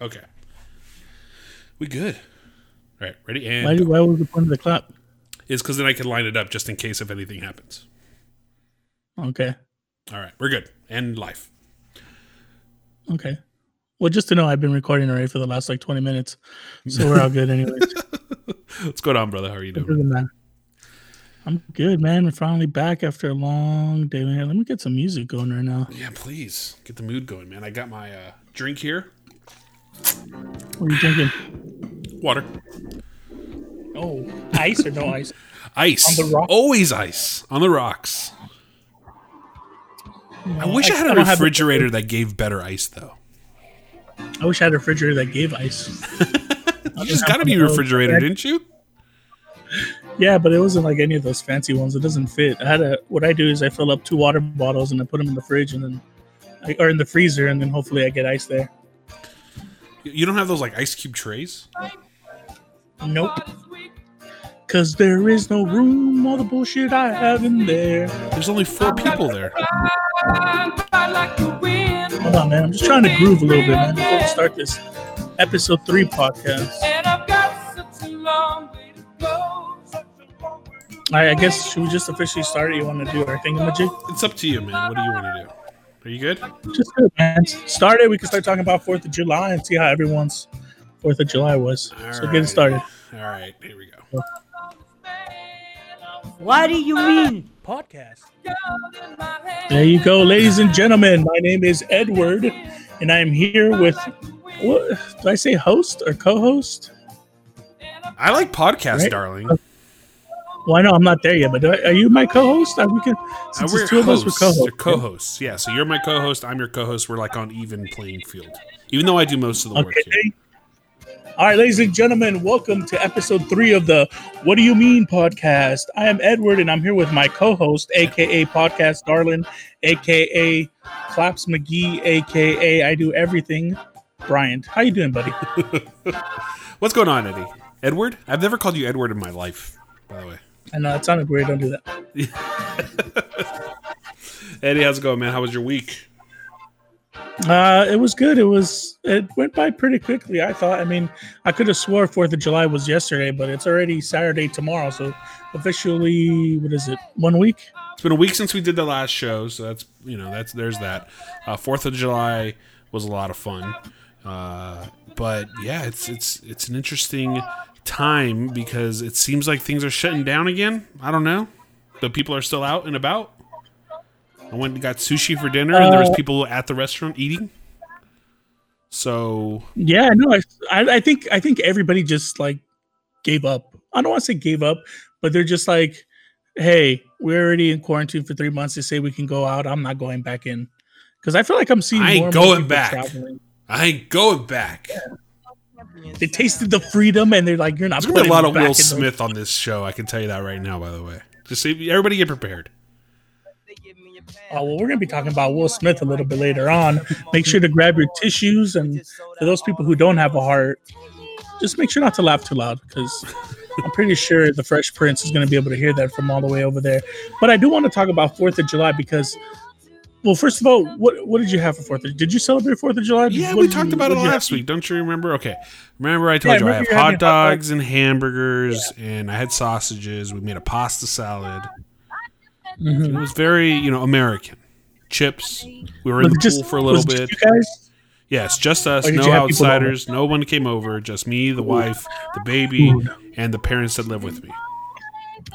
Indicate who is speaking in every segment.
Speaker 1: Okay. We good. All right, ready? And
Speaker 2: Why, why was the point of the clap?
Speaker 1: Is because then I can line it up just in case if anything happens.
Speaker 2: Okay.
Speaker 1: All right, we're good. And life.
Speaker 2: Okay. Well, just to know, I've been recording already for the last like 20 minutes. So we're all good, anyways.
Speaker 1: What's going on, brother? How are you doing?
Speaker 2: I'm good, man. We're finally back after a long day. Man, let me get some music going right now.
Speaker 1: Yeah, please get the mood going, man. I got my uh, drink here.
Speaker 2: What are you drinking?
Speaker 1: Water.
Speaker 2: Oh, ice or no ice?
Speaker 1: Ice.
Speaker 2: On the rock?
Speaker 1: Always ice on the rocks. Mm, I wish I, had a refrigerator that gave better ice, though.
Speaker 2: I wish I had a refrigerator that gave ice.
Speaker 1: You just got to be refrigerator, didn't you?
Speaker 2: Yeah, but it wasn't like any of those fancy ones. It doesn't fit. I had a. What I do is I fill up two water bottles and I put them in the fridge and then, I, or in the freezer, and then hopefully I get ice there.
Speaker 1: You don't have those like ice cube trays?
Speaker 2: Nope. Cause there is no room, all the bullshit I have in there.
Speaker 1: There's only four people there.
Speaker 2: Hold on, man. I'm just trying to groove a little bit, man, before we start this episode three podcast. All right, I guess should we just officially start? You want to do our thingamajig?
Speaker 1: It's up to you, man. What do you want to do? Are you good?
Speaker 2: Just do it, man. Start it. We can start talking about Fourth of July and see how everyone's Fourth of July was.
Speaker 1: All
Speaker 2: so get
Speaker 1: right.
Speaker 2: it started.
Speaker 1: All right, here we go.
Speaker 3: What do you mean? Podcast.
Speaker 2: There you go, ladies and gentlemen. My name is Edward, and I am here with what do I say, host or co-host?
Speaker 1: I like podcast,
Speaker 2: Right.
Speaker 1: darling.
Speaker 2: Uh, Well, I know I'm not there yet, but I, are you my co-host? Are we can,
Speaker 1: Uh,
Speaker 2: since
Speaker 1: we're
Speaker 2: it's two of us, we're co-hosts.
Speaker 1: Co-hosts. Yeah, so you're my co-host. I'm your co-host. We're like on even playing field, even though I do most of the work here.
Speaker 2: Okay. All right, ladies and gentlemen, welcome to episode three of the What Do You Mean podcast. I am Edward, and I'm here with my co-host, aka Podcast Darlin, aka Claps McGee, aka I Do Everything. Bryant, how you doing, buddy?
Speaker 1: What's going on, Eddie? Edward? I've never called you Edward in my life, by the way.
Speaker 2: I know that sounded weird. Don't do that.
Speaker 1: Eddie, how's it going, man? How was your week?
Speaker 2: Uh, it was good. It was. It went by pretty quickly. I thought. I mean, I could have swore Fourth of July was yesterday, but it's already Saturday tomorrow. So officially, what is it? One week?
Speaker 1: It's been a week since we did the last show, so that's you know that's there's that. Uh, Fourth of July was a lot of fun, uh, but yeah, it's it's it's an interesting time because it seems like things are shutting down again. I don't know, the people are still out and about. I went and got sushi for dinner, and there was
Speaker 2: Uh,
Speaker 1: people at the restaurant eating. So
Speaker 2: Yeah, no, I, I, I think I think everybody just like gave up. I don't want to say gave up, but they're just like, hey, we're already in quarantine for three months. They say we can go out. I'm not going back in because I feel like I'm seeing.
Speaker 1: I ain't
Speaker 2: more and more
Speaker 1: going back.
Speaker 2: traveling.
Speaker 1: I ain't going back.
Speaker 2: They tasted the freedom, and they're like, you're not.
Speaker 1: There's gonna be a lot
Speaker 2: me
Speaker 1: of Will
Speaker 2: in the-
Speaker 1: Smith on this show. I can tell you that right now. By the way, just so everybody get prepared.
Speaker 2: Oh well, we're gonna be talking about Will Smith a little bit later on. Make sure to grab your tissues, and for those people who don't have a heart, just make sure not to laugh too loud because I'm pretty sure the Fresh Prince is gonna be able to hear that from all the way over there. But I do want to talk about Fourth of July because, well, first of all, what what did you have for Fourth? of Did you celebrate Fourth of July?
Speaker 1: Yeah,
Speaker 2: What
Speaker 1: we talked
Speaker 2: you-
Speaker 1: about it
Speaker 2: what did you
Speaker 1: last week. Don't you remember? Okay, remember I told
Speaker 2: Yeah,
Speaker 1: you I have hot dogs and hamburgers, and I had sausages. We made a pasta salad.
Speaker 2: Mhm.
Speaker 1: It was very, you know, American. Chips. We were in the
Speaker 2: just-
Speaker 1: pool for a little bit.
Speaker 2: just You guys?
Speaker 1: Yes, just us. No
Speaker 2: you have people
Speaker 1: outsiders. No one came over. Just me, the wife, the baby,
Speaker 2: Good.
Speaker 1: and the parents that live with me.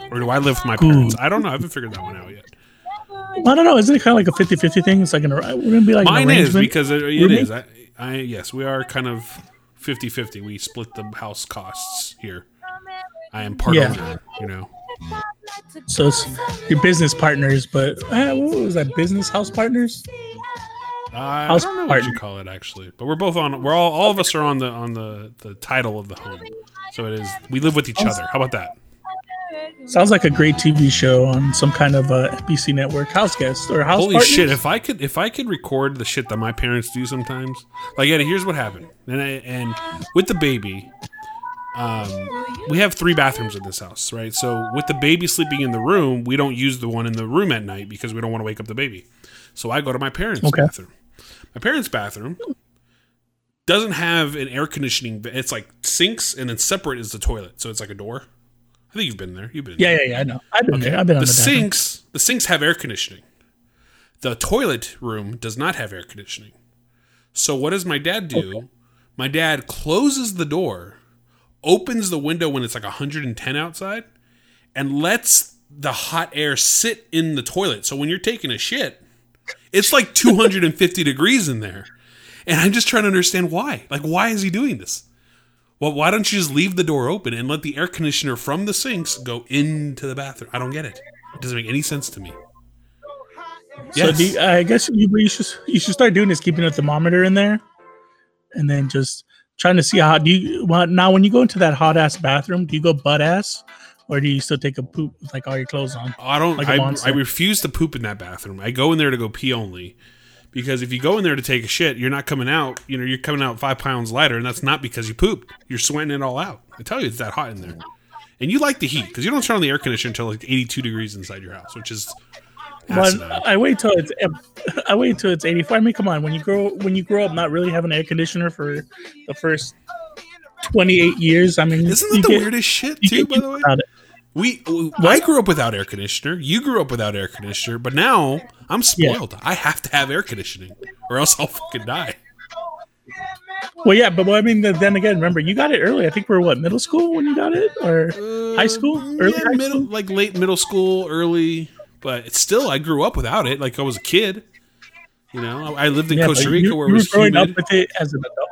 Speaker 1: Or do I live with my parents? I don't know. I haven't figured that one out yet.
Speaker 2: I don't know. Isn't it kind of like a 50-50 thing? It's like an wouldn't it be like
Speaker 1: Mine is because it, it is. I, I yes, we are kind of 50-50. We split the house costs here. I am part
Speaker 2: Yeah.
Speaker 1: owner, you know.
Speaker 2: So it's your business partners, but uh, what was that? Business house partners?
Speaker 1: I
Speaker 2: House
Speaker 1: don't know what you call it actually, but we're both on. We're all all of us are on the on the the title of the home, so it is. We live with each other. How about that?
Speaker 2: Sounds like a great TV show on some kind of uh, NBC network. House guest or house
Speaker 1: Holy
Speaker 2: partners?
Speaker 1: shit! If I could, if I could record the shit that my parents do sometimes, like Eddie, here's what happened, and I, and with the baby, um, we have three bathrooms in this house, right? So with the baby sleeping in the room, we don't use the one in the room at night because we don't want to wake up the baby. So I go to my parents'
Speaker 2: Okay.
Speaker 1: bathroom. My parents' bathroom doesn't have an air conditioning. It's like sinks and then separate is the toilet. So it's like a door. I think you've been there. You've been.
Speaker 2: Yeah, yeah, yeah. I know. I've been there. I've been on
Speaker 1: the
Speaker 2: the, bathroom.
Speaker 1: sinks. The sinks have air conditioning. The toilet room does not have air conditioning. So what does my dad do? My dad closes the door, opens the window when it's like 110 outside, and lets the hot air sit in the toilet. So when you're taking a shit, it's like 250 degrees in there. And I'm just trying to understand why. Like, why is he doing this? Well, why don't you just leave the door open and let the air conditioner from the sinks go into the bathroom? I don't get it. It doesn't make any sense to me.
Speaker 2: So
Speaker 1: Yes.
Speaker 2: do you- I guess you, you should you should start doing is keeping a thermometer in there, and then just trying to see how do you well, now when you go into that hot ass bathroom, do you go butt ass, or do you still take a poop with like all your clothes on?
Speaker 1: I don't.
Speaker 2: Like
Speaker 1: I. I refuse to poop in that bathroom. I go in there to go pee only, because if you go in there to take a shit, you're not coming out. You know, you're coming out five pounds lighter, and that's not because you pooped. You're sweating it all out. I tell you, it's that hot in there. And you like the heat because you don't turn on the air conditioner until like 82 degrees inside your house, which is
Speaker 2: But. I wait till it's I wait till it's eighty four. I mean, come on, when you grow when you grow up not really having an air conditioner for the first twenty eight years, I mean,
Speaker 1: Isn't that the
Speaker 2: get-
Speaker 1: weirdest shit too? By the way. We I grew up without air conditioner. You grew up without air conditioner, but now I'm
Speaker 2: Yeah.
Speaker 1: spoiled. I have to have air conditioning, or else I'll fucking die.
Speaker 2: Well, yeah, but well, I mean, then again, remember you got it early. I think we're what middle school when you got it, or high school, early
Speaker 1: Uh, yeah,
Speaker 2: high
Speaker 1: middle,
Speaker 2: school.
Speaker 1: like late middle school, early. But it's still, I grew up without it. Like I was a kid. You know, I lived in
Speaker 2: Yeah,
Speaker 1: Costa Rica
Speaker 2: you,
Speaker 1: where
Speaker 2: you
Speaker 1: it
Speaker 2: were
Speaker 1: was
Speaker 2: growing
Speaker 1: humid.
Speaker 2: up with it as an adult.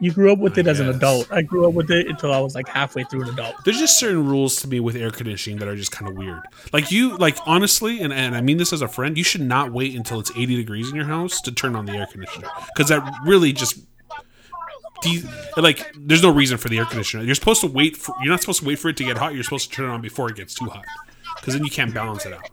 Speaker 2: You grew up with
Speaker 1: I
Speaker 2: it as an adult. I grew up with it until I was like halfway through an adult.
Speaker 1: There's just certain rules to me with air conditioning that are just kind of weird. Like you, like honestly, and, and I mean this as a friend, you should not wait until it's 80 degrees in your house to turn on the air conditioner because that really just. de- like, there's no reason for the air conditioner. You're supposed to wait for. You're not supposed to wait for it to get hot. You're supposed to turn it on before it gets too hot, because then you can't balance it out.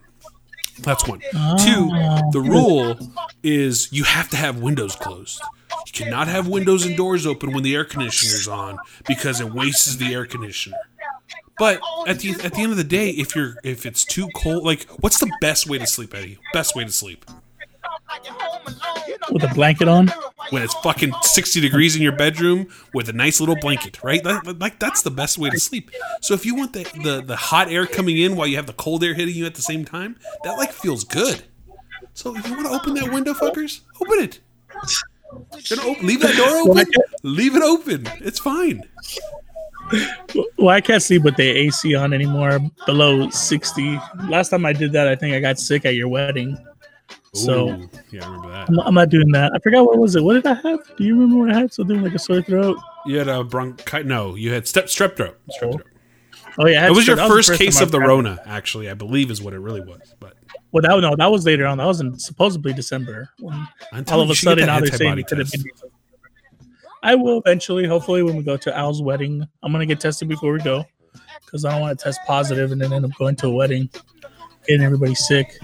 Speaker 1: That's one. Two, the ah. rule is you have to have windows closed. You cannot have windows and doors open when the air conditioner's on because it wastes the air conditioner. But at the at the end of the day, if you're if it's too cold, like what's the best way to sleep, Eddie? Best way to sleep
Speaker 2: with a blanket on.
Speaker 1: when it's fucking sixty degrees in your bedroom with a nice little blanket, right? That, like that's the best way to sleep. So if you want the, the the hot air coming in while you have the cold air hitting you at the same time, that like feels good. So if you want to open that window, fuckers, open it. Gonna op- leave that door open. Leave it open. It's fine.
Speaker 2: Well, I can't sleep with the AC on anymore below 60. Last time I did that, I think I got sick at your wedding. So
Speaker 1: Ooh, yeah, I remember that.
Speaker 2: I'm, I'm not doing that. I forgot what was it. What did I have? Do you remember what I had? Something like a sore throat.
Speaker 1: You had a bronchi. No, you had step strep throat. Strep oh. throat.
Speaker 2: Oh yeah,
Speaker 1: It was your
Speaker 2: that the
Speaker 1: first case of the Rona, actually. I believe is what it really was. But
Speaker 2: Well, that no, that was later on. That was in supposedly December. When all of a
Speaker 1: you should get
Speaker 2: sudden
Speaker 1: that
Speaker 2: now they're saying it could have been. I will eventually, hopefully, when we go to Al's wedding. I'm gonna get tested before we go because I don't want to test positive and then end up going to a wedding, getting everybody sick.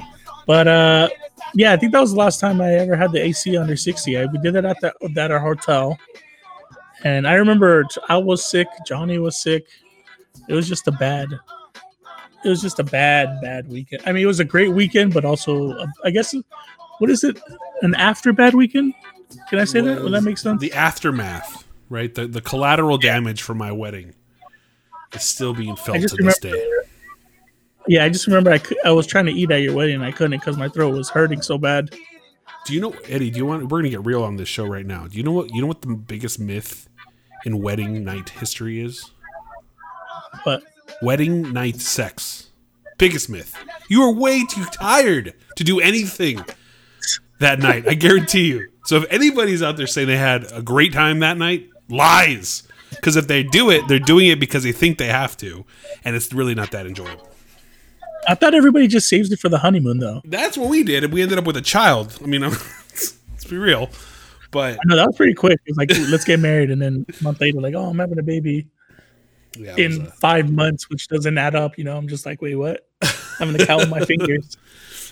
Speaker 2: But uh, yeah, I think that was the last time I ever had the AC under 60. I, we did it at that at our hotel, and I remember I was sick. Johnny was sick. It was just a bad. It was just a bad, bad weekend. I mean, it was a great weekend, but also, uh, I guess, what is it? An after bad weekend? Can I say that? Would that make sense?
Speaker 1: The aftermath, right? The the collateral damage from my wedding is still being felt to this day.
Speaker 2: Yeah, I just remember I, I was trying to eat at your wedding and I couldn't because my throat was hurting so bad.
Speaker 1: Do you know, Eddie? Do you want? We're gonna get real on this show right now. Do you know what? You know what the biggest myth in wedding night history is?
Speaker 2: But
Speaker 1: Wedding night sex. Biggest myth. You are way too tired to do anything that night. I guarantee you. So if anybody's out there saying they had a great time that night, lies. Because if they do it, they're doing it because they think they have to, and it's really not that enjoyable.
Speaker 2: I thought everybody just saves it for the honeymoon, though.
Speaker 1: That's what we did, and we ended up with a child. I mean, let's be real. But
Speaker 2: No, that was pretty quick. It was like, let's get married, and then a month later, like, oh, I'm having a baby
Speaker 1: yeah,
Speaker 2: in
Speaker 1: a-
Speaker 2: five months, which doesn't add up. You know, I'm just like, wait, what? having to count my fingers.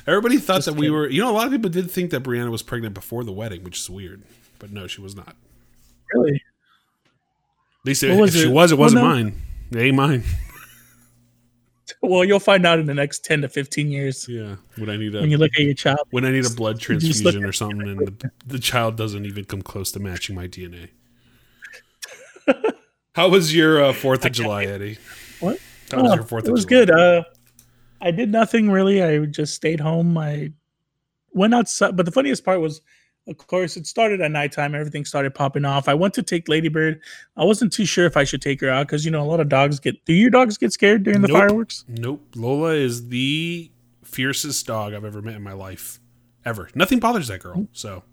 Speaker 1: everybody thought that we were. You know, a lot of people did think that Brianna was pregnant before the wedding, which is weird. But no, she was not.
Speaker 2: Really?
Speaker 1: At least if
Speaker 2: was
Speaker 1: she
Speaker 2: it?
Speaker 1: was, it wasn't
Speaker 2: no.
Speaker 1: mine. It ain't mine.
Speaker 2: Well, you'll find out in the next ten to fifteen years
Speaker 1: Yeah. When I need a
Speaker 2: when you look at your child.
Speaker 1: when I need a blood
Speaker 2: just
Speaker 1: transfusion or something, and the, the child doesn't even come close to matching my DNA. How was your uh, Fourth of July, Eddie?
Speaker 2: What?
Speaker 1: How was
Speaker 2: Oh,
Speaker 1: your Fourth
Speaker 2: it
Speaker 1: of
Speaker 2: was
Speaker 1: July?
Speaker 2: good. Uh, I did nothing really. I just stayed home. I went outside, but the funniest part was, of course, it started at nighttime. Everything started popping off. I went to take Ladybird. I wasn't too sure if I should take her out because you know a lot of dogs get. Do your dogs get scared during the
Speaker 1: Nope.
Speaker 2: fireworks?
Speaker 1: Nope. Lola is the fiercest dog I've ever met in my life, ever. Nothing bothers that girl. So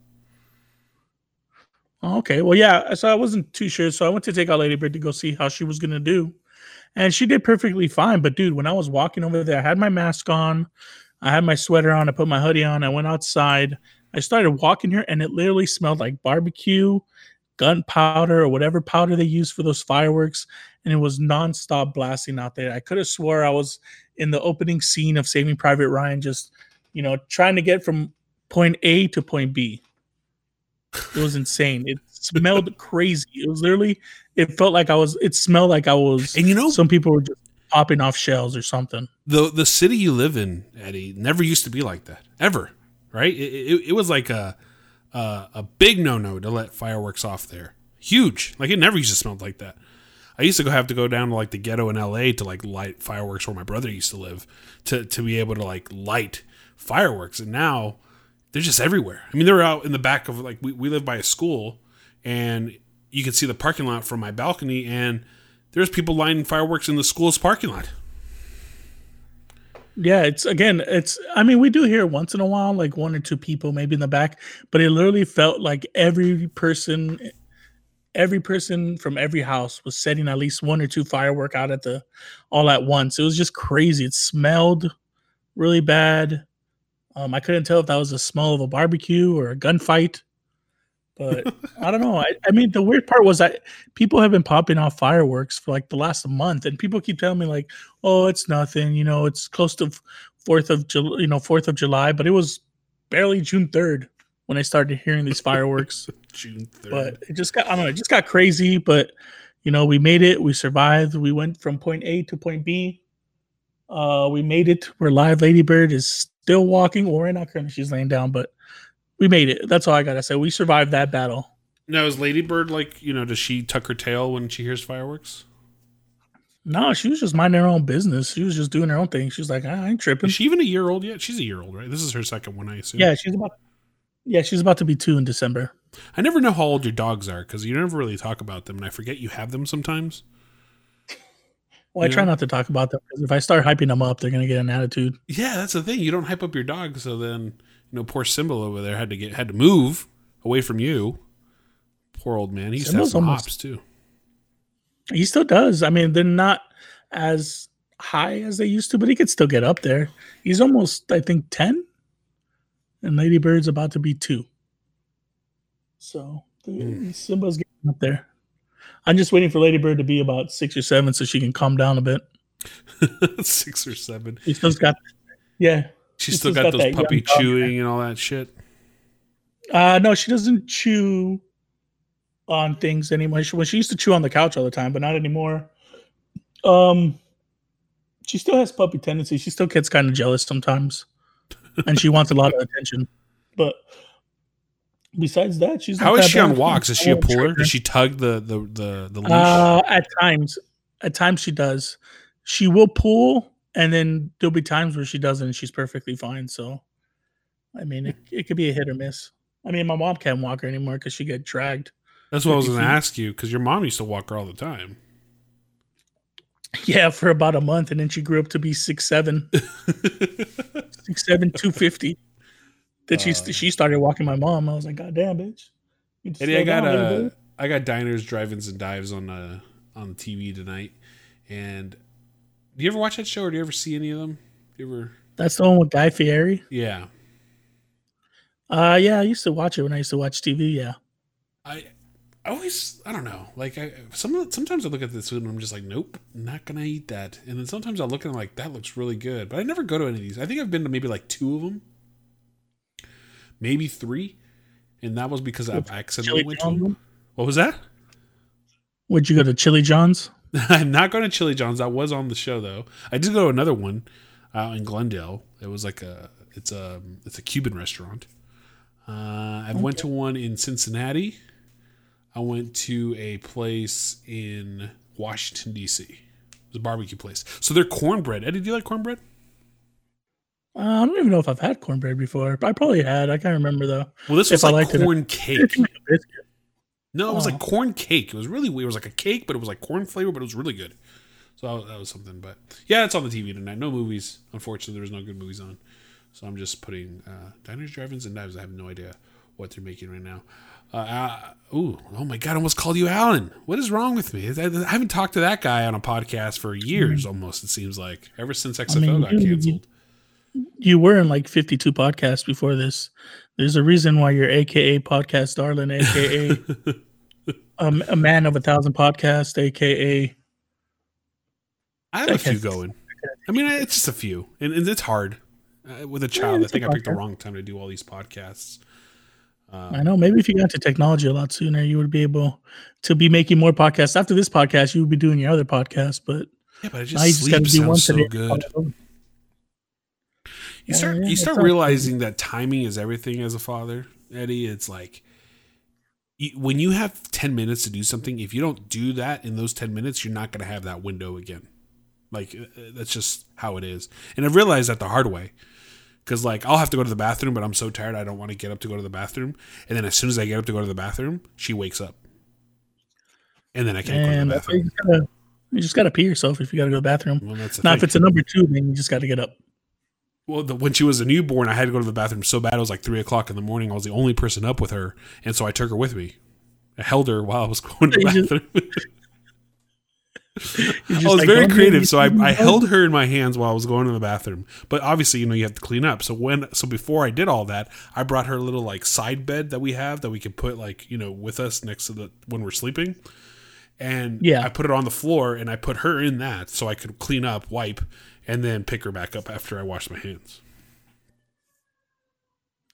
Speaker 2: Oh, okay, well, yeah. So I wasn't too sure. So I went to take out Ladybird to go see how she was gonna do, and she did perfectly fine. But dude, when I was walking over there, I had my mask on, I had my sweater on, I put my hoodie on, I went outside. I started walking here, and it literally smelled like barbecue, gunpowder, or whatever powder they use for those fireworks, and it was nonstop blasting out there. I could have swore I was in the opening scene of Saving Private Ryan, just you know, trying to get from point A to point B. It was insane. It smelled crazy. It was literally. It felt like I was. It smelled like I was.
Speaker 1: and you know
Speaker 2: some people were just popping off shells or something.
Speaker 1: the the city you live in, Eddie, never used to be like that ever. Right? It, it, it was like a a, a big no no to let fireworks off there. Huge. Like it never used to smell like that. I used to go have to go down to like the ghetto in LA to like light fireworks where my brother used to live to to be able to like light fireworks. And now they're just everywhere. I mean, they're out in the back of like we, we live by a school and you can see the parking lot from my balcony and there's people lighting fireworks in the school's parking lot.
Speaker 2: Yeah, it's again, it's. I mean, we do hear once in a while, like one or two people maybe in the back, but it literally felt like every person, every person from every house was setting at least one or two firework out at the, all at once. It was just crazy. It smelled really bad. Um, I couldn't tell if that was the smell of a barbecue or a gunfight, but I don't know. I, I mean, the weird part was that people have been popping off fireworks for like the last month, and people keep telling me like, "Oh, it's nothing," you know, it's close to Fourth of July, you know, Fourth of July, but it was barely June third when I started hearing these fireworks.
Speaker 1: June 3rd.
Speaker 2: but it just got, I don't know, it just got crazy. But you know, we made it. We survived. We went from point A to point B. Uh, we made it. We're live. Ladybird is still walking, or right now currently she's laying down, but we made it. That's all I gotta say. We survived that battle.
Speaker 1: Now is Ladybird like you know? Does she tuck her tail when she hears fireworks?
Speaker 2: No, she was just minding her own business. She was just doing her own thing. She was like, ah, I ain't tripping.
Speaker 1: Is she even a year old yet? She's a year old, right? This is her second one, I assume.
Speaker 2: yeah, she's about. Yeah, she's about to be two in December.
Speaker 1: I never know how old your dogs are because you never really talk about them, and I forget you have them sometimes.
Speaker 2: Well, I try
Speaker 1: Yeah.
Speaker 2: not to talk about them because if I start hyping them up, they're gonna get an attitude.
Speaker 1: Yeah, that's the thing. You don't hype up your dog, so then you know, poor Simba over there had to get had to move away from you. Poor old man. He used to have some
Speaker 2: almost-
Speaker 1: hops too.
Speaker 2: He still does. I mean, they're not as high as they used to, but he could still get up there. He's almost, I think, ten, and Ladybird's about to be two. So
Speaker 1: Mm.
Speaker 2: Simba's getting up there. I'm just waiting for Ladybird to be about six or seven so she can calm down a bit.
Speaker 1: Six or seven.
Speaker 2: She still's got, yeah.
Speaker 1: She's
Speaker 2: She's
Speaker 1: still
Speaker 2: still
Speaker 1: got,
Speaker 2: got
Speaker 1: those puppy
Speaker 2: dog
Speaker 1: chewing and all that shit.
Speaker 2: Uh no, she doesn't chew on things anymore. She, well, she used to chew on the couch all the time, but not anymore. Um, she still has puppy tendencies. She still gets kind of jealous sometimes, and she wants a lot of attention. But besides that, she's
Speaker 1: How is she on walks? Is she a puller? Does she tug the the the, the leash?
Speaker 2: Uh, at times, at times she does. She will pull, and then there'll be times where she doesn't, and she's perfectly fine. So, I mean, it, it could be a hit or miss. I mean, my mom can't walk her anymore because she get dragged.
Speaker 1: That's what I was going to ask you because your mom used to walk her all the time.
Speaker 2: Yeah, for about a month, and then she grew up to be six seven, six seven, two fifty. Then she
Speaker 1: Uh.
Speaker 2: she started walking my mom. I was like, God damn, bitch.
Speaker 1: Eddie, I got
Speaker 2: down
Speaker 1: uh. I got diners, drive-ins, and dives on uh on TV tonight. And do you ever watch that show, or do you ever see any of them? You ever?
Speaker 2: That's the one with Guy Fieri.
Speaker 1: Yeah,
Speaker 2: Uh yeah, I used to watch it when I used to watch TV. Yeah,
Speaker 1: I I always I don't know. Like I some sometimes I look at this food and I'm just like, nope, not gonna eat that. And then sometimes I look and I'm like, that looks really good. But I never go to any of these. I think I've been to maybe like two of them, maybe three, and that was because I accidentally went to them. What was that?
Speaker 2: Would you go to Chili John's?
Speaker 1: I'm not going to Chili John's. That was on the show though. I did go to another one out in Glendale. It was like a it's a it's a Cuban restaurant. Uh, I went to one in Cincinnati. I went to a place in Washington D.C. It was a barbecue place. So they're cornbread. Eddie, do you like cornbread?
Speaker 2: Uh, I don't even know if I've had cornbread before. But I probably had. I can't remember though.
Speaker 1: Well, this was
Speaker 2: If I
Speaker 1: like
Speaker 2: liked it.
Speaker 1: corn cake. No, it was
Speaker 2: Oh.
Speaker 1: like corn cake. It was really weird. It was like a cake, but it was like corn flavor, but it was really good. So that was something. But yeah, it's on the TV tonight. No movies. Unfortunately, there was no good movies on. So I'm just putting uh, diners, drive-ins, and dives. I have no idea what they're making right now. Uh, uh, ooh, oh my god! I almost called you Alan. What is wrong with me? I, I haven't talked to that guy on a podcast for years. Almost it seems like ever since XFL
Speaker 2: mean,
Speaker 1: got canceled.
Speaker 2: You were in like 52 podcasts before this. There's a reason why you're AKA Podcast Darling, AKA um, a man of a thousand podcasts, AKA.
Speaker 1: I have a few going. I mean, it's just a few, and, and it's hard uh, with a child. I
Speaker 2: it's
Speaker 1: think I picked the wrong time to do all these podcasts. Um,
Speaker 2: I know. Maybe if you got to technology a lot sooner, you would be able to be making more podcasts. After this podcast, you would be doing your other podcast, but
Speaker 1: Yeah, but it
Speaker 2: now you
Speaker 1: just
Speaker 2: just got to do one
Speaker 1: so
Speaker 2: today.
Speaker 1: good. You start you start realizing that timing is everything as a father, Eddie. It's like when you have ten minutes to do something. If you don't do that in those ten minutes, you're not going to have that window again. Like uh, uh, that's just how it is. And I've realized that the hard way. Because like I'll have to go to the bathroom, but I'm so tired I don't want to get up to go to the bathroom. And then as soon as I get up to go to the bathroom, she wakes up, and then I can't
Speaker 2: And
Speaker 1: go to the
Speaker 2: you
Speaker 1: bathroom.
Speaker 2: just gotta, you just got to pee yourself if you got to go to the bathroom.
Speaker 1: Well,
Speaker 2: Now,
Speaker 1: thing.
Speaker 2: if it's a number two, then you just got to get up.
Speaker 1: Well, the, when she was a newborn, I had to go to the bathroom so bad. It was like three o'clock in the morning. I was the only person up with her, and so I took her with me. I held her while I was going to the bathroom. I was
Speaker 2: like,
Speaker 1: very creative, so I, I held her in my hands while I was going to the bathroom. But obviously, you know, you have to clean up. So when, so before I did all that, I brought her a little like side bed that we have that we can put like you know with us next to the when we're sleeping. And
Speaker 2: Yeah.
Speaker 1: I put it on the floor and I put her in that so I could clean up, wipe, and then pick her back up after I wash my hands.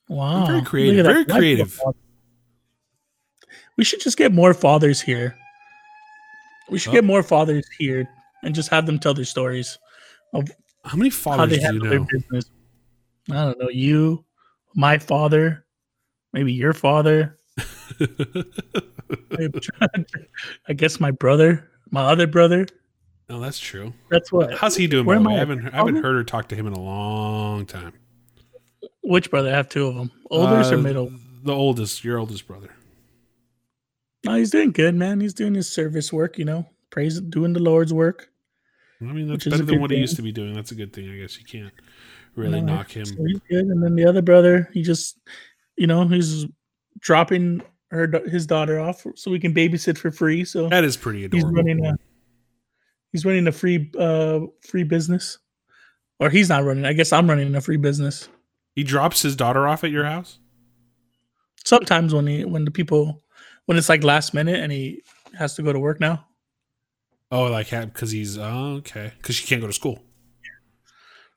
Speaker 2: Wow.
Speaker 1: very creative, very creative.
Speaker 2: We should just get more fathers here. We should
Speaker 1: Oh.
Speaker 2: get more fathers here and just have them tell their stories of
Speaker 1: How many
Speaker 2: how
Speaker 1: fathers
Speaker 2: they
Speaker 1: do you know?
Speaker 2: business. I don't know. You, my father, maybe your father. I guess my brother, my other brother.
Speaker 1: No, that's true.
Speaker 2: That's what.
Speaker 1: How's he doing?
Speaker 2: Where am? I?
Speaker 1: I haven't I haven't heard her talk to him in a long time.
Speaker 2: Which brother? I have two of them. Oldest
Speaker 1: Uh,
Speaker 2: or middle?
Speaker 1: The oldest, your oldest brother.
Speaker 2: No, he's doing good, man. He's doing his service work. You know, praise, doing the Lord's work.
Speaker 1: I mean, that's better than what he used to be doing. That's a good thing. I guess you can't really
Speaker 2: No,
Speaker 1: knock him.
Speaker 2: So he's good. And then the other brother, he just, you know, he's dropping her his daughter off so we can babysit for free. So
Speaker 1: That is pretty adorable.
Speaker 2: he's running a he's running a free uh free business, or he's not running. I guess I'm running a free business.
Speaker 1: He drops his daughter off at your house.
Speaker 2: Sometimes when he when the people when it's like last minute and he has to go to work now.
Speaker 1: Oh, like because he's oh, okay because she can't go to school.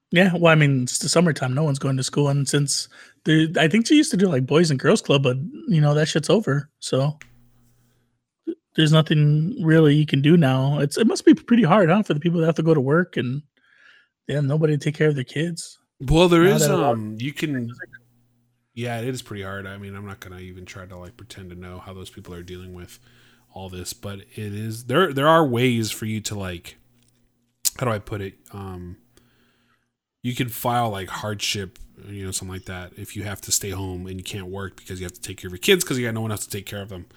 Speaker 2: Yeah, well, I mean, it's the summertime. No one's going to school, and since the I think she used to do like boys and girls club, but you know that shit's over. So there's nothing really you can do now. It's it must be pretty hard, huh, for the people that have to go to work and they have nobody to take care of their kids.
Speaker 1: Well, there
Speaker 2: Now
Speaker 1: is
Speaker 2: that a lot-
Speaker 1: um you can yeah, it is pretty hard. I mean, I'm not gonna even try to like pretend to know how those people are dealing with all this, but it is there. There are ways for you to like, how do I put it? Um, you can file like hardship, you know, something like that. If you have to stay home and you can't work because you have to take care of your kids because you got no one else to take care of them.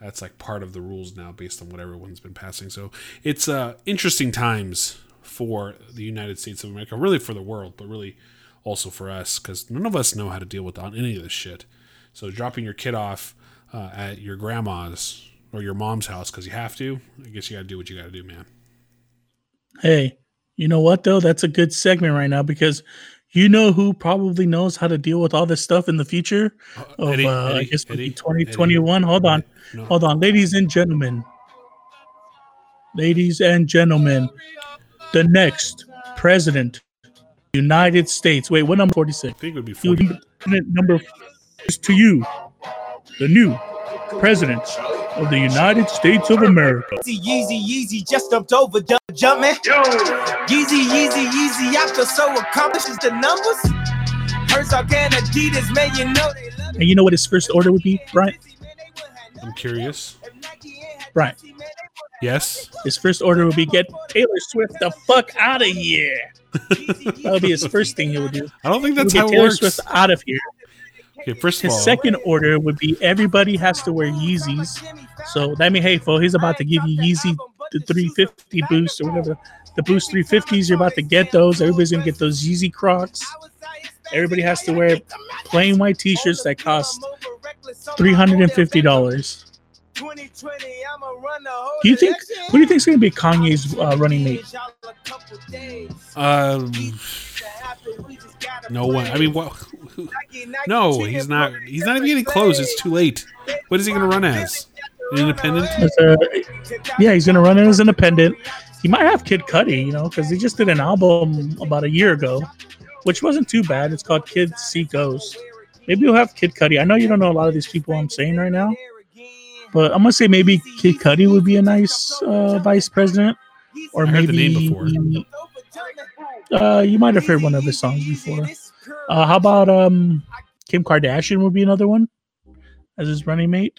Speaker 1: That's like part of the rules now, based on what everyone's been passing. So it's uh, interesting times for the United States of America, really for the world, but really also for us because none of us know how to deal with any of this shit. So dropping your kid off uh, at your grandma's or your mom's house because you have to, I guess you got to do what you got to do, man.
Speaker 2: Hey, you know what though? That's a good segment right now because you know who probably knows how to deal with all this stuff in the future of
Speaker 1: Eddie,
Speaker 2: uh, I
Speaker 1: Eddie,
Speaker 2: guess
Speaker 1: Eddie,
Speaker 2: 2021. Hold on.
Speaker 1: No.
Speaker 2: Hold on, ladies and gentlemen. Ladies and gentlemen, the next president, United States. Wait, what number?
Speaker 1: I
Speaker 2: 46.
Speaker 1: think it would be
Speaker 2: You
Speaker 1: 40.
Speaker 2: number is to you, the new president of the United States of America.
Speaker 4: Yeezy, Yeezy, Yeezy, just jumped over, jump, jumping. Yeezy, Yeezy, Yeezy, I feel so accomplished. Is the numbers? Hurts all can Adidas, man, you know they love
Speaker 2: And you know what his first order would be, Brian?
Speaker 1: I'm curious.
Speaker 2: Right.
Speaker 1: Yes.
Speaker 2: His first order would be get Taylor Swift the fuck out of here. that would be his first thing he would do.
Speaker 1: I don't think that's
Speaker 2: get
Speaker 1: how it
Speaker 2: Taylor
Speaker 1: works.
Speaker 2: Swift out of here.
Speaker 1: Okay, first of
Speaker 2: His
Speaker 1: all,
Speaker 2: second order would be everybody has to wear Yeezys. So that means, hey, fo, he's about to give you Yeezy the 350 boost or whatever. The boost 350s, you're about to get those. Everybody's gonna get those Yeezy Crocs. Everybody has to wear plain white T-shirts that cost three hundred and fifty dollars.
Speaker 4: Do
Speaker 2: Do you think? Who do you think is gonna be Kanye's uh, running mate?
Speaker 1: um, no one. I mean, what? No, he's not. He's not even getting close. It's too late. What is he going to run as? An independent?
Speaker 2: A- yeah, he's gonna run in as independent. He might have Kid Cudi, you know, because he just did an album about a year ago, which wasn't too bad. It's called Kids See Ghosts. Maybe you'll have Kid Cudi. I know you don't know a lot of these people I'm saying right now, but I'm gonna say maybe Kid Cudi would be a nice uh, vice president, or
Speaker 1: I heard the
Speaker 2: maybe
Speaker 1: name before.
Speaker 2: uh, you might have heard one of his songs before. Uh, how about um, Kim Kardashian would be another one as his running mate.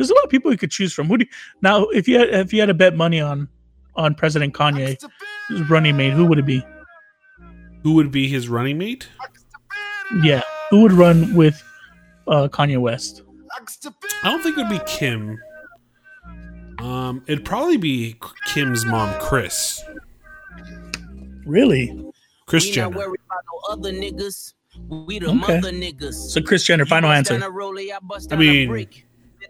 Speaker 2: There's a lot of people you could choose from. Who do you, now? If you had, if you had to bet money on on President Kanye, his running mate, who would it be?
Speaker 1: Who would be his running mate?
Speaker 2: Yeah, who would run with uh, Kanye West?
Speaker 1: I don't think it would be Kim. Um, it'd probably be Kim's mom, Kris.
Speaker 2: Really?
Speaker 1: Kris
Speaker 5: We
Speaker 1: Jenner.
Speaker 5: worried about no other niggas. We the
Speaker 2: Okay.
Speaker 5: mother niggas.
Speaker 2: So Kris Jenner, final answer.
Speaker 1: I mean,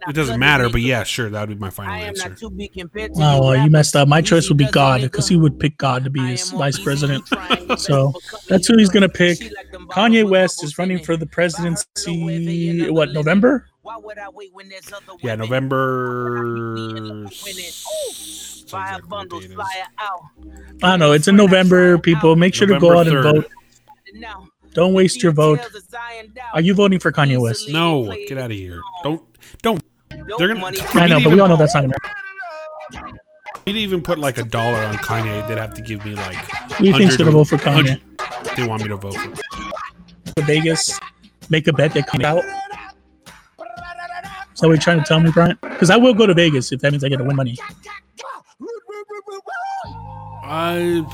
Speaker 1: It doesn't matter, but yeah, sure, that would be my final
Speaker 5: I am
Speaker 1: answer.
Speaker 5: not to be compared to
Speaker 2: Oh, well, you messed up. My choice would be God because he would pick God to be his vice president.
Speaker 5: easy, trying your
Speaker 2: So that's who he's gonna pick.
Speaker 5: Like
Speaker 2: Kanye West is running for the presidency.
Speaker 5: heard no way they another
Speaker 2: What. November?
Speaker 5: Why would I wait when there's other
Speaker 1: Yeah. November.
Speaker 5: Buy a bundle, out.
Speaker 2: I don't know. It's in November. People, make sure to go out and vote. Don't waste your vote.
Speaker 5: details is ironed out.
Speaker 2: Are you voting for Kanye West?
Speaker 1: No, get out of here. Don't, don't.
Speaker 5: Dope
Speaker 1: They're gonna-
Speaker 5: money
Speaker 2: I know, but we all know that's not gonna.
Speaker 1: You'd even put like a dollar on Kanye. They'd have to give me like.
Speaker 2: Who do you think's
Speaker 1: 100
Speaker 2: gonna vote for Kanye?
Speaker 1: They want me to vote for.
Speaker 2: For Vegas, make a bet that comes out. Is that what you're trying to tell me, Brian? Because I will go to Vegas if that means I get to win money.
Speaker 1: I.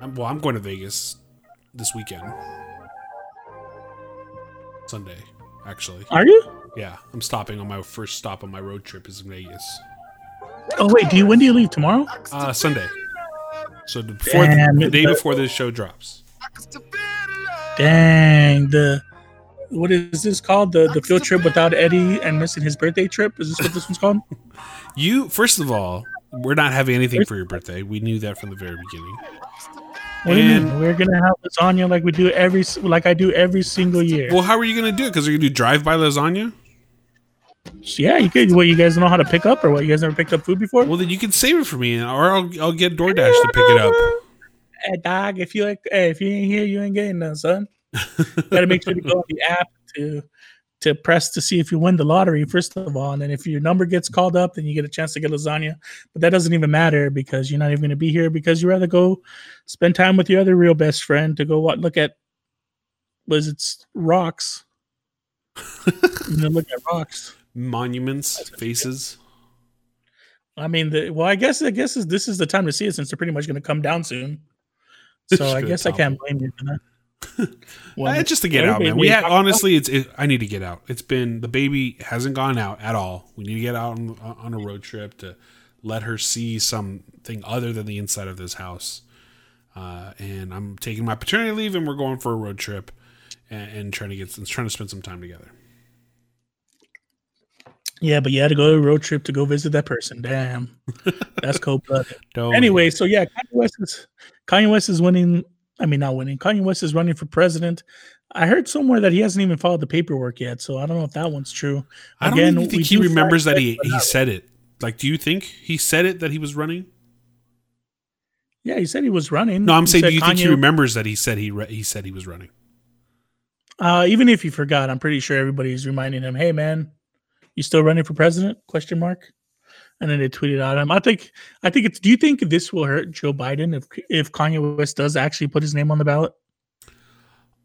Speaker 1: I'm, well, I'm going to Vegas this weekend. Sunday, actually.
Speaker 2: Are you?
Speaker 1: Yeah, I'm stopping on my first stop on my road trip is Vegas.
Speaker 2: Oh wait, do you? When do you leave tomorrow?
Speaker 1: Uh, Sunday. So the, before
Speaker 2: Damn,
Speaker 1: the, the day before this show drops.
Speaker 2: Dang the. What is this called? The the field trip without Eddie and missing his birthday trip. Is this what this one's called?
Speaker 1: You first of all, we're not having anything for your birthday. We knew that from the very beginning.
Speaker 2: What
Speaker 1: And-?
Speaker 2: We're gonna have lasagna like we do every like I do every single year.
Speaker 1: Well, how are you to do it? Because you're to do drive-by lasagna.
Speaker 2: yeah, you could. What you guys know how to pick up, or what? You guys never picked up food before?
Speaker 1: Well, then you can save it for me, or I'll, I'll get DoorDash to pick it up.
Speaker 2: Hey, dog, if you like, hey, if you ain't here, you ain't getting none, son. Gotta make sure to go on the app to to press to see if you win the lottery first of all, and then if your number gets called up, then you get a chance to get lasagna. But that doesn't even matter because you're not even gonna be here because you rather go spend time with your other real best friend to go what look at was it's rocks. you know, look at rocks.
Speaker 1: Monuments, faces.
Speaker 2: I mean, the, well, I guess I guess is- this is the time to see it since they're pretty much going to come down soon. So I guess I can't blame you for that.
Speaker 1: Eh, just to get out, man. We
Speaker 2: needs
Speaker 1: ha-
Speaker 2: to-
Speaker 1: honestly, it's it, I need to get out. It's been the baby hasn't gone out at all. We need to get out on, on a road trip to let her see something other than the inside of this house. Uh, and I'm taking my paternity leave, and we're going for a road trip and, and trying to get trying to spend some time together.
Speaker 2: Yeah, but you had to go on a road trip to go visit that person. Damn, that's cold blooded. Anyway, so yeah, Kanye West is Kanye West is winning. I mean, not winning. Kanye West is running for president. I heard somewhere that he hasn't even filed the paperwork yet, so I don't know if that one's true.
Speaker 1: I don't
Speaker 2: Again,
Speaker 1: think he remembers that he he said it. Like, do you think he said it that he was running?
Speaker 2: Yeah, he said he was running.
Speaker 1: No, I'm
Speaker 2: He
Speaker 1: saying, do you think he remembers that he said he re- he said he was running?
Speaker 2: Uh, even if he forgot, I'm pretty sure everybody's reminding him, "Hey, man, you still running for president?" Question mark. And then they tweeted at him. I think. I think it's. Do you think this will hurt Joe Biden if if Kanye West does actually put his name on the ballot?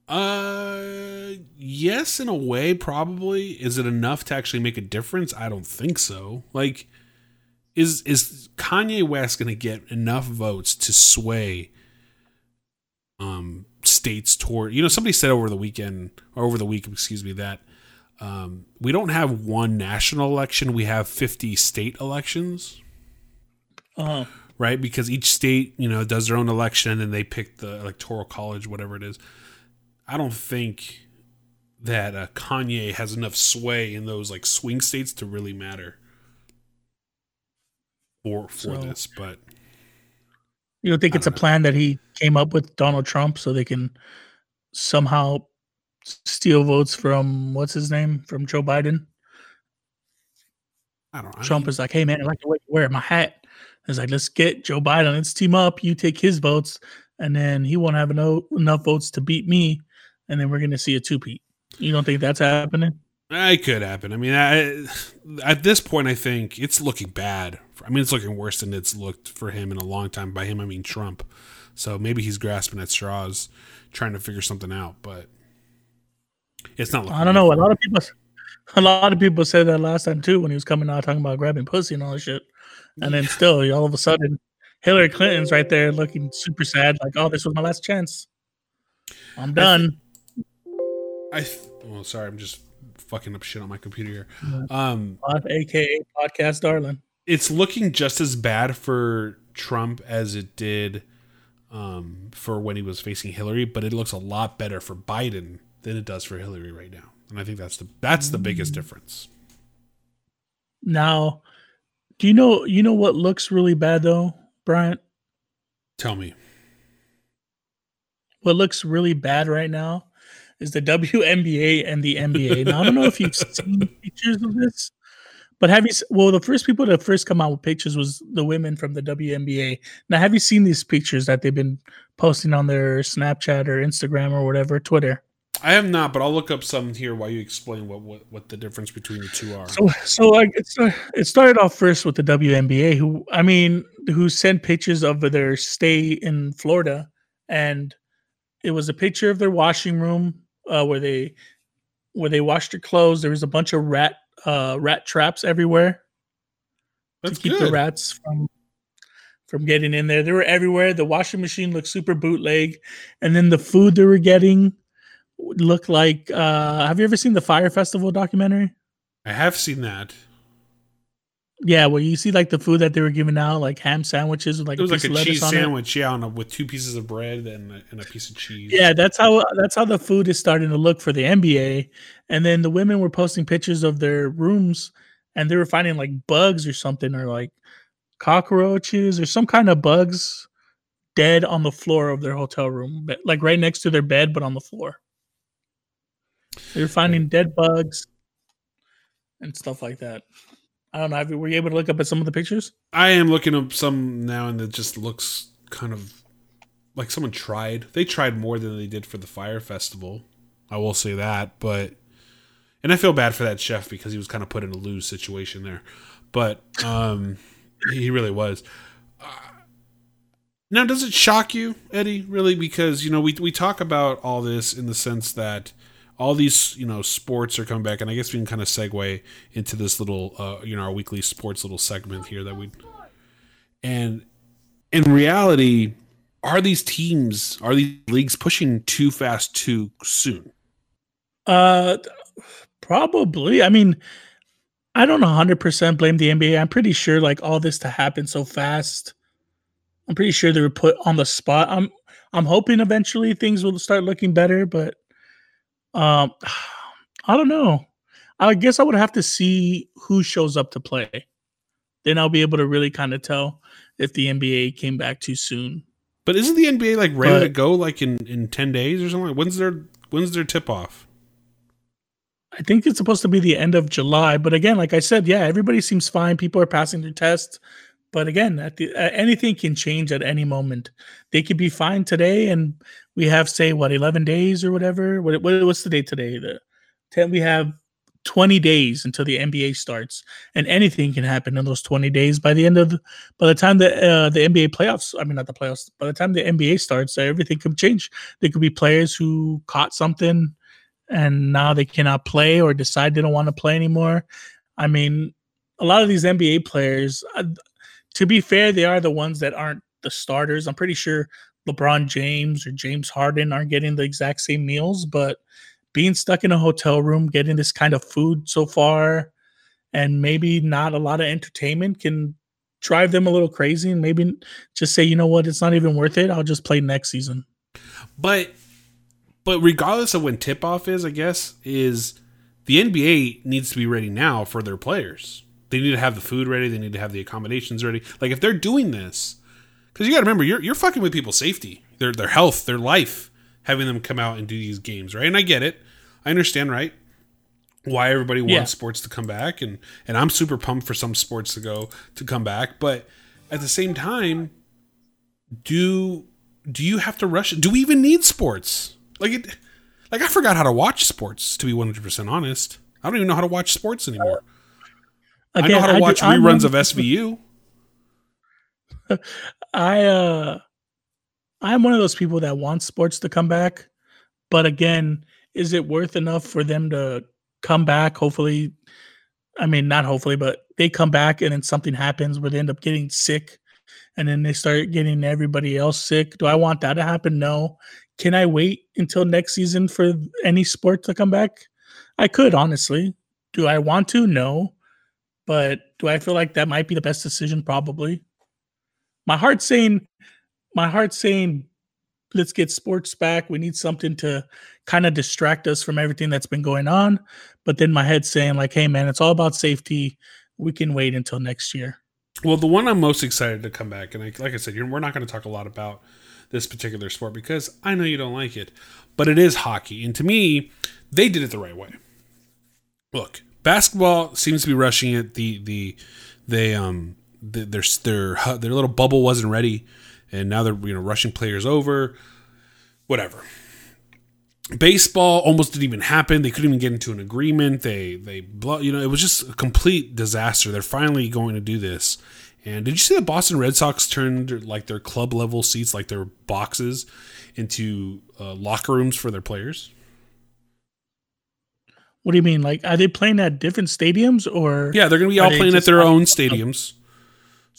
Speaker 1: Uh, yes, in a way, probably. Is it enough to actually make a difference? I don't think so. Like, is is Kanye West going to get enough votes to sway um states toward? You know, somebody said over the weekend or over the week, excuse me, that um, we don't have one national election; we have fifty state elections.
Speaker 2: Uh,
Speaker 1: right? Because each state, you know, does their own election and then they pick the electoral college, whatever it is. I don't think that uh, Kanye has enough sway in those like swing states to really matter for for
Speaker 2: So-
Speaker 1: this. But
Speaker 2: you don't think
Speaker 1: I
Speaker 2: it's a
Speaker 1: don't know.
Speaker 2: plan that he came up with Donald Trump so they can somehow steal votes from what's his name from Joe Biden?
Speaker 1: I don't. I
Speaker 2: Trump is like, "Hey man, I like the way you wear my hat." It's like, "Let's get Joe Biden. Let's team up. You take his votes, and then he won't have enough enough votes to beat me, and then we're gonna see a two-peat." You don't think that's happening?
Speaker 1: it could happen. I mean, I, at this point, I think it's looking bad. I mean, it's looking worse than it's looked for him in a long time. By him, I mean Trump. So maybe he's grasping at straws, trying to figure something out. But it's not.
Speaker 2: I don't know. A lot of people, a lot of people said that last time too when he was coming out talking about grabbing pussy and all that shit, and then still, all of a sudden, Hillary Clinton's right there looking super sad, like, "Oh, this was my last chance. I'm done."
Speaker 1: I th- well, sorry, I'm just fucking up shit on my computer here. Um,
Speaker 2: AKA podcast darling.
Speaker 1: it's looking just as bad for Trump as it did um, for when he was facing Hillary, but it looks a lot better for Biden than it does for Hillary right now, and I think that's the that's the biggest difference.
Speaker 2: Now, do you know you know what looks really bad though, Bryant?
Speaker 1: Tell me,
Speaker 2: What looks really bad right now is the WNBA and the NBA. Now, I don't know if you've seen pictures of this, but have you? Well, the first people to first come out with pictures was the women from the WNBA. Now, have you seen these pictures that they've been posting on their Snapchat or Instagram or whatever, Twitter?
Speaker 1: I have not, but I'll look up some here while you explain what what, what the difference between the two are.
Speaker 2: So, so like it's, uh, it started off first with the WNBA, who I mean, who sent pictures of their stay in Florida, and it was a picture of their washing room uh, where they where they washed their clothes. There was a bunch of rat uh, rat traps everywhere
Speaker 1: That's
Speaker 2: to keep
Speaker 1: good.
Speaker 2: the rats from from getting in there. They were everywhere. The washing machine looked super bootleg, and then the food they were getting looked like. Uh, have you ever seen the Fyre Festival documentary?
Speaker 1: I have seen that.
Speaker 2: Yeah, well, you see like the food that they were giving out, like ham sandwiches with like
Speaker 1: It was
Speaker 2: a
Speaker 1: like
Speaker 2: piece
Speaker 1: a
Speaker 2: lettuce
Speaker 1: cheese
Speaker 2: on it.
Speaker 1: sandwich, yeah, on a, with two pieces of bread and a, and a piece of cheese.
Speaker 2: Yeah, that's how that's how the food is starting to look for the NBA. And then the women were posting pictures of their rooms, and they were finding like bugs or something, or like cockroaches or some kind of bugs dead on the floor of their hotel room, like right next to their bed, but on the floor. They were finding dead bugs and stuff like that. I don't know. Have you, were you able to look up at some of the pictures?
Speaker 1: I am looking up some now, and it just looks kind of like someone tried. They tried more than they did for the Fyre festival. I will say that, but and I feel bad for that chef because he was kind of put in a lose situation there. But um, he really was. Uh, now, does it shock you, Eddie? Really, because you know we we talk about all this in the sense that all these you know sports are coming back, and I guess we can kind of segue into this little uh, you know our weekly sports little segment here that we. And in reality, are these teams, are these leagues pushing too fast too soon?
Speaker 2: Uh, probably. I mean, I don't 100% blame the NBA. I'm pretty sure like all this to happen so fast. I'm pretty sure they were put on the spot. I'm I'm hoping eventually things will start looking better, but um I don't know. I guess I would have to see who shows up to play. Then I'll be able to really kind of tell if the NBA came back too soon.
Speaker 1: But isn't the NBA like ready
Speaker 2: But-
Speaker 1: to go like in, in ten days or something? When's their when's their tip off?
Speaker 2: I think it's supposed to be the end of July, but again, like I said, yeah, everybody seems fine. People are passing their tests, but again, at the, uh, anything can change at any moment. They could be fine today, and we have say what eleven days or whatever. What, what what's the date today? The ten. We have 20 days until the NBA starts, and anything can happen in those 20 days. By the end of, by the time the uh, the NBA playoffs, I mean not the playoffs, by the time the NBA starts, everything could change. There could be players who caught something, and now they cannot play or decide they don't want to play anymore. I mean, a lot of these NBA players, uh, to be fair, they are the ones that aren't the starters. I'm pretty sure LeBron James or James Harden aren't getting the exact same meals, but being stuck in a hotel room, getting this kind of food so far, and maybe not a lot of entertainment can drive them a little crazy and maybe just say, you know what, it's not even worth it. I'll just play next season.
Speaker 1: But but regardless of when tip off is, I guess, is the NBA needs to be ready now for their players. They need to have the food ready, they need to have the accommodations ready. Like if they're doing this, because you gotta remember, you're you're fucking with people's safety, their their health, their life, having them come out and do these games, right? And I get it. I understand, right? Why everybody wants
Speaker 2: Yeah.
Speaker 1: sports to come back, and and I'm super pumped for some sports to go to come back, but at the same time, do do you have to rush? Do we even need sports? Like it, like I forgot how to watch sports. To be one hundred percent honest, I don't even know how to watch sports anymore. I know
Speaker 2: Again,
Speaker 1: how to
Speaker 2: do-
Speaker 1: watch
Speaker 2: I'm
Speaker 1: reruns of SVU.
Speaker 2: I uh I'm one of those people that wants sports to come back, but again, is it worth enough for them to come back? Hopefully, I mean not hopefully, but they come back and then something happens where they end up getting sick and then they start getting everybody else sick. Do I want that to happen? No. Can I wait until next season for any sport to come back? I could honestly. Do I want to? No. But do I feel like that might be the best decision? Probably my heart's saying my heart's saying let's get sports back. We need something to kind of distract us from everything that's been going on. But then my head's saying like hey man it's all about safety. We can wait until next year.
Speaker 1: Well, the one I'm most excited to come back, and I, like I said, we're not going to talk a lot about this particular sport because I know you don't like it, but it is hockey, and to me, they did it the right way. Look, basketball seems to be rushing it. The the they um their their their little bubble wasn't ready, and now they're you know rushing players over, whatever. Baseball almost didn't even happen. They couldn't even get into an agreement. They they you know it was just a complete disaster. They're finally going to do this. And did you see the Boston Red Sox turned like their club level seats, like their boxes, into uh, locker rooms for their players?
Speaker 2: what do you mean like are they playing at different stadiums or
Speaker 1: Yeah, they're going to be all playing at their own stadiums.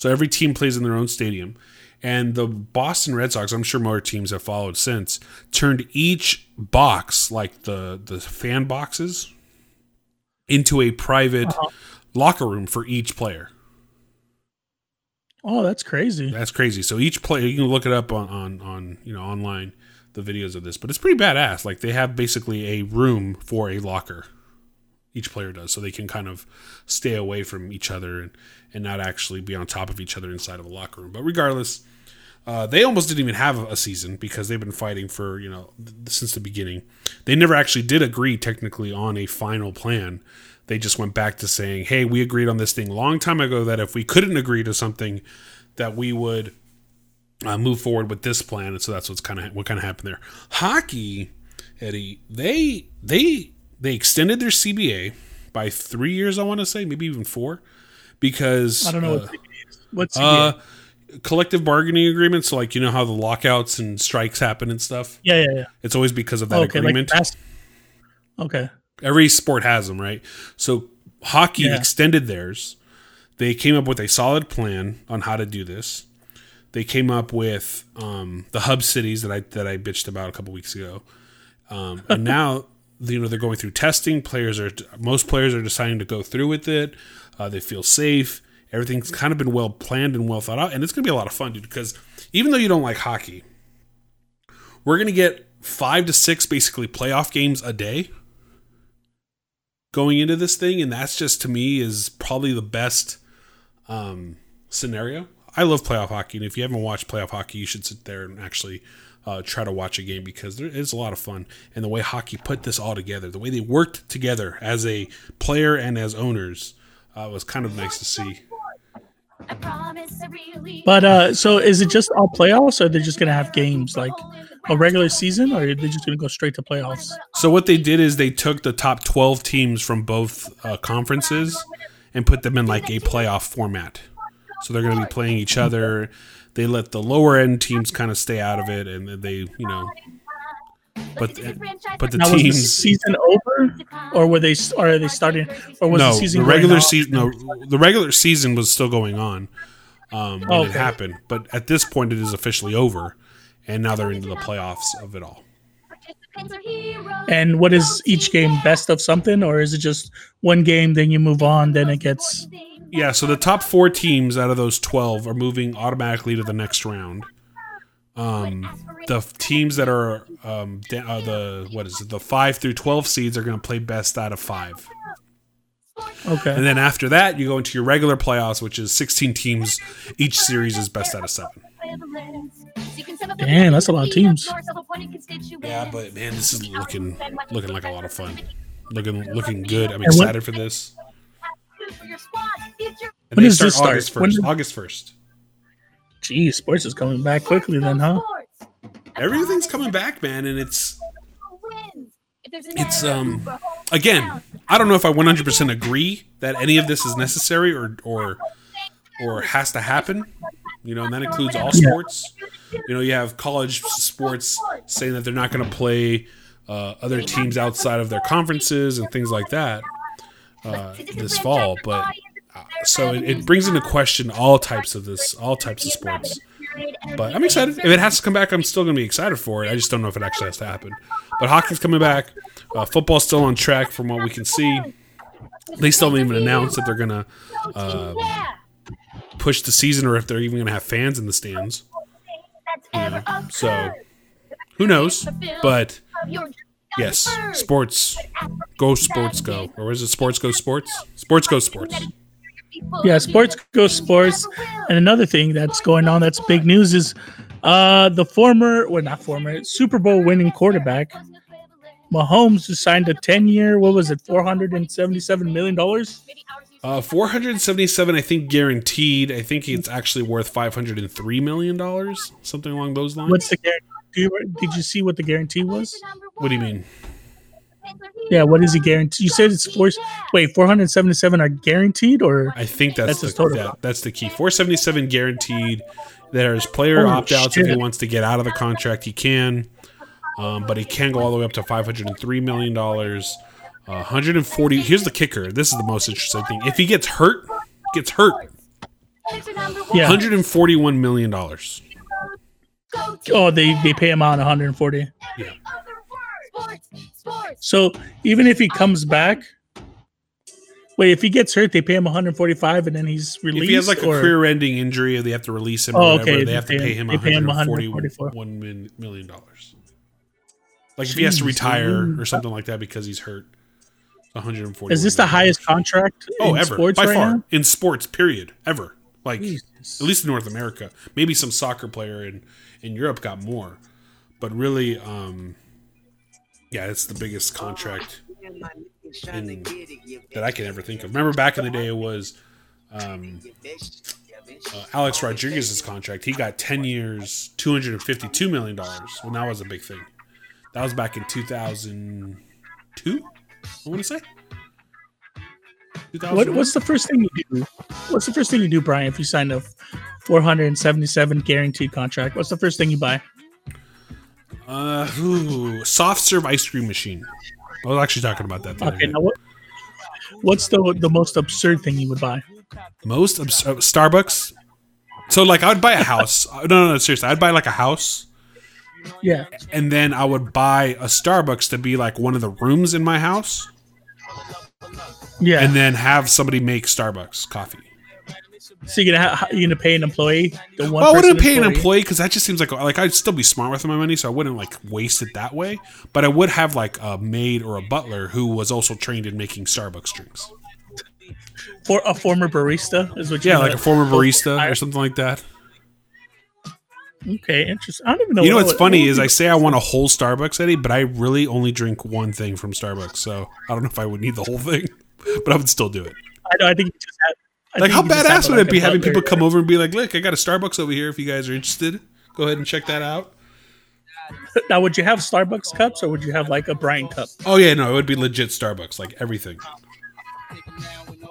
Speaker 1: So every team plays in their own stadium. And the Boston Red Sox, I'm sure more teams have followed since, turned each box, like the the fan boxes, into a private
Speaker 2: Uh-huh.
Speaker 1: locker room for each player.
Speaker 2: oh that's crazy
Speaker 1: That's crazy. So each player, you can look it up on, on, on you know online the videos of this, but it's pretty badass. Like they have basically a room for a locker. Each player does, so they can kind of stay away from each other and, and not actually be on top of each other inside of a locker room. But regardless, uh, they almost didn't even have a season because they've been fighting for you know since the beginning. They never actually did agree technically on a final plan. They just went back to saying, "Hey, we agreed on this thing long time ago that if we couldn't agree to something, that we would uh, move forward with this plan." And so that's what's kind of what kind of happened there. Hockey, Eddie, they they they extended their CBA by three years. I want to say maybe even four, because
Speaker 2: i don't know
Speaker 1: uh,
Speaker 2: what CBA is. what's
Speaker 1: uh, collective bargaining agreements. So, like you know how the lockouts and strikes happen and stuff.
Speaker 2: yeah yeah yeah
Speaker 1: It's always because of that
Speaker 2: okay like
Speaker 1: agreement.
Speaker 2: bas- okay
Speaker 1: Every sport has them, right? So, hockey
Speaker 2: Yeah.
Speaker 1: extended theirs. They came up with a solid plan on how to do this. They came up with um, the hub cities that I that I bitched about a couple weeks ago, um, and now you know they're going through testing. Players are most players are deciding to go through with it. Uh, they feel safe. Everything's kind of been well planned and well thought out, and it's going to be a lot of fun, dude. Because even though you don't like hockey, we're going to get five to six basically playoff games a day going into this thing, and that's just to me is probably the best um, scenario. I love playoff hockey, and if you haven't watched playoff hockey, you should sit there and actually uh, try to watch a game because there is a lot of fun. And the way hockey put this all together, the way they worked together as a player and as owners, uh, was kind of nice to see.
Speaker 2: but uh so is it just all playoffs or they're just gonna have games like a regular season, or are they just going to go straight to playoffs?
Speaker 1: So what they did is they took the top 12 teams from both uh, conferences and put them in like a playoff format. So they're going to be playing each other. They let the lower end teams kind of stay out of it, and they, you know, but but the
Speaker 2: Now was the season over, or were they? Or are they starting? Or was
Speaker 1: no
Speaker 2: the season
Speaker 1: the regular season no the regular season was still going on um, when it happened, but at this point it is officially over, and now they're into the playoffs of it all.
Speaker 2: And what is each game best of something, or is it just one game, then you move on, then it gets?
Speaker 1: Yeah, so the top four teams out of those twelve are moving automatically to the next round. Um, the teams that are um, da- uh, the what is it? The five through twelve seeds are going to play best out of five,
Speaker 2: Okay.
Speaker 1: and then after that you go into your regular playoffs, which is sixteen teams. Each series is best out of seven.
Speaker 2: Damn, that's a lot of teams.
Speaker 1: Yeah, but man, this is looking looking like a lot of fun. Looking looking good. I'm excited for this. And
Speaker 2: When
Speaker 1: they
Speaker 2: this start?
Speaker 1: August first. August first.
Speaker 2: Geez, sports is coming back quickly, then, huh?
Speaker 1: Everything's coming back, man, and it's it's um again. I don't know if I 100% agree that any of this is necessary or or or has to happen. You know, and that includes all sports. You know, you have college sports saying that they're not going to play uh, other teams outside of their conferences and things like that uh, this fall. But so it, it brings into question all types of this, all types of sports. But I'm excited. If it has to come back, I'm still going to be excited for it. I just don't know if it actually has to happen. But hockey's coming back. Uh, football's still on track from what we can see. They still haven't even announced that they're going to uh, push the season or if they're even going to have fans in the stands. So who knows? But yes, sports. Go sports go. Or is it sports go sports? Sports go sports.
Speaker 2: Yeah, sports go sports. And another thing that's going on that's big news is uh the former, well not former, Super Bowl winning quarterback Mahomes just signed a 10 year, what was it, 477 million dollars?
Speaker 1: Uh, 477, I think, guaranteed. I think it's actually worth 503 million dollars, something along those lines.
Speaker 2: What's the guarantee? Did you see what the guarantee was?
Speaker 1: what do you mean?
Speaker 2: Yeah, what is he guaranteed? You said it's four. Wait, 477 are guaranteed, or
Speaker 1: I think that's,
Speaker 2: That's
Speaker 1: the,
Speaker 2: total.
Speaker 1: that, that's the key. 477 guaranteed. There's player
Speaker 2: Holy
Speaker 1: opt outs if he wants to get out of the contract, he can. Um, but he can go all the way up to 503 million dollars. Uh, 140. Here's the kicker. This is the most interesting thing. If he gets hurt, gets hurt,
Speaker 2: yeah?
Speaker 1: 141 million dollars.
Speaker 2: Oh, they they pay him out 140.
Speaker 1: Yeah.
Speaker 2: So even if he comes back, wait, if he gets hurt, they pay him 145, and then he's released.
Speaker 1: If he has like a career-ending injury, or they have to release him, or
Speaker 2: Oh,
Speaker 1: whatever,
Speaker 2: okay,
Speaker 1: they have to pay him
Speaker 2: they pay him
Speaker 1: 141 min- million dollars. Like if he has to retire
Speaker 2: dude.
Speaker 1: or something like that because he's hurt, 140.
Speaker 2: Is this the highest contract
Speaker 1: Oh,
Speaker 2: in
Speaker 1: ever
Speaker 2: sports
Speaker 1: by
Speaker 2: right
Speaker 1: far
Speaker 2: now?
Speaker 1: in sports. Period. Ever. Like
Speaker 2: Jesus.
Speaker 1: at least in North America. Maybe some soccer player in in Europe got more, but really, um, yeah, it's the biggest contract in, that I can ever think of. Remember back in the day, it was um, uh, Alex Rodriguez's contract. He got ten years, two hundred and fifty-two million dollars. When that was a big thing. That was back in two thousand two. I want to say.
Speaker 2: What, what's the first thing you do? What's the first thing you do, Brian? If you sign a 477 guaranteed contract, what's the first thing you buy?
Speaker 1: Uh, ooh, soft serve ice cream machine. I was actually talking about that.
Speaker 2: Okay, now what? What's the the most absurd thing you would buy?
Speaker 1: Most abs- uh, Starbucks. So like, I would buy a house. No, no, no, seriously, I'd buy like a house,
Speaker 2: Yeah,
Speaker 1: and then I would buy a Starbucks to be like one of the rooms in my house,
Speaker 2: yeah.
Speaker 1: and then have somebody make Starbucks coffee.
Speaker 2: So you're gonna ha- you're gonna pay an employee. The one.
Speaker 1: Well, I wouldn't pay an employee because that just seems like like I'd still be smart with my money, so I wouldn't like waste it that way. But I would have like a maid or a butler who was also trained in making Starbucks drinks.
Speaker 2: for a former barista is what you
Speaker 1: Yeah, like a former oh, barista
Speaker 2: I-
Speaker 1: or something like that.
Speaker 2: Okay, interesting. I don't even know.
Speaker 1: You know
Speaker 2: what-
Speaker 1: what's
Speaker 2: what
Speaker 1: funny
Speaker 2: would
Speaker 1: is I say I want a whole Starbucks Eddie, but I really only drink one thing from Starbucks, so I don't know if I would need the whole thing, but I would still do it.
Speaker 2: I, know, I think you just have. I
Speaker 1: Like, how
Speaker 2: you just
Speaker 1: badass would it be having people come over and be like, "Look, I got a Starbucks over here. If you guys are interested, go ahead and check that out."
Speaker 2: Now, would you have Starbucks cups or would you have like a Brian cup?
Speaker 1: Oh yeah, no, it would be legit Starbucks, like everything.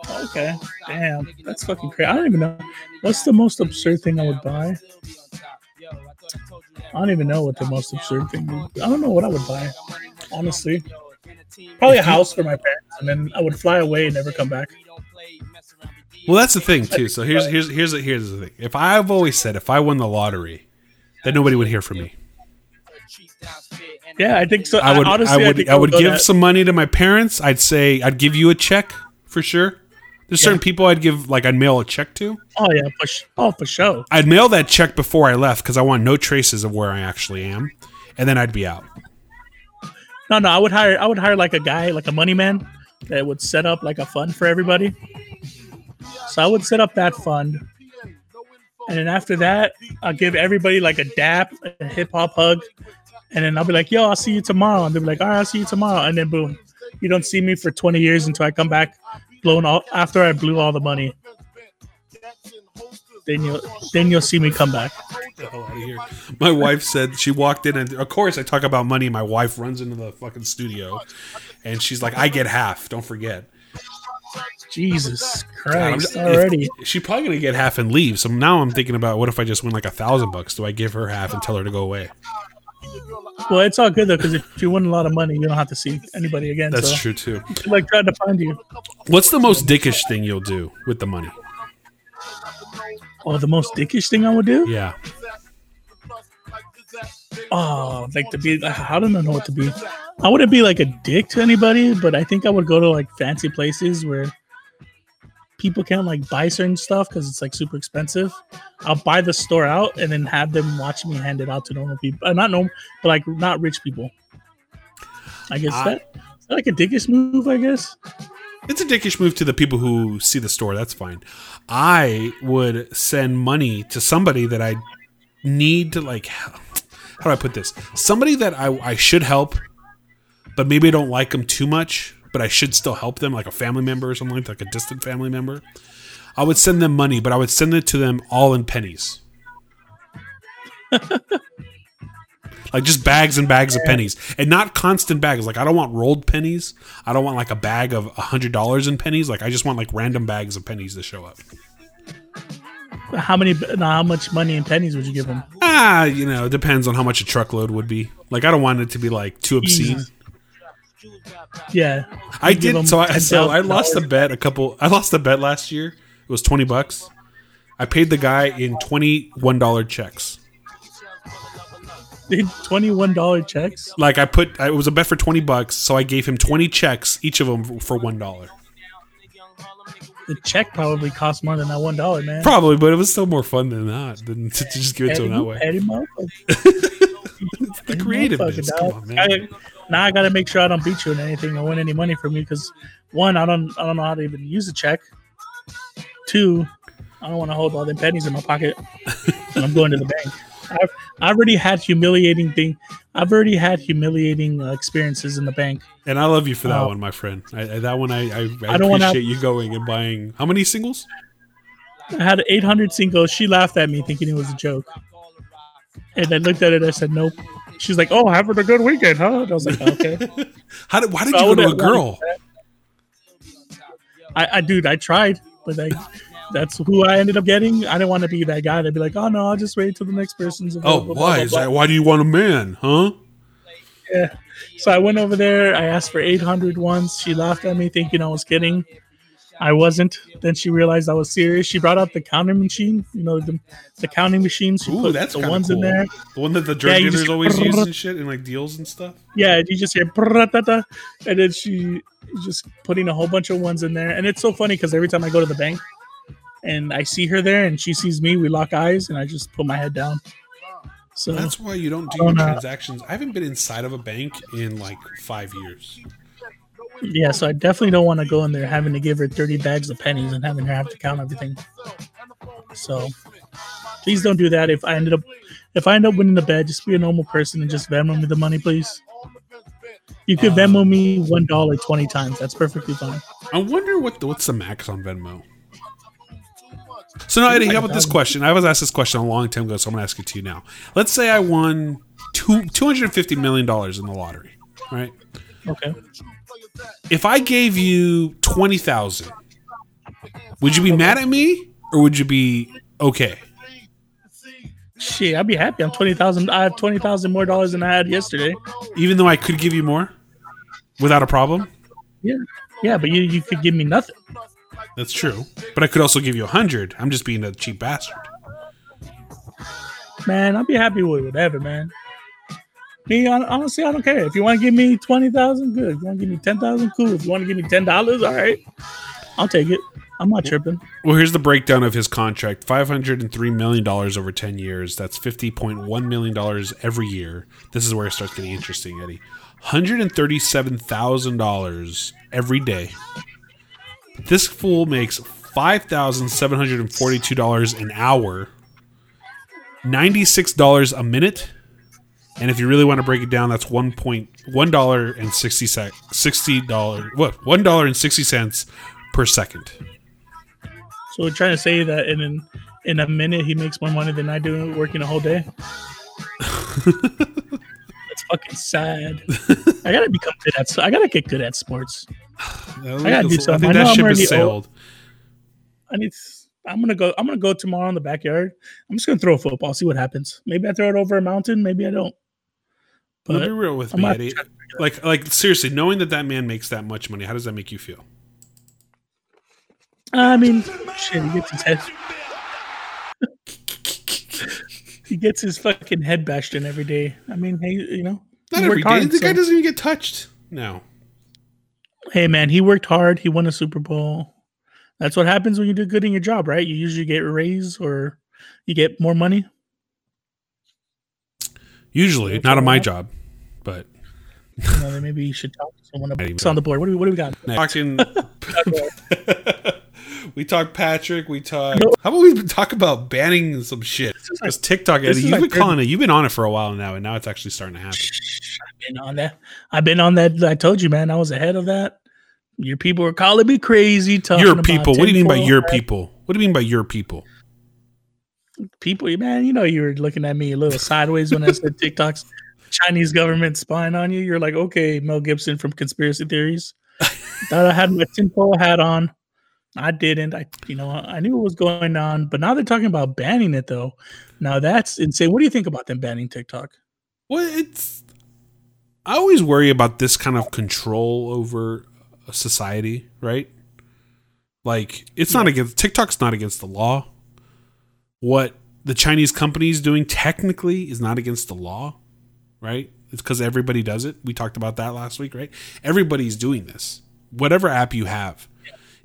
Speaker 2: Okay, damn, that's fucking crazy. I don't even know what's the most absurd thing I would buy. I don't even know what the most absurd thing. Would, I don't know what I would buy, honestly. Probably a house for my parents, and then I would fly away and never come back.
Speaker 1: Well, that's the thing too. So here's here's here's the, here's the thing. If I've always said if I won the lottery, then nobody would hear from me.
Speaker 2: Yeah, I think so.
Speaker 1: I would
Speaker 2: honestly,
Speaker 1: I would
Speaker 2: think
Speaker 1: I would give
Speaker 2: that-
Speaker 1: some money to my parents. I'd say I'd give you a check for sure. There's certain people I'd give like I'd mail a check to.
Speaker 2: Oh yeah, for sh- oh for sure.
Speaker 1: I'd mail that check before I left because I want no traces of where I actually am, and then I'd be out.
Speaker 2: No, no, I would hire. I would hire like a guy, like a money man, that would set up like a fund for everybody. So I would set up that fund, and then after that, I'll give everybody like a dap, a hip hop hug, and then I'll be like, "Yo, I'll see you tomorrow," and they'll be like, "All right, I'll see you tomorrow," and then boom, you don't see me for twenty years until I come back, blown all after I blew all the money. Then you'll then you'll see me come back.
Speaker 1: My wife said she walked in, and of course I talk about money. My wife runs into the fucking studio, and she's like, "I get half. Don't forget."
Speaker 2: Jesus
Speaker 1: God, I'm-
Speaker 2: Christ!
Speaker 1: if-
Speaker 2: Already.
Speaker 1: she's probably gonna get half and leave. So now I'm thinking about what if I just win like a thousand bucks? Do I give her half and tell her to go away?
Speaker 2: Well, it's all good though because if you win a lot of money, you don't have to see anybody again.
Speaker 1: That's
Speaker 2: so.
Speaker 1: true too.
Speaker 2: Like trying to find you.
Speaker 1: What's the most dickish thing you'll do with the money?
Speaker 2: Oh, the most dickish thing I would do?
Speaker 1: Yeah,
Speaker 2: Oh, like to be. I don't know what to be. I wouldn't be like a dick to anybody, but I think I would go to like fancy places where people can't like buy certain stuff because it's like super expensive. I'll buy the store out and then have them watch me hand it out to normal people. Uh, not normal, but like not rich people. I guess
Speaker 1: I-
Speaker 2: that like a dickish move. I guess.
Speaker 1: it's a dickish move to the people who see the store. That's fine. I would send money to somebody that I need to like. How do I put this? Somebody that I, I should help, but maybe I don't like them too much, but I should still help them, like a family member or something like, that, like a distant family member. I would send them money, but I would send it to them all in pennies. like just bags and bags of pennies and not constant bags like i don't want rolled pennies i don't want like a bag of a hundred dollars in pennies like i just want like random bags of pennies to show up
Speaker 2: How many? Now, how much money in pennies would you give them?
Speaker 1: ah you know it depends on how much a truckload would be like i don't want it to be like too obscene
Speaker 2: Jesus. Yeah,
Speaker 1: i did so i so i lost a bet a couple i lost a bet last year it was 20 bucks i paid the guy in 21 dollar checks
Speaker 2: twenty-one dollar checks.
Speaker 1: like i put it was a bet for 20 bucks so i gave him 20 checks each of them for one dollar
Speaker 2: The check probably cost more than that one dollar, man.
Speaker 1: Probably, but it was still more fun than that than to just give it to him that way. The creativeness, come on, man.
Speaker 2: I- now I gotta make sure I don't beat you in anything or win any money from you because one, I don't I don't know how to even use a check. Two, I don't want to hold all the pennies in my pocket I'm going to the bank. I've, I've already had humiliating thing. I've already had humiliating uh, experiences in the bank.
Speaker 1: And I love you for that
Speaker 2: Oh.
Speaker 1: one, my friend. I, I, that one, I, I, I,
Speaker 2: I don't wanna-
Speaker 1: appreciate you going and buying. How many singles?
Speaker 2: I had 800 singles. She laughed at me thinking it was a joke. And I looked at it. I said, nope. She's like, oh, having a good weekend, huh? And I was like, okay.
Speaker 1: How did? Why did you go to a girl?
Speaker 2: I, I dude, I tried, but like, that's who I ended up getting. I didn't want to be that guy to be like, oh no, I'll just wait till the next person's.
Speaker 1: Oh,
Speaker 2: blah,
Speaker 1: why is that? Why do you want a man? Huh?
Speaker 2: Yeah. So I went over there. I asked for 800 once. She laughed at me, thinking I was kidding. I wasn't. Then she realized I was serious. She brought out the counting machine. You know, the, the counting machine. She
Speaker 1: Ooh, that's
Speaker 2: the ones in there.
Speaker 1: The one that the drug
Speaker 2: Yeah,
Speaker 1: dealers always use and shit, and like deals and stuff.
Speaker 2: Yeah, you just hear "Brrrr-ta-ta," and then she just putting a whole bunch of ones in there. And it's so funny because every time I go to the bank and I see her there and she sees me, we lock eyes and I just put my head down. So
Speaker 1: That's why you don't do
Speaker 2: I don't know.
Speaker 1: transactions. I haven't been inside of a bank in like five years.
Speaker 2: Yeah, so I definitely don't want to go in there having to give her 30 bags of pennies and having her have to count everything. So please don't do that. If I ended up if I end up winning the bet, just be a normal person and just Venmo me the money, please. You could um, Venmo me one dollar twenty times. That's perfectly fine.
Speaker 1: I wonder what the, what's the max on Venmo. So now, Eddie, how about this question? I was asked this question a long time ago, so I'm going to ask it to you now. Let's say I won two two hundred fifty million dollars in the lottery, right?
Speaker 2: Okay.
Speaker 1: If I gave you twenty thousand, would you be mad at me or would you be okay?
Speaker 2: Shit, I'd be happy. I'm twenty thousand. I have twenty thousand more dollars than I had yesterday.
Speaker 1: Even though I could give you more without a problem?
Speaker 2: Yeah, yeah, but you you could give me nothing.
Speaker 1: That's true. But I could also give you a hundred. I'm just being a cheap bastard.
Speaker 2: Man, I'd be happy with whatever, man. Me, honestly, I don't care. If you want to give me twenty thousand, good. If you want to give me ten thousand, cool. If you want to give me ten dollars, all right, I'll take it. I'm not tripping.
Speaker 1: Well, here's the breakdown of his contract: five hundred and three million dollars over ten years. That's fifty point one million dollars every year. This is where it starts getting interesting, Eddie. Hundred and thirty-seven thousand dollars every day. This fool makes five thousand seven hundred and forty-two dollars an hour, ninety-six dollars a minute, and if you really want to break it down, that's one point one dollar and sixty sec sixty dollar what one dollar and sixty cents per second.
Speaker 2: So we're trying to say that in an, in a minute he makes more money than I do working a whole day. That's fucking sad. I gotta become good at. I gotta get good at sports.
Speaker 1: I,
Speaker 2: gotta do something.
Speaker 1: think
Speaker 2: I
Speaker 1: that ship has sailed.
Speaker 2: I need. I'm gonna go. I'm gonna go tomorrow in the backyard. I'm just gonna throw a football, see what happens. Maybe I throw it over a mountain. Maybe I don't.
Speaker 1: But be real with
Speaker 2: I'm
Speaker 1: me, Eddie.
Speaker 2: trying to figure
Speaker 1: Like, like seriously, knowing that that man makes that much money, how does that make you feel?
Speaker 2: I mean, shit. He gets his head. he gets his fucking head bashed in every day. I mean, hey, you know,
Speaker 1: Not every day.
Speaker 2: hard,
Speaker 1: The guy doesn't even get touched. No.
Speaker 2: hey man, he worked hard. He won a Super Bowl. That's what happens when you do good in your job, right? You usually get a raise or you get more money.
Speaker 1: Usually, not on my job, but
Speaker 2: You know, maybe you should talk to someone about
Speaker 1: even
Speaker 2: what's on the board. What do we, what do we got?
Speaker 1: talking. we talk Patrick. We talk. How about we talk about banning some shit? Because TikTok, Eddie,
Speaker 2: is
Speaker 1: you've been calling it. You've been on it for a while now, and now it's actually starting to happen.
Speaker 2: I've been on that. I've been on that. I told you, man. I was ahead of that. Your people were calling me crazy. Talking
Speaker 1: Your
Speaker 2: about
Speaker 1: people. What do you mean by your
Speaker 2: hat.
Speaker 1: people? What do you mean by your people?
Speaker 2: people? Man, you know you were looking at me a little sideways when I said TikTok's Chinese government spying on you. You're like, okay, Mel Gibson from Conspiracy Theories. Thought I had my tinfoil hat on. I didn't. I, you know, I knew what was going on, but now they're talking about banning it though. Now that's insane. What do you think about them banning TikTok?
Speaker 1: Well, it's. I always worry about this kind of control over a society, right? Like, it's not against TikTok's not against the law. What the Chinese company is doing technically is not against the law, right? It's because everybody does it. We talked about that last week, right? Everybody's doing this. Whatever app you have.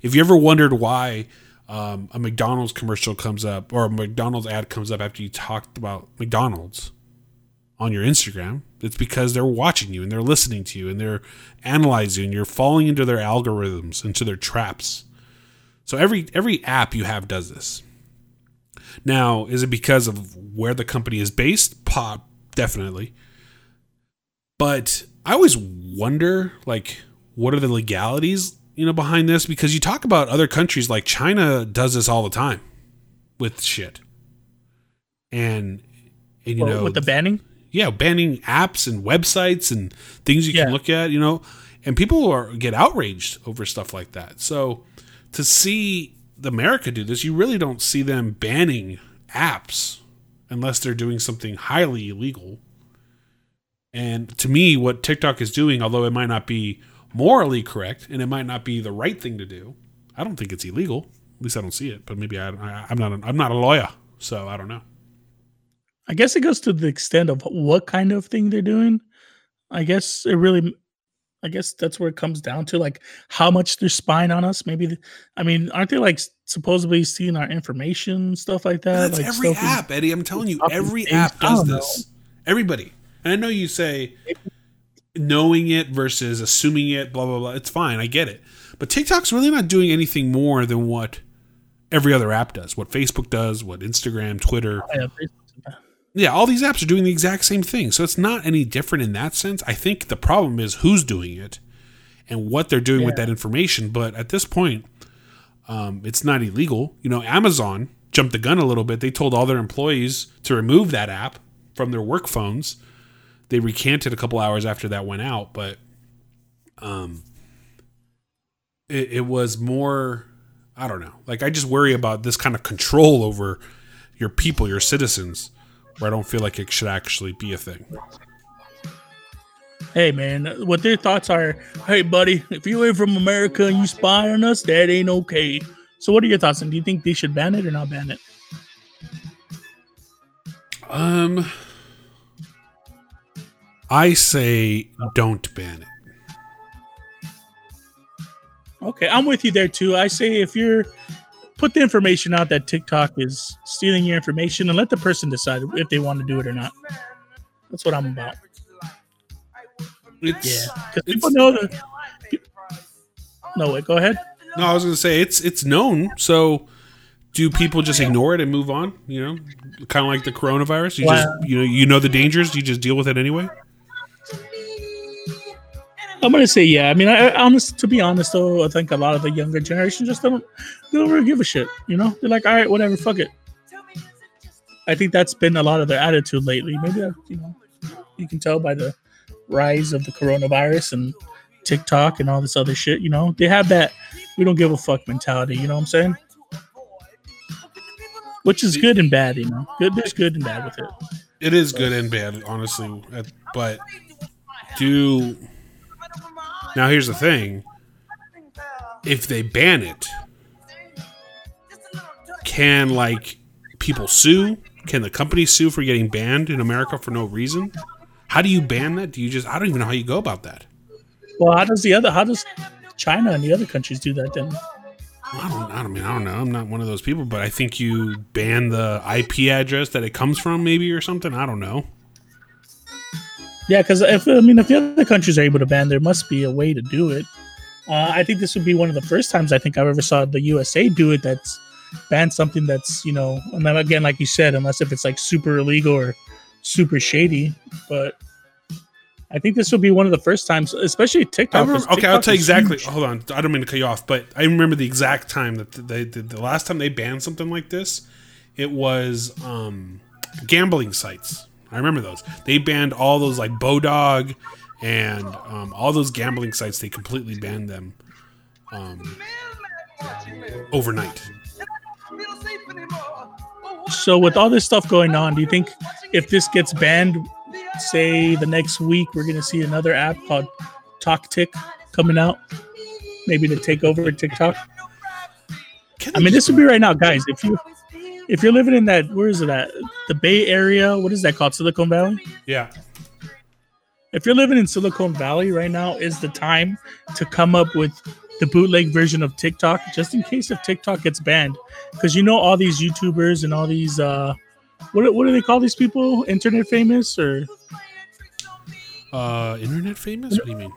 Speaker 1: If you ever wondered why um, a McDonald's commercial comes up or a McDonald's ad comes up after you talked about McDonald's, on your Instagram, it's because they're watching you and they're listening to you and they're analyzing. You're falling into their algorithms, into their traps. So every every app you have does this. Now, is it because of where the company is based? Pop, definitely. But I always wonder, like, what are the legalities, you know, behind this? Because you talk about other countries, like China does this all the time with shit, and and you
Speaker 2: Well,
Speaker 1: know
Speaker 2: with the banning?
Speaker 1: yeah, banning apps and websites and things you can look at, you know, and people are get outraged over stuff like that. So to see the America do this, you really don't see them banning apps unless they're doing something highly illegal. And to me, what TikTok is doing, although it might not be morally correct and it might not be the right thing to do, I don't think it's illegal. At least I don't see it. But maybe I, I, I'm not. A, I'm not a lawyer, so I don't know.
Speaker 2: I guess it goes to the extent of what kind of thing they're doing. I guess it really, I guess that's where it comes down to, like how much they're spying on us. Maybe, the, I mean, aren't they like supposedly seeing our information, stuff like that?
Speaker 1: That's
Speaker 2: like
Speaker 1: every app, Eddie. I'm telling you, every app does
Speaker 2: don't know.
Speaker 1: this. Everybody. And I know you say knowing it versus assuming it, blah blah blah. It's fine. I get it. But TikTok's really not doing anything more than what every other app does. What Facebook does, what Instagram, Twitter.
Speaker 2: Yeah,
Speaker 1: Yeah, all these apps are doing the exact same thing. So it's not any different in that sense. I think the problem is who's doing it and what they're doing with that information. But at this point, um, it's not illegal. You know, Amazon jumped the gun a little bit. They told all their employees to remove that app from their work phones. They recanted a couple hours after that went out, but um, it, it was more. I don't know. Like I just worry about this kind of control over your people, your citizens, where I don't feel like it should actually be a thing.
Speaker 2: Hey man, what their thoughts are? Hey buddy, if you ain't from America and you spy on us, that ain't okay. So what are your thoughts? And do you think they should ban it or not ban it?
Speaker 1: Um, I say don't ban it.
Speaker 2: Okay, I'm with you there too. I say if you're put the information out that TikTok is stealing your information and let the person decide if they want to do it or not. That's what I'm about.
Speaker 1: It's,
Speaker 2: Yeah, because people know that. No, wait, go ahead.
Speaker 1: No, I was gonna say it's it's known. So, do people just ignore it and move on? You know, kind of like the coronavirus. You
Speaker 2: Wow.
Speaker 1: just you know you know the dangers. You just deal with it anyway.
Speaker 2: I'm gonna say yeah. I mean, I, I honest to be honest though, I think a lot of the younger generation just don't they don't really give a shit. You know, they're like, all right, whatever, fuck it. I think that's been a lot of their attitude lately. Maybe uh, you know, you can tell by the rise of the coronavirus and TikTok and all this other shit. You know, they have that we don't give a fuck mentality. You know what I'm saying? Which is good and bad. You know, good. There's good and bad with it.
Speaker 1: It is good and bad, honestly. But do now. Here's the thing: if they ban it, can like people sue? Can the company sue for getting banned in America for no reason? How do you ban that? Do you just? I don't even know how you go about that.
Speaker 2: Well, how does the other? How does China and the other countries do that then?
Speaker 1: I don't. I don't mean. I don't know. I'm not one of those people, but I think you ban the IP address that it comes from, maybe or something. I don't know.
Speaker 2: Yeah, because if I mean, if the other countries are able to ban, there must be a way to do it. Uh, I think this would be one of the first times I think I've ever saw the USA do it. That's banned something that's you know, and then again, like you said, unless if it's like super illegal or super shady. But I think this will be one of the first times, especially TikTok.
Speaker 1: remember, okay, I'll tell you exactly.
Speaker 2: huge.
Speaker 1: Hold on, I don't mean to cut you off, but I remember the exact time that they did. The last time they banned something like this, it was um, gambling sites. I remember those. They banned all those like Bodog and um, all those gambling sites. They completely banned them um, overnight.
Speaker 2: So with all this stuff going on, do you think if this gets banned, say the next week, we're gonna see another app called TalkTick coming out, maybe to take over TikTok? I mean, this would be right now, guys. If you if you're living in that, where is it at? The Bay Area. What is that called? Silicon Valley.
Speaker 1: yeah.
Speaker 2: If you're living in Silicon Valley right now, is the time to come up with the bootleg version of TikTok, just in case if TikTok gets banned, because you know all these YouTubers and all these uh, what what do they call these people? Internet famous or
Speaker 1: Uh, internet famous? What do you mean?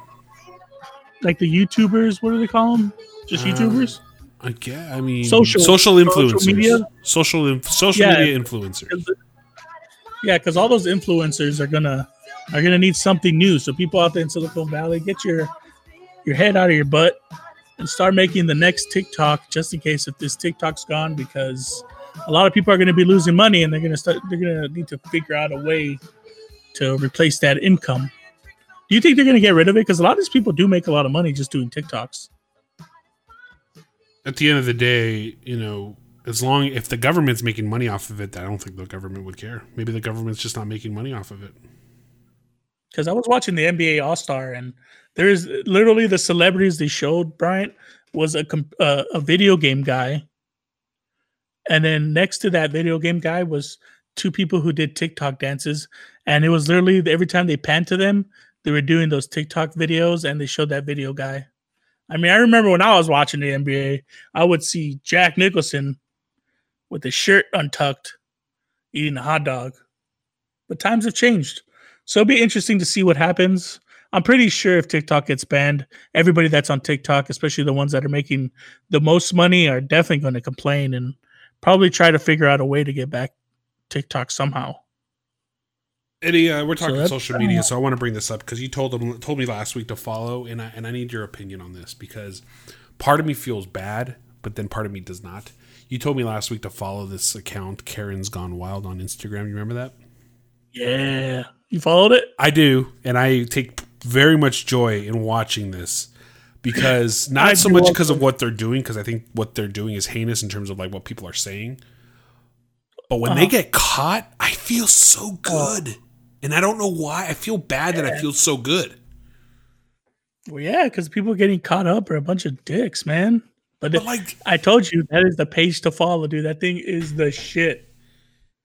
Speaker 2: like the YouTubers? What do they call them? Just
Speaker 1: Uh,
Speaker 2: YouTubers?
Speaker 1: I get. I mean,
Speaker 2: Social-
Speaker 1: social
Speaker 2: social
Speaker 1: influencers,
Speaker 2: media?
Speaker 1: social inf- social
Speaker 2: Yeah.
Speaker 1: media influencers.
Speaker 2: Yeah, because all those influencers are gonna are gonna need something new. So people out there in Silicon Valley, get your your head out of your butt and start making the next TikTok just in case if this TikTok's gone because a lot of people are gonna be losing money and they're gonna start they're gonna need to figure out a way to replace that income. Do you think they're gonna get rid of it? Because a lot of these people do make a lot of money just doing TikToks.
Speaker 1: At the end of the day, you know, as long if the government's making money off of it, I don't think the government would care. Maybe the government's just not making money off of it.
Speaker 2: because I was watching the NBA All Star and there's literally the celebrities they showed. Bryant was a uh, a video game guy, and then next to that video game guy was two people who did TikTok dances, and it was literally every time they panned to them, they were doing those TikTok videos, and they showed that video guy. I mean, I remember when I was watching the NBA, I would see Jack Nicholson with his shirt untucked, eating a hot dog. But times have changed. So it'll be interesting to see what happens. I'm pretty sure if TikTok gets banned, everybody that's on TikTok, especially the ones that are making the most money, are definitely going to complain and probably try to figure out a way to get back TikTok somehow.
Speaker 1: Eddie, uh, we're talking
Speaker 2: that's-
Speaker 1: social media, so I want to bring this up because you told them told me last week to follow, and I and I need your opinion on this because part of me feels bad but then part of me does not. You told me last week to follow this account, Karen's Gone Wild on Instagram. You remember that?
Speaker 2: Yeah. You followed it?
Speaker 1: I do, and I take very much joy in watching this because not so much because of what they're doing, because I think what they're doing is heinous in terms of like what people are saying. But when uh-huh. they get caught, I feel so good, and I don't know why. I feel bad yeah. that I feel so good.
Speaker 2: Well, yeah, because people getting caught up are a bunch of dicks, man. But, but like I told you, that is the page to follow, dude. That thing is the shit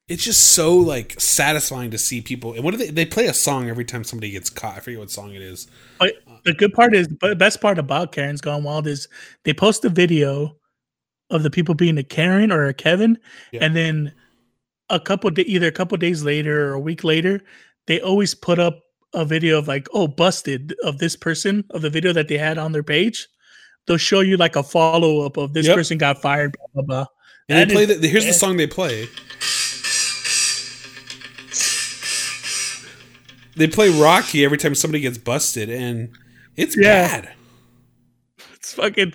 Speaker 1: it's just so like satisfying to see people. And what do they? They play a song every time somebody gets caught. I forget what song it is.
Speaker 2: But the good part is, the best part about Karen's Gone Wild is they post a video of the people being a Karen or a Kevin, yeah. and then a couple de- either a couple days later or a week later, they always put up a video of like, oh, busted of this person of the video that they had on their page. They'll show you like a follow up of this yep. person got fired, blah blah blah.
Speaker 1: And they play the, here's the song they play. they play Rocky every time somebody gets busted, and it's yeah. bad.
Speaker 2: It's fucking.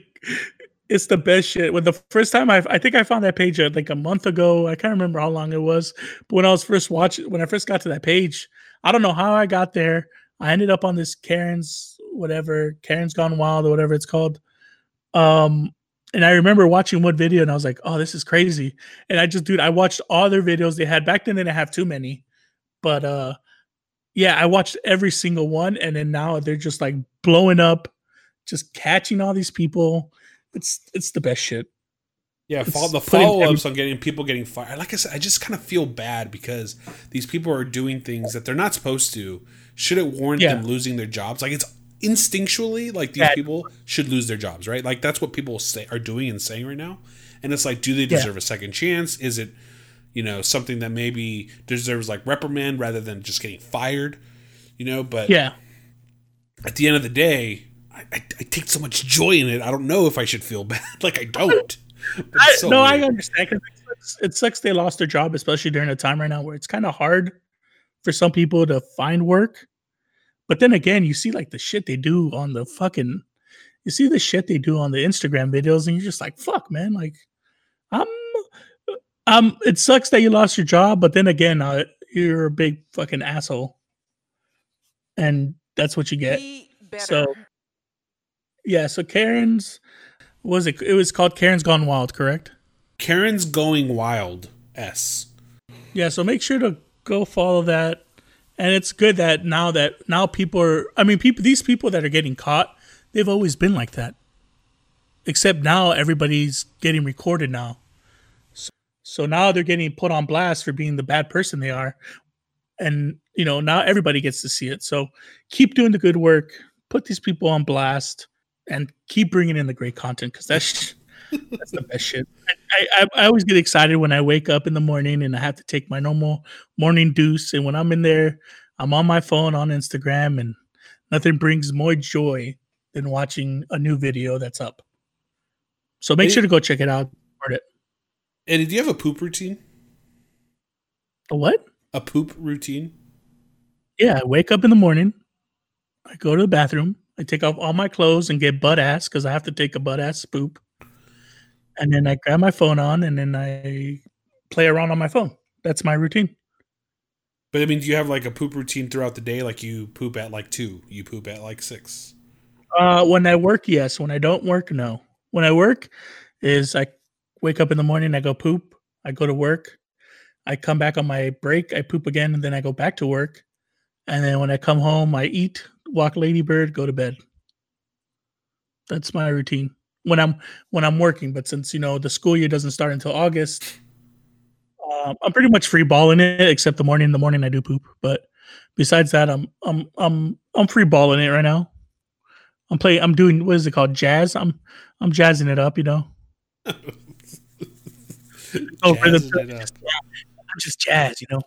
Speaker 2: It's the best shit. When the first time I, I think I found that page uh, like a month ago. I can't remember how long it was, but when I was first watching, when I first got to that page, I don't know how I got there. I ended up on this Karen's whatever, Karen's Gone Wild or whatever it's called. Um, and I remember watching one video and I was like, oh, this is crazy. And I just, dude, I watched all their videos they had back then. They didn't have too many, but uh, yeah, I watched every single one, and then now they're just like blowing up, just catching all these people. It's it's the best shit.
Speaker 1: Yeah, follow, the follow ups on getting people getting fired. Like I said, I just kind of feel bad because these people are doing things that they're not supposed to. Should it warrant yeah. them losing their jobs? Like it's instinctually like these people should lose their jobs, right? Like that's what people say are doing and saying right now. And it's like, do they deserve yeah. a second chance? Is it you know, something that maybe deserves like reprimand rather than just getting fired, you know. But
Speaker 2: yeah,
Speaker 1: at the end of the day, I, I, I take so much joy in it. I don't know if I should feel bad. like I don't.
Speaker 2: I, so no, weird. I understand. Cause it sucks, it sucks they lost their job, especially during a time right now where it's kind of hard for some people to find work. But then again, you see like the shit they do on the fucking, you see the shit they do on the Instagram videos, and you're just like, fuck, man. Like, I'm um, it sucks that you lost your job, but then again, uh, you're a big fucking asshole, and that's what you get. So, yeah. So Karen's was it? It was called Karen's Gone Wild, correct?
Speaker 1: Karen's Going Wild. S.
Speaker 2: Yeah. So make sure to go follow that, and it's good that now that now people are. I mean, people. These people that are getting caught, they've always been like that. Except now everybody's getting recorded now. So so now they're getting put on blast for being the bad person they are. And, you know, now everybody gets to see it. So keep doing the good work, put these people on blast, and keep bringing in the great content because that's. that's the best shit. I, I, I always get excited when I wake up in the morning and I have to take my normal morning deuce. And when I'm in there, I'm on my phone on Instagram, and nothing brings more joy than watching a new video that's up. So make sure to go check it out. It.
Speaker 1: Eddie, do you have a poop routine?
Speaker 2: A what?
Speaker 1: A poop routine?
Speaker 2: Yeah, I wake up in the morning. I go to the bathroom. I take off all my clothes and get butt ass because I have to take a butt ass poop. And then I grab my phone on and then I play around on my phone. That's my routine.
Speaker 1: But I mean, do you have like a poop routine throughout the day? Like you poop at like two, you poop at like six.
Speaker 2: Uh, when I work, yes. When I don't work, no. When I work, is I wake up in the morning, I go poop, I go to work, I come back on my break, I poop again, and then I go back to work. And then when I come home, I eat, walk ladybird, go to bed. That's my routine when I'm when I'm working. But since you know the school year doesn't start until August, um, I'm pretty much free balling it. Except the morning. In the morning, I do poop. But besides that, I'm I'm I'm I'm free balling it right now. I'm playing. I'm doing what is it called? Jazz. I'm I'm jazzing it up. You know. oh, for the I'm just jazz, you know.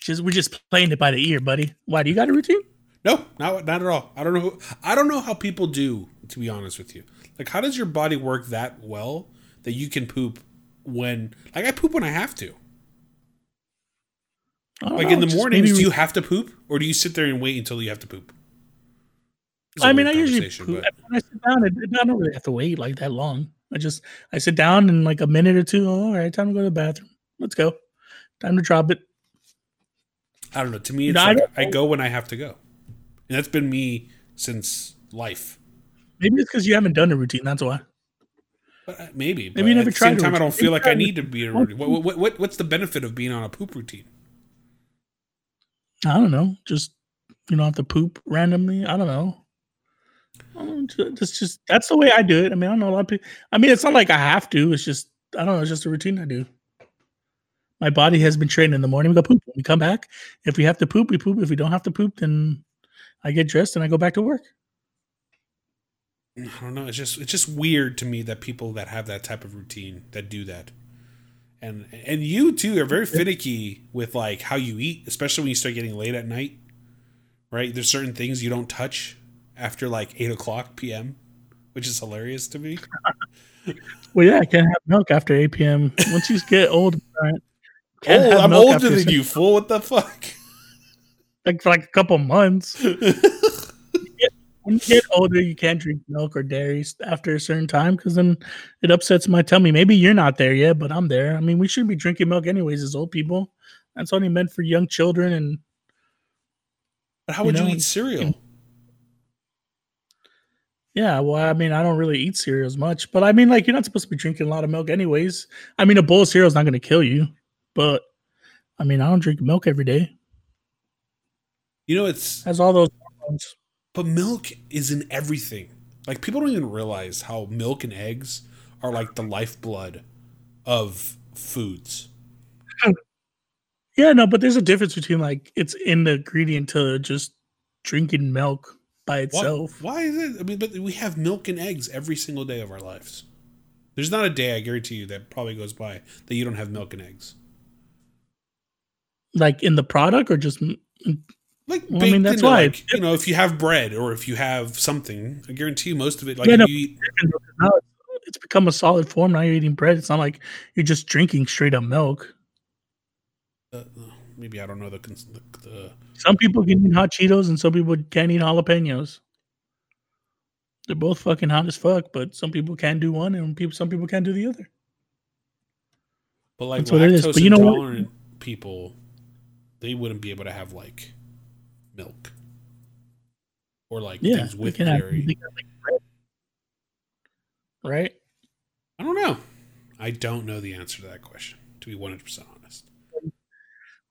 Speaker 2: Just we're just playing it by the ear, buddy. Why do you got a routine?
Speaker 1: No, not not at all. I don't know. Who, I don't know how people do. To be honest with you, like how does your body work that well that you can poop when? Like I poop when I have to. Like know, in the mornings, do you have to poop, or do you sit there and wait until you have to poop?
Speaker 2: I mean, I usually poop. But... when I sit down, I don't really have to wait like that long. I just I sit down in like a minute or two. Oh, all right, time to go to the bathroom. Let's go. Time to drop it.
Speaker 1: I don't know. To me, it's
Speaker 2: No, I
Speaker 1: like
Speaker 2: don't
Speaker 1: I go when I have to go, and that's been me since life.
Speaker 2: Maybe it's because you haven't done a routine. That's why.
Speaker 1: But uh, maybe.
Speaker 2: Maybe
Speaker 1: but
Speaker 2: you never
Speaker 1: at the same
Speaker 2: tried a
Speaker 1: time, I don't feel like I need to be a routine. What, what, what, what's the benefit of being on a poop routine?
Speaker 2: I don't know. Just you don't have to poop randomly. I don't know. I don't know, ju- That's just that's the way I do it. I mean, I don't know a lot of people. I mean, it's not like I have to. It's just I don't know. It's just a routine I do. My body has been trained in the morning. We go poop. We come back. If we have to poop, we poop. If we don't have to poop, then I get dressed and I go back to work.
Speaker 1: I don't know. It's just it's just weird to me that people that have that type of routine that do that, and and you too are very finicky with like how you eat, especially when you start getting late at night. Right? There's certain things you don't touch after like eight o'clock p.m., which is hilarious to me.
Speaker 2: Well, yeah, I can't have milk after 8 p.m. Once you get old, right, can't
Speaker 1: Oh, I'm older than you, fool. What the fuck?
Speaker 2: Like for like a couple months. when you get older, you can't drink milk or dairy after a certain time because then it upsets my tummy. Maybe you're not there yet, but I'm there. I mean, we should be drinking milk anyways as old people. That's only meant for young children and
Speaker 1: But how would you,
Speaker 2: know,
Speaker 1: eat cereal?
Speaker 2: yeah. Well, I mean, I don't really eat cereals much, but I mean, like you're not supposed to be drinking a lot of milk anyways. I mean, a bowl of cereal is not going to kill you, but I mean, I don't drink milk every day.
Speaker 1: You know, it's
Speaker 2: Has all those hormones.
Speaker 1: but milk is in everything. Like people don't even realize how milk and eggs are like the lifeblood of foods.
Speaker 2: Yeah, no, but there's a difference between like it's in the ingredient to just drinking milk by itself.
Speaker 1: why is it? I mean, but we have milk and eggs every single day of our lives. There's not a day I guarantee you that probably goes by that you don't have milk and eggs.
Speaker 2: Like in the product or just
Speaker 1: Like
Speaker 2: Well, I mean, that's
Speaker 1: into,
Speaker 2: why
Speaker 1: like, you know, if you have bread or if you have something, I guarantee you most of it. Like
Speaker 2: Yeah, no,
Speaker 1: you eat,
Speaker 2: it's- it's become a solid form. Now you're eating bread. It's not like you're just drinking straight up milk.
Speaker 1: uh, maybe I don't know the, the, the
Speaker 2: Some people can eat hot Cheetos and some people can't eat jalapenos. They're both fucking hot as fuck, but some people can do one and people some people can't do the other.
Speaker 1: But like
Speaker 2: That's what it is.
Speaker 1: lactose
Speaker 2: But you know what?
Speaker 1: intolerant people, they wouldn't be able to have like milk or like
Speaker 2: Yeah,
Speaker 1: things with dairy.
Speaker 2: like, right?
Speaker 1: I don't know. I don't know the answer to that question. To be one hundred percent honest,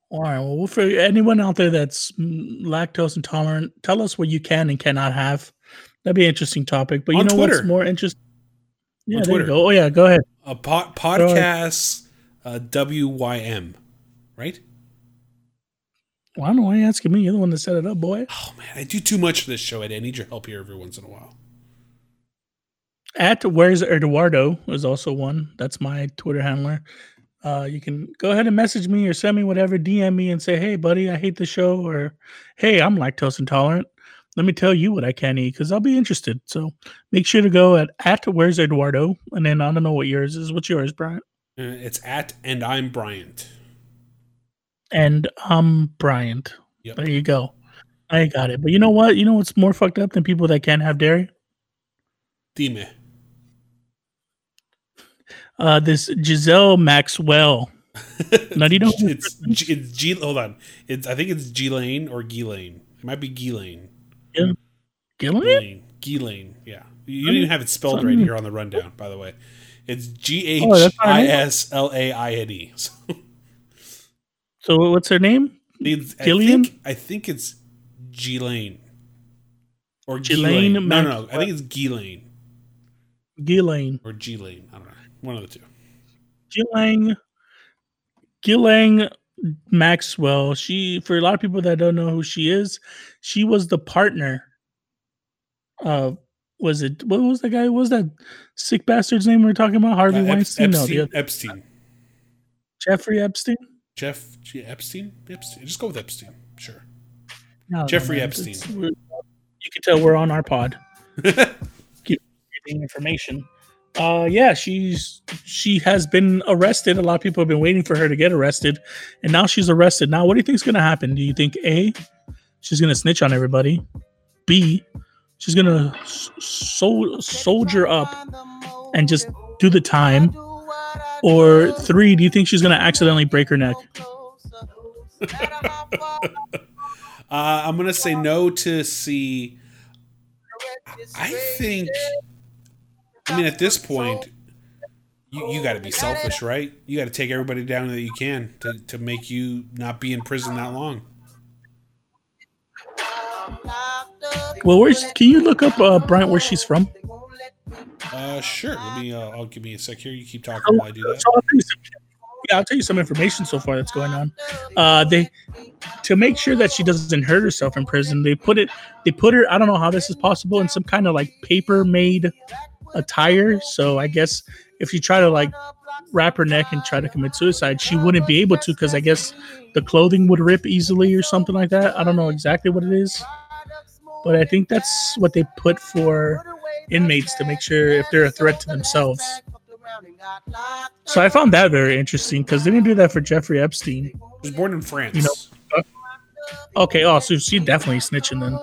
Speaker 2: All right. Well, for anyone out there that's lactose intolerant, tell us what you can and cannot have. That'd be an interesting topic. But you
Speaker 1: On
Speaker 2: know
Speaker 1: Twitter.
Speaker 2: what's more interesting? Yeah,
Speaker 1: On
Speaker 2: there
Speaker 1: Twitter.
Speaker 2: you go. Oh yeah, go ahead.
Speaker 1: a po- podcast uh, WYM, right?
Speaker 2: Well, I don't know why you asking me. You're the one that set it up, boy.
Speaker 1: Oh man, I do too much for this show. Ed. I need your help here every once in a while.
Speaker 2: At where's Eduardo is also one. That's my Twitter handler. Uh, you can go ahead and message me or send me whatever, DM me and say, "Hey, buddy, I hate the show," or "Hey, I'm lactose intolerant. Let me tell you what I can eat because I'll be interested." So make sure to go at at where's Eduardo, and then I don't know what yours is. What's yours, Brian?
Speaker 1: Uh, it's at and I'm Bryant.
Speaker 2: And I'm Bryant.
Speaker 1: Yep.
Speaker 2: There you go. I got it. But you know what? You know what's more fucked up than people that can't have dairy?
Speaker 1: Dime.
Speaker 2: Uh, this Giselle Maxwell. Now, do you know
Speaker 1: it's G, it's G. Hold on. It's I think it's G Lane or Ghislaine. It might be Ghislaine.
Speaker 2: Gillian?
Speaker 1: Ghislaine. Ghislaine. Yeah. You didn't have it spelled right here on the rundown. By the way, it's G H
Speaker 2: Oh,
Speaker 1: I? S L A I N E. So
Speaker 2: what's her name?
Speaker 1: it's- I
Speaker 2: Gillian?
Speaker 1: think I think it's Ghislaine or
Speaker 2: Ghislaine
Speaker 1: Ghislaine. No, no, no. I think it's Ghislaine
Speaker 2: Ghislaine.
Speaker 1: or Ghislaine. I don't know. One of the two.
Speaker 2: Gillang. Gillang Maxwell. She, for a lot of people that don't know who she is, she was the partner of. Was it what was the guy? What was that sick bastard's name we were talking about? Harvey
Speaker 1: Uh,
Speaker 2: Weinstein? no,
Speaker 1: Epstein.
Speaker 2: other,
Speaker 1: Epstein.
Speaker 2: Jeffrey Epstein.
Speaker 1: Jeff G- Epstein. Epstein. Just go with Epstein. Sure.
Speaker 2: No,
Speaker 1: Jeffrey
Speaker 2: man,
Speaker 1: Epstein.
Speaker 2: You can tell we're on our pod. Getting information. Uh, yeah, she's she has been arrested. A lot of people have been waiting for her to get arrested, and now she's arrested. Now, what do you think is going to happen? Do you think a she's going to snitch on everybody? B she's going to so- soldier up and just do the time? Or three, do you think she's gonna accidentally break her neck?
Speaker 1: Uh, I'm gonna say no to C. I think. I mean, at this point, you, you got to be selfish, right? You got to take everybody down that you can to, to make you not be in prison that long.
Speaker 2: Well, where's can you look up uh, Bryant where she's from?
Speaker 1: Uh, sure. Let me. Uh, I'll give me a sec here. You keep talking while I do that.
Speaker 2: So I'll some, yeah, I'll tell you some information so far that's going on. Uh, they to make sure that she doesn't hurt herself in prison. They put it. They put her. I don't know how this is possible in some kind of like paper made attire. So I guess if you try to like wrap her neck and try to commit suicide, she wouldn't be able to because I guess the clothing would rip easily or something like that. I don't know exactly what it is, but I think that's what they put for inmates to make sure if they're a threat to themselves. So I found that very interesting because they didn't do that for Jeffrey Epstein.
Speaker 1: He was born in France.
Speaker 2: You know, Okay, oh, so she's definitely snitching then.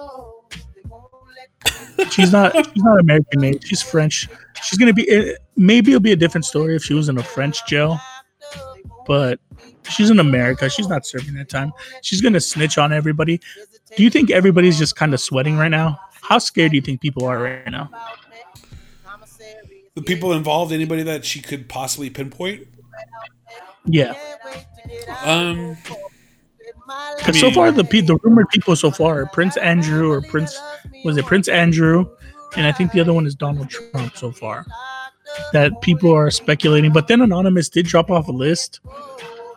Speaker 2: She's not. She's not American made. She's French. She's gonna be. Maybe it'll be a different story if she was in a French jail, but she's in America. She's not serving that time. She's gonna snitch on everybody. Do you think everybody's just kind of sweating right now? How scared do you think people are right now?
Speaker 1: the people involved, anybody that she could possibly pinpoint.
Speaker 2: Yeah,
Speaker 1: Um,
Speaker 2: because so
Speaker 1: mean-
Speaker 2: far the the rumored people so far are Prince Andrew or Prince was it Prince Andrew, and I think the other one is Donald Trump so far. That people are speculating, but then Anonymous did drop off a list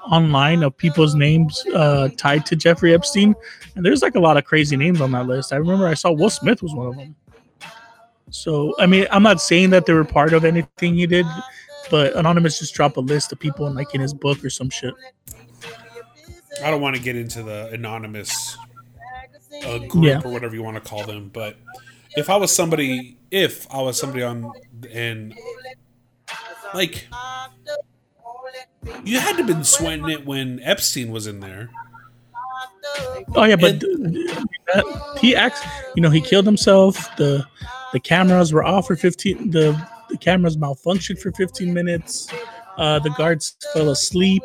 Speaker 2: online of people's names uh, tied to Jeffrey Epstein, and there's like a lot of crazy names on that list. I remember I saw Will Smith was one of them. So I mean, I'm not saying that they were part of anything he did, but Anonymous just dropped a list of people in like in his book or some shit.
Speaker 1: I don't want to get into the anonymous uh, group
Speaker 2: Yeah.
Speaker 1: or whatever you want to call them, but if I was somebody, if I was somebody on and like you had to have been sweating it when Epstein was in there.
Speaker 2: Oh yeah, but
Speaker 1: And-
Speaker 2: he acts. You know, he killed himself. the The cameras were off for fifteen. The the cameras malfunctioned for fifteen minutes. Uh, the guards fell asleep.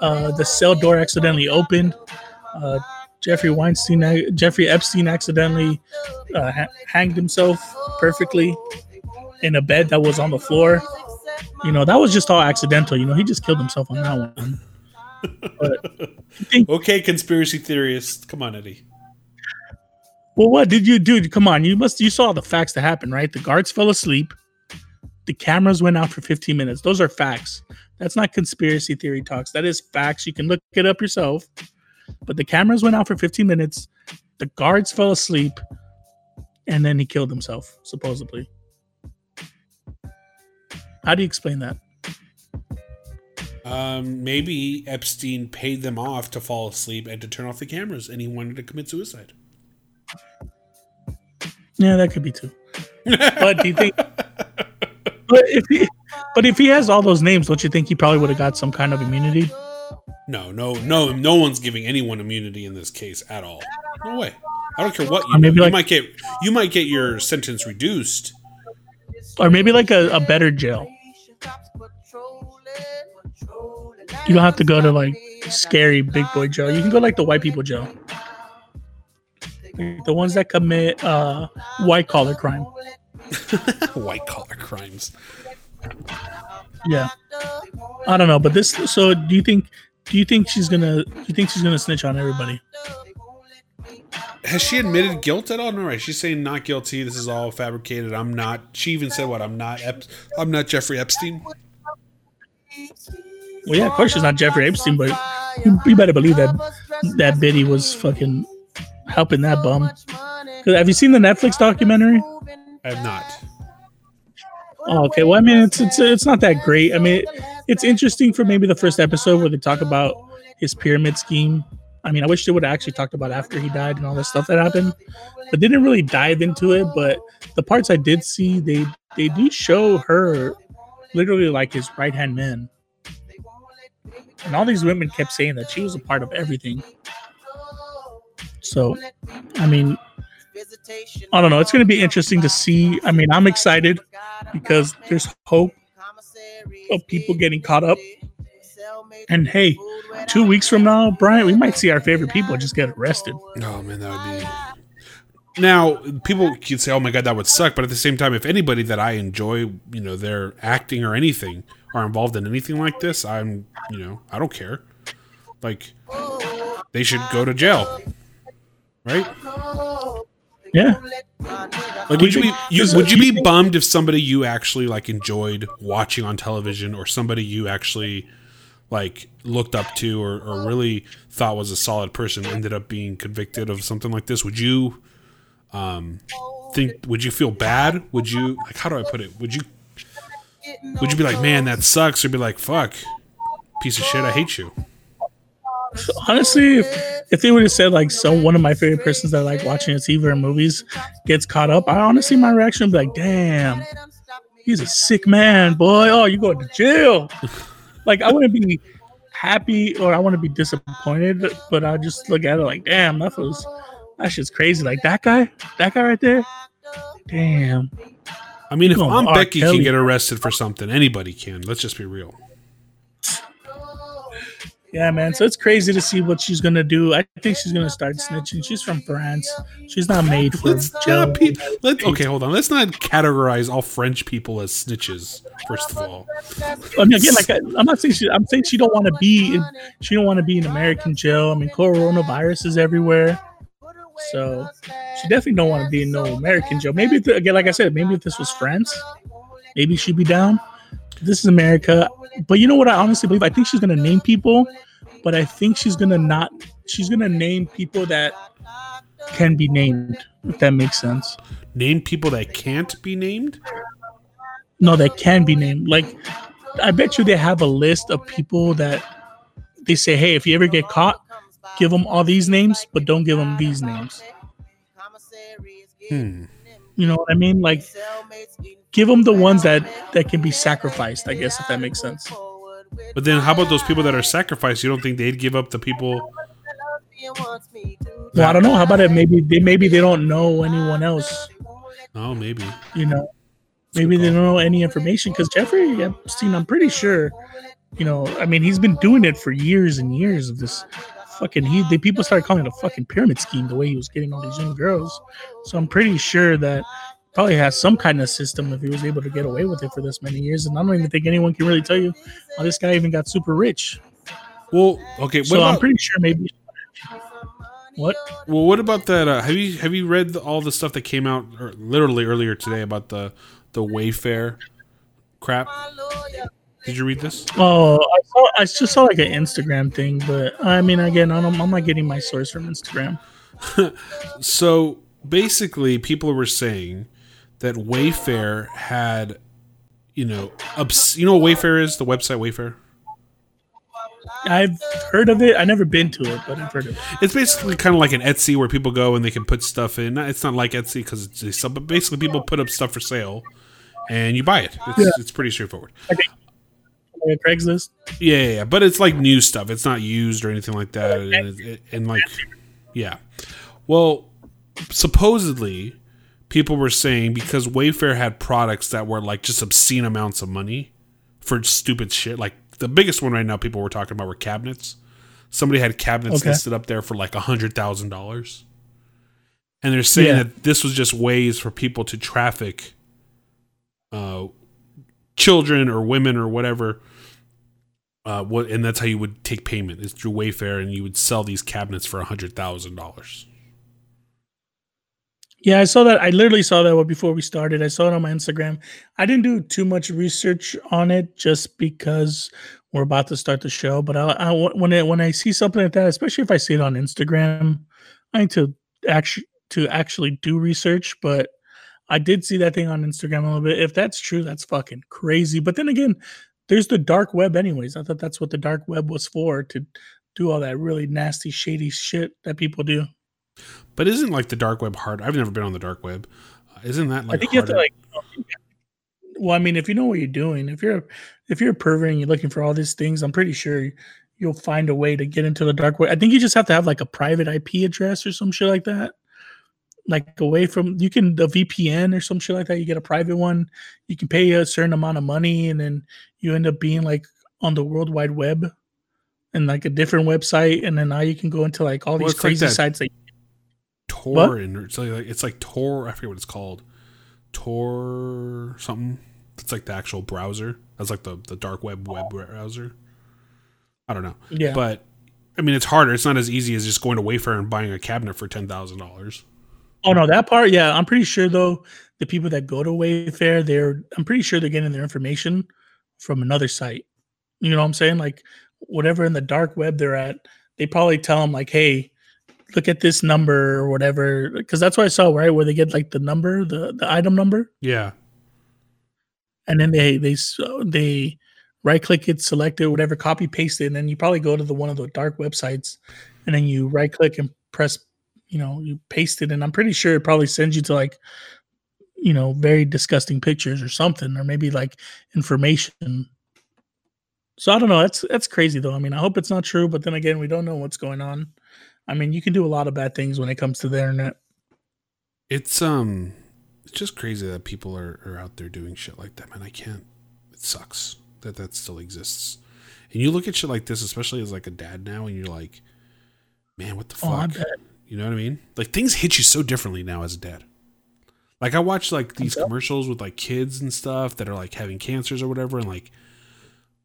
Speaker 2: Uh, the cell door accidentally opened. Uh, Jeffrey Weinstein, Jeffrey Epstein, accidentally uh, ha- hanged himself perfectly in a bed that was on the floor. You know, that was just all accidental. You know, he just killed himself on that one.
Speaker 1: Okay, conspiracy theorists, come on, Eddie.
Speaker 2: Well, what did you do? Come on, you must you saw the facts that happened, right? The guards fell asleep. The cameras went out for 15 minutes. Those are facts. That's not conspiracy theory talks. That is facts. You can look it up yourself. But the cameras went out for 15 minutes. The guards fell asleep, and then he killed himself, supposedly. How do you explain that?
Speaker 1: Um, maybe Epstein paid them off to fall asleep and to turn off the cameras, and he wanted to commit suicide.
Speaker 2: Yeah, that could be too. But do you think? But if he, but if he has all those names, don't you think he probably would have got some kind of immunity?
Speaker 1: No, no, no, no one's giving anyone immunity in this case at all. No way. I don't care what you
Speaker 2: maybe
Speaker 1: You might get you might get your sentence reduced.
Speaker 2: or maybe like a, a better jail. You don't have to go to like scary big boy Joe. You can go like the white people Joe. Like, the ones that commit uh, white collar crime.
Speaker 1: White collar crimes.
Speaker 2: Yeah, I don't know, but this. So do you think? Do you think she's gonna? Do you think she's gonna snitch on everybody?
Speaker 1: Has she admitted guilt at all? No, right? She's saying not guilty. This is all fabricated. I'm not. She even said what? I'm not. Ep- I'm not Jeffrey Epstein.
Speaker 2: Well, yeah, of course she's not Jeffrey Epstein, but you, you better believe that that Biddy was fucking helping that bum. Have you seen the Netflix documentary?
Speaker 1: I have not.
Speaker 2: Oh, okay. Well, I mean, it's it's it's not that great. I mean, it's interesting for maybe the first episode where they talk about his pyramid scheme. I mean, I wish they would have actually talked about after he died and all that stuff that happened, but they didn't really dive into it. But the parts I did see, they they do show her literally like his right hand man, and all these women kept saying that she was a part of everything. So, I mean, I don't know. It's going to be interesting to see. I mean, I'm excited because there's hope of people getting caught up. And hey, two weeks from now, Brian, we might see our favorite people just get arrested.
Speaker 1: Oh man, that would be. Now, people could say, "Oh my god, that would suck," but at the same time, if anybody that I enjoy, you know, their acting or anything, are involved in anything like this, I'm, you know, I don't care. Like, they should go to jail, right?
Speaker 2: Yeah.
Speaker 1: Like, would you be you, would you be bummed if somebody you actually like enjoyed watching on television, or somebody you actually like looked up to, or, or really thought was a solid person, ended up being convicted of something like this? Would you um think? Would you feel bad? Would you like? How do I put it? Would you would you be like, man, that sucks, or be like, fuck, piece of shit, I hate you?
Speaker 2: Honestly, if, if they would have said like so one of my favorite persons that I like watching TV or movies gets caught up, I honestly my reaction would be like, damn, he's a sick man, boy. Oh, you going to jail. like I wouldn't be happy or I want to be disappointed, but I just look at it like, damn, that was that shit's crazy. Like that guy, that guy right there. Damn.
Speaker 1: I mean, if Aunt Becky can get arrested for something, anybody can. Let's just be real.
Speaker 2: Yeah, man. So it's crazy to see what she's gonna do. I think she's gonna start snitching. She's from France. She's not made for let's jail.
Speaker 1: Pe- let, okay, hold on. Let's not categorize all French people as snitches. First of all,
Speaker 2: I mean, again, like I, am not saying she. I'm saying she don't want to be. In, she don't want to be in American jail. I mean, coronavirus is everywhere. So she definitely don't want to be in no American Joe. Maybe if, again, like I said, maybe if this was France, maybe she'd be down. This is America. But you know what I honestly believe? I think she's gonna name people, but I think she's gonna not she's gonna name people that can be named, if that makes sense.
Speaker 1: Name people that can't be named?
Speaker 2: No, that can be named. Like I bet you they have a list of people that they say, hey, if you ever get caught, give them all these names, but don't give them these names.
Speaker 1: Hmm.
Speaker 2: You know what I mean? Like, give them the ones that that can be sacrificed. I guess if that makes sense.
Speaker 1: But then, how about those people that are sacrificed? You don't think they'd give up the people?
Speaker 2: Well, I don't know. How about it? Maybe they maybe they don't know anyone else.
Speaker 1: Oh, maybe.
Speaker 2: You know, maybe they don't know any information because Jeffrey Epstein. I'm pretty sure. You know, I mean, he's been doing it for years and years of this fucking he the people started calling it a fucking pyramid scheme the way he was getting all these young girls. So I'm pretty sure that probably has some kind of system if he was able to get away with it for this many years. And I don't even think anyone can really tell you how this guy even got super rich.
Speaker 1: Well, okay,
Speaker 2: so about, I'm pretty sure maybe. What?
Speaker 1: Well, what about that? Uh, have you have you read the, all the stuff that came out or literally earlier today about the the Wayfair crap? Did you read this?
Speaker 2: Oh, I saw. I just saw like an Instagram thing, but I mean, again, I'm, I'm not getting my source from Instagram.
Speaker 1: so basically, people were saying that Wayfair had, you know, obs- you know what Wayfair is? The website Wayfair.
Speaker 2: I've heard of it. I've never been to it, but I've heard of it.
Speaker 1: It's basically kind of like an Etsy where people go and they can put stuff in. It's not like Etsy because it's but basically people put up stuff for sale, and you buy it. It's, yeah. it's pretty straightforward.
Speaker 2: Okay. Craigslist.
Speaker 1: Yeah, yeah, yeah, but it's like new stuff. It's not used or anything like that. And, and, and like, yeah. Well, supposedly, people were saying because Wayfair had products that were like just obscene amounts of money for stupid shit. Like the biggest one right now, people were talking about were cabinets. Somebody had cabinets okay. listed up there for like a hundred thousand dollars, and they're saying yeah. that this was just ways for people to traffic uh, children or women or whatever uh, what, and that's how you would take payment is through Wayfair, and you would sell these cabinets for a hundred thousand dollars.
Speaker 2: Yeah, I saw that. I literally saw that before we started. I saw it on my Instagram. I didn't do too much research on it just because we're about to start the show. But I, I when it, when I see something like that, especially if I see it on Instagram, I need to actually to actually do research. But I did see that thing on Instagram a little bit. If that's true, that's fucking crazy. But then again, there's the dark web anyways. I thought that's what the dark web was for to do all that really nasty, shady shit that people do.
Speaker 1: But isn't like the dark web hard? I've never been on the dark web. Uh, isn't that like?
Speaker 2: I think harder? you have to like. Well, I mean, if you know what you're doing, if you're if you're a pervert and you're looking for all these things, I'm pretty sure you'll find a way to get into the dark web. I think you just have to have like a private IP address or some shit like that. Like away from you can the VPN or some shit like that. You get a private one. You can pay a certain amount of money, and then you end up being like on the World Wide Web and like a different website, and then now you can go into like all
Speaker 1: Well,
Speaker 2: these
Speaker 1: like
Speaker 2: crazy
Speaker 1: that-
Speaker 2: sites. Like,
Speaker 1: Tor and it's like it's like Tor. I forget what it's called. Tor something. It's like the actual browser. That's like the the dark web web oh. browser. I don't know,
Speaker 2: yeah,
Speaker 1: but I mean it's harder. It's not as easy as just going to Wayfair and buying a cabinet for ten thousand dollars.
Speaker 2: Oh no, that part, yeah. I'm pretty sure though, the people that go to Wayfair, they're I'm pretty sure they're getting their information from another site. You know what I'm saying? Like whatever in the dark web they're at, they probably tell them like, hey, look at this number or whatever. Because that's what I saw, right? Where they get like the number, the the item number,
Speaker 1: Yeah,
Speaker 2: and then they they they right click it, select it, whatever, copy paste it, and then you probably go to the one of the dark websites, and then you right click and press, you know, you paste it, and I'm pretty sure it probably sends you to like, you know, very disgusting pictures or something, or maybe like information. So I don't know. That's that's crazy though. I mean, I hope it's not true, but then again, we don't know what's going on. I mean, you can do a lot of bad things when it comes to the internet.
Speaker 1: it's um, it's just crazy that people are, are out there doing shit like that, man. I can't. It sucks that that still exists. And you look at shit like this, especially as like a dad now, and you're like, man, what the
Speaker 2: Oh,
Speaker 1: fuck? You know what I mean? Like things hit you so differently now as a dad. Like I watch like these commercials with like kids and stuff that are like having cancers or whatever, and like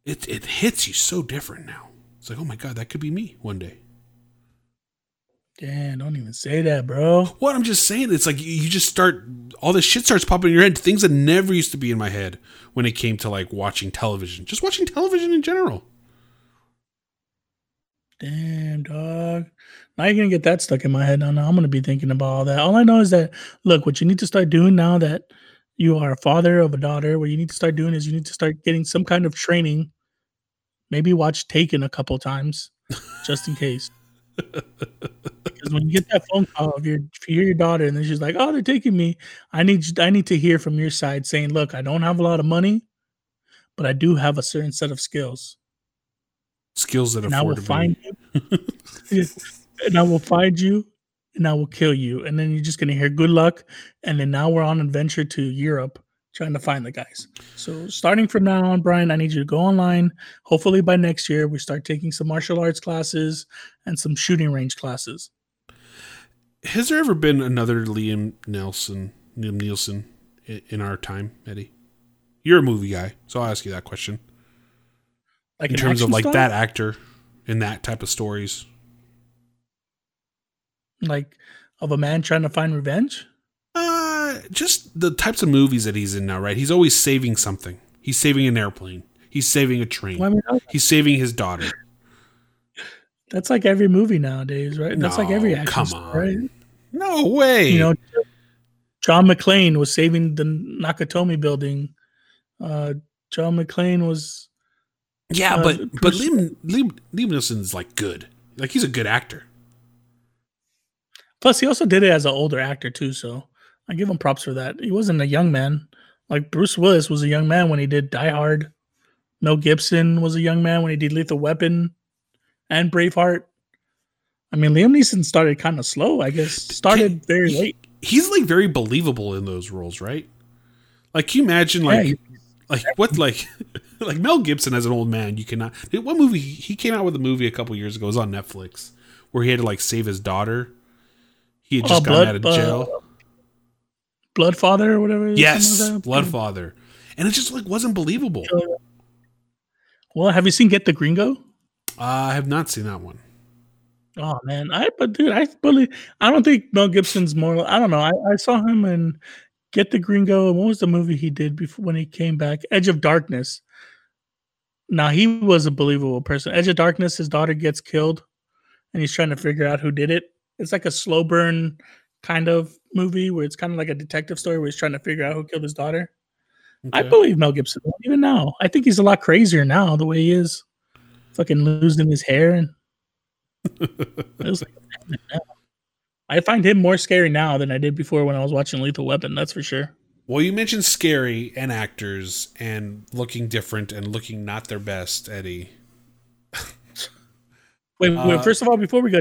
Speaker 1: it it hits you so different now. It's like, oh my god, that could be me one day.
Speaker 2: Damn, don't even say that, bro.
Speaker 1: What I'm just saying, it's like you just start all this shit starts popping in your head. Things that never used to be in my head when it came to like watching television, just watching television in general.
Speaker 2: Damn, dog. Now you're gonna get that stuck in my head. Now, now I'm gonna be thinking about all that. All I know is that look, what you need to start doing now that you are a father of a daughter, what you need to start doing is you need to start getting some kind of training. Maybe watch Taken a couple times, just in case. because when you get that phone call of your if you hear your daughter and then she's like, "Oh, they're taking me," I need I need to hear from your side saying, "Look, I don't have a lot of money, but I do have a certain set of skills."
Speaker 1: Skills that
Speaker 2: and
Speaker 1: afford to
Speaker 2: find you. and I will find you and I will kill you. And then you're just gonna hear good luck. And then now we're on adventure to Europe trying to find the guys. So starting from now on, Brian, I need you to go online. Hopefully by next year we start taking some martial arts classes and some shooting range classes.
Speaker 1: Has there ever been another Liam Nelson, Liam Nielsen in our time, Eddie? You're a movie guy, so I'll ask you that question.
Speaker 2: Like
Speaker 1: in terms of like that actor in that type of stories.
Speaker 2: like of a man trying to find revenge.
Speaker 1: Uh, just the types of movies that he's in now, right? He's always saving something. He's saving an airplane. He's saving a train.
Speaker 2: Well, I mean,
Speaker 1: He's saving his daughter.
Speaker 2: that's like every movie nowadays, right? That's like every action
Speaker 1: come on.
Speaker 2: right?
Speaker 1: No way.
Speaker 2: you know john mcclane was saving the nakatomi building uh john mcclane was
Speaker 1: yeah,
Speaker 2: uh,
Speaker 1: but but Liam, Liam Liam Nielsen's like good. Like he's a good actor.
Speaker 2: plus he also did it as an older actor too so i give him props for that he wasn't a young man like bruce willis was a young man when he did die hard mel gibson was a young man when he did lethal weapon and braveheart i mean liam neeson started kind of slow i guess started very late
Speaker 1: He's like very believable in those roles, right? Like, can you imagine like
Speaker 2: Yeah,
Speaker 1: like what like like Mel Gibson as an old man? You cannot. What movie he came out with a movie a couple years ago? It was on Netflix where he had to like save his daughter. He had
Speaker 2: Oh,
Speaker 1: just gotten out of
Speaker 2: Blood-
Speaker 1: jail.
Speaker 2: uh, bloodfather or whatever it is,
Speaker 1: yes,
Speaker 2: like.
Speaker 1: Bloodfather, and it just like wasn't believable.
Speaker 2: well have you seen get the gringo
Speaker 1: Uh, I have not seen that one.
Speaker 2: Oh man, I but dude, I believe I don't think Mel Gibson's more. I don't know. I, I saw him in Get the Gringo. And What was the movie he did before when he came back? Edge of Darkness. Now he was a believable person. Edge of Darkness. His daughter gets killed, and he's trying to figure out who did it. It's like a slow burn kind of movie where it's kind of like a detective story where he's trying to figure out who killed his daughter. I believe Mel Gibson even now. I think he's a lot crazier now the way he is, fucking losing his hair and. It was like, I find him more scary now than I did before when I was watching Lethal Weapon. That's for sure.
Speaker 1: Well, you mentioned scary and actors and looking different and looking not their best, Eddie.
Speaker 2: Wait,
Speaker 1: Uh,
Speaker 2: wait first of all, before we go,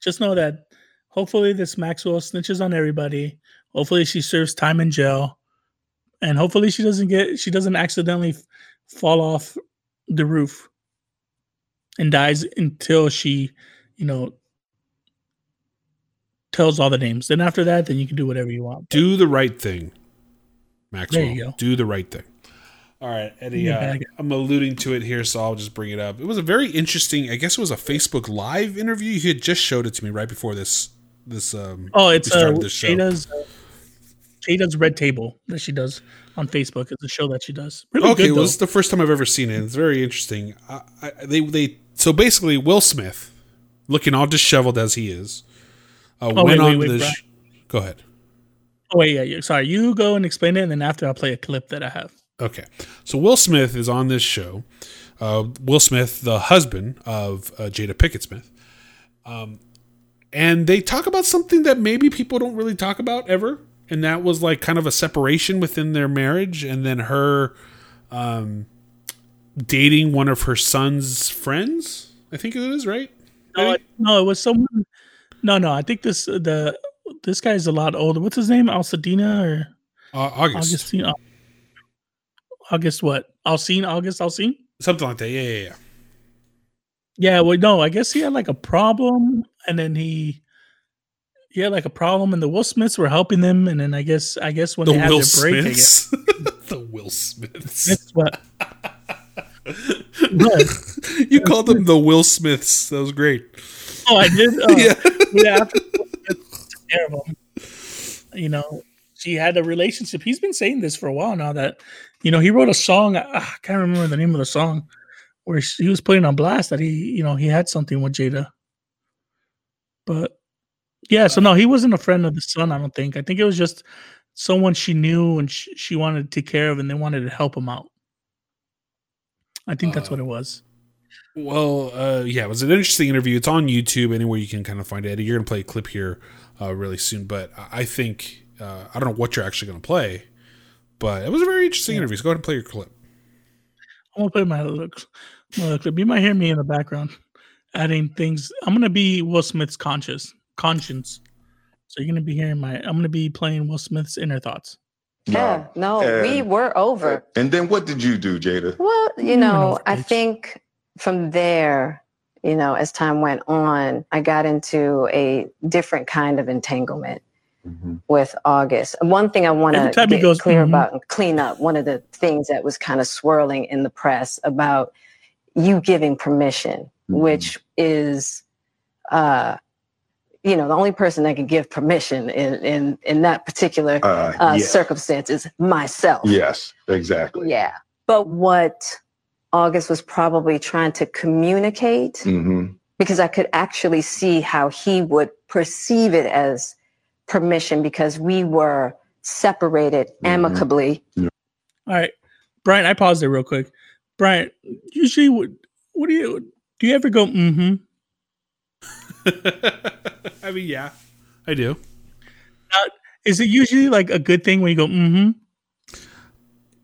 Speaker 2: just know that hopefully this Maxwell snitches on everybody. Hopefully she serves time in jail, and hopefully she doesn't get she doesn't accidentally fall off the roof and dies until she, you know, tells all the names. Then after that, then you can do whatever you want.
Speaker 1: Do the right thing, Maxwell.
Speaker 2: There you go.
Speaker 1: Do the right thing. All right, Eddie. Uh, I'm alluding to it here, so I'll just bring it up. It was a very interesting. I guess it was a Facebook Live interview. You had just showed it to me right before this. This. Um,
Speaker 2: Oh, it's uh,
Speaker 1: started this show.
Speaker 2: Jada's uh, Jada's Red Table that she does on Facebook. It's a show that she does. Really
Speaker 1: okay,
Speaker 2: good,
Speaker 1: well,
Speaker 2: though.
Speaker 1: this is the first time I've ever seen it. It's very interesting. I, I, they they so basically Will Smith, looking all disheveled as he is, uh,
Speaker 2: Oh,
Speaker 1: went
Speaker 2: wait, wait,
Speaker 1: on
Speaker 2: wait.
Speaker 1: Sh- go ahead.
Speaker 2: Oh wait, yeah, yeah. Sorry, you go and explain it, and then after I'll play a clip that I have.
Speaker 1: Okay, so Will Smith is on this show. Uh, Will Smith, the husband of uh, Jada Pinkett Smith, um, and they talk about something that maybe people don't really talk about ever, and that was like kind of a separation within their marriage, and then her um, dating one of her son's friends. I think it is right.
Speaker 2: No, it, no, it was someone. No, no, I think this the this guy's a lot older. What's his name? Alcedina or
Speaker 1: Uh, August.
Speaker 2: Augustine? Au- August what? Alcine? August Alcine?
Speaker 1: something like that. Yeah, yeah, yeah.
Speaker 2: Yeah, well, no, I guess he had like a problem, and then he he had like a problem, and the Will Smiths were helping them, and then I guess I guess when
Speaker 1: The
Speaker 2: they had
Speaker 1: Will
Speaker 2: their break, I guess
Speaker 1: Smiths. the Will Smiths.
Speaker 2: that's what.
Speaker 1: you called them the Will Smiths. That was great.
Speaker 2: Oh, I did. Oh,
Speaker 1: Yeah.
Speaker 2: yeah. After Will Smith took care of him, you know, she had a relationship. He's been saying this for a while now. That you know, he wrote a song. ah, I can't remember the name of the song, where he was putting on blast that he, you know, he had something with Jada. But yeah, so no, he wasn't a friend of the son. I don't think. I think it was just someone she knew and she, she wanted to take care of, and they wanted to help him out. I think that's
Speaker 1: Uh,
Speaker 2: what it was.
Speaker 1: Well, uh, yeah, it was an interesting interview. It's on YouTube, anywhere you can kind of find it. Eddie, you're going to play a clip here uh, really soon, but I I think, uh, I don't know what you're actually going to play, but it was a very interesting
Speaker 2: Yeah.
Speaker 1: interview. So go ahead and play your clip.
Speaker 2: I'm gonna play my look. My little clip. You might hear me in the background adding things. I'm gonna be Will Smith's conscious conscience. So you're gonna be hearing my. I'm gonna be playing Will Smith's inner thoughts.
Speaker 6: Yeah, no, we
Speaker 7: And-
Speaker 6: were over.
Speaker 7: And then what did you do, Jada?
Speaker 6: Well,
Speaker 2: You
Speaker 6: you know,
Speaker 2: over,
Speaker 6: I
Speaker 2: bitch.
Speaker 6: think from there, you know, as time went on, I got into a different kind of entanglement with August. One thing I want to
Speaker 2: time he
Speaker 6: get
Speaker 2: goes,
Speaker 6: clear
Speaker 2: "Mhm."
Speaker 6: about and clean up, one of the things that was kind of swirling in the press about you giving permission,
Speaker 7: Mhm.
Speaker 6: which is uh you know, the only person that can give permission in in, in that particular
Speaker 7: Uh,
Speaker 6: uh,
Speaker 7: yes.
Speaker 6: circumstance is myself.
Speaker 7: yes, exactly.
Speaker 6: Yeah. But what August was probably trying to communicate,
Speaker 7: hmm
Speaker 6: because I could actually see how he would perceive it as permission because we were separated
Speaker 7: Mhm.
Speaker 6: amicably.
Speaker 2: All right, Brian. I paused there real quick. Brian, usually, what, what do you do? You ever go? Mm-hmm.
Speaker 1: I mean, yeah, I do.
Speaker 2: Is it usually like a good thing when you go? Mm-hmm.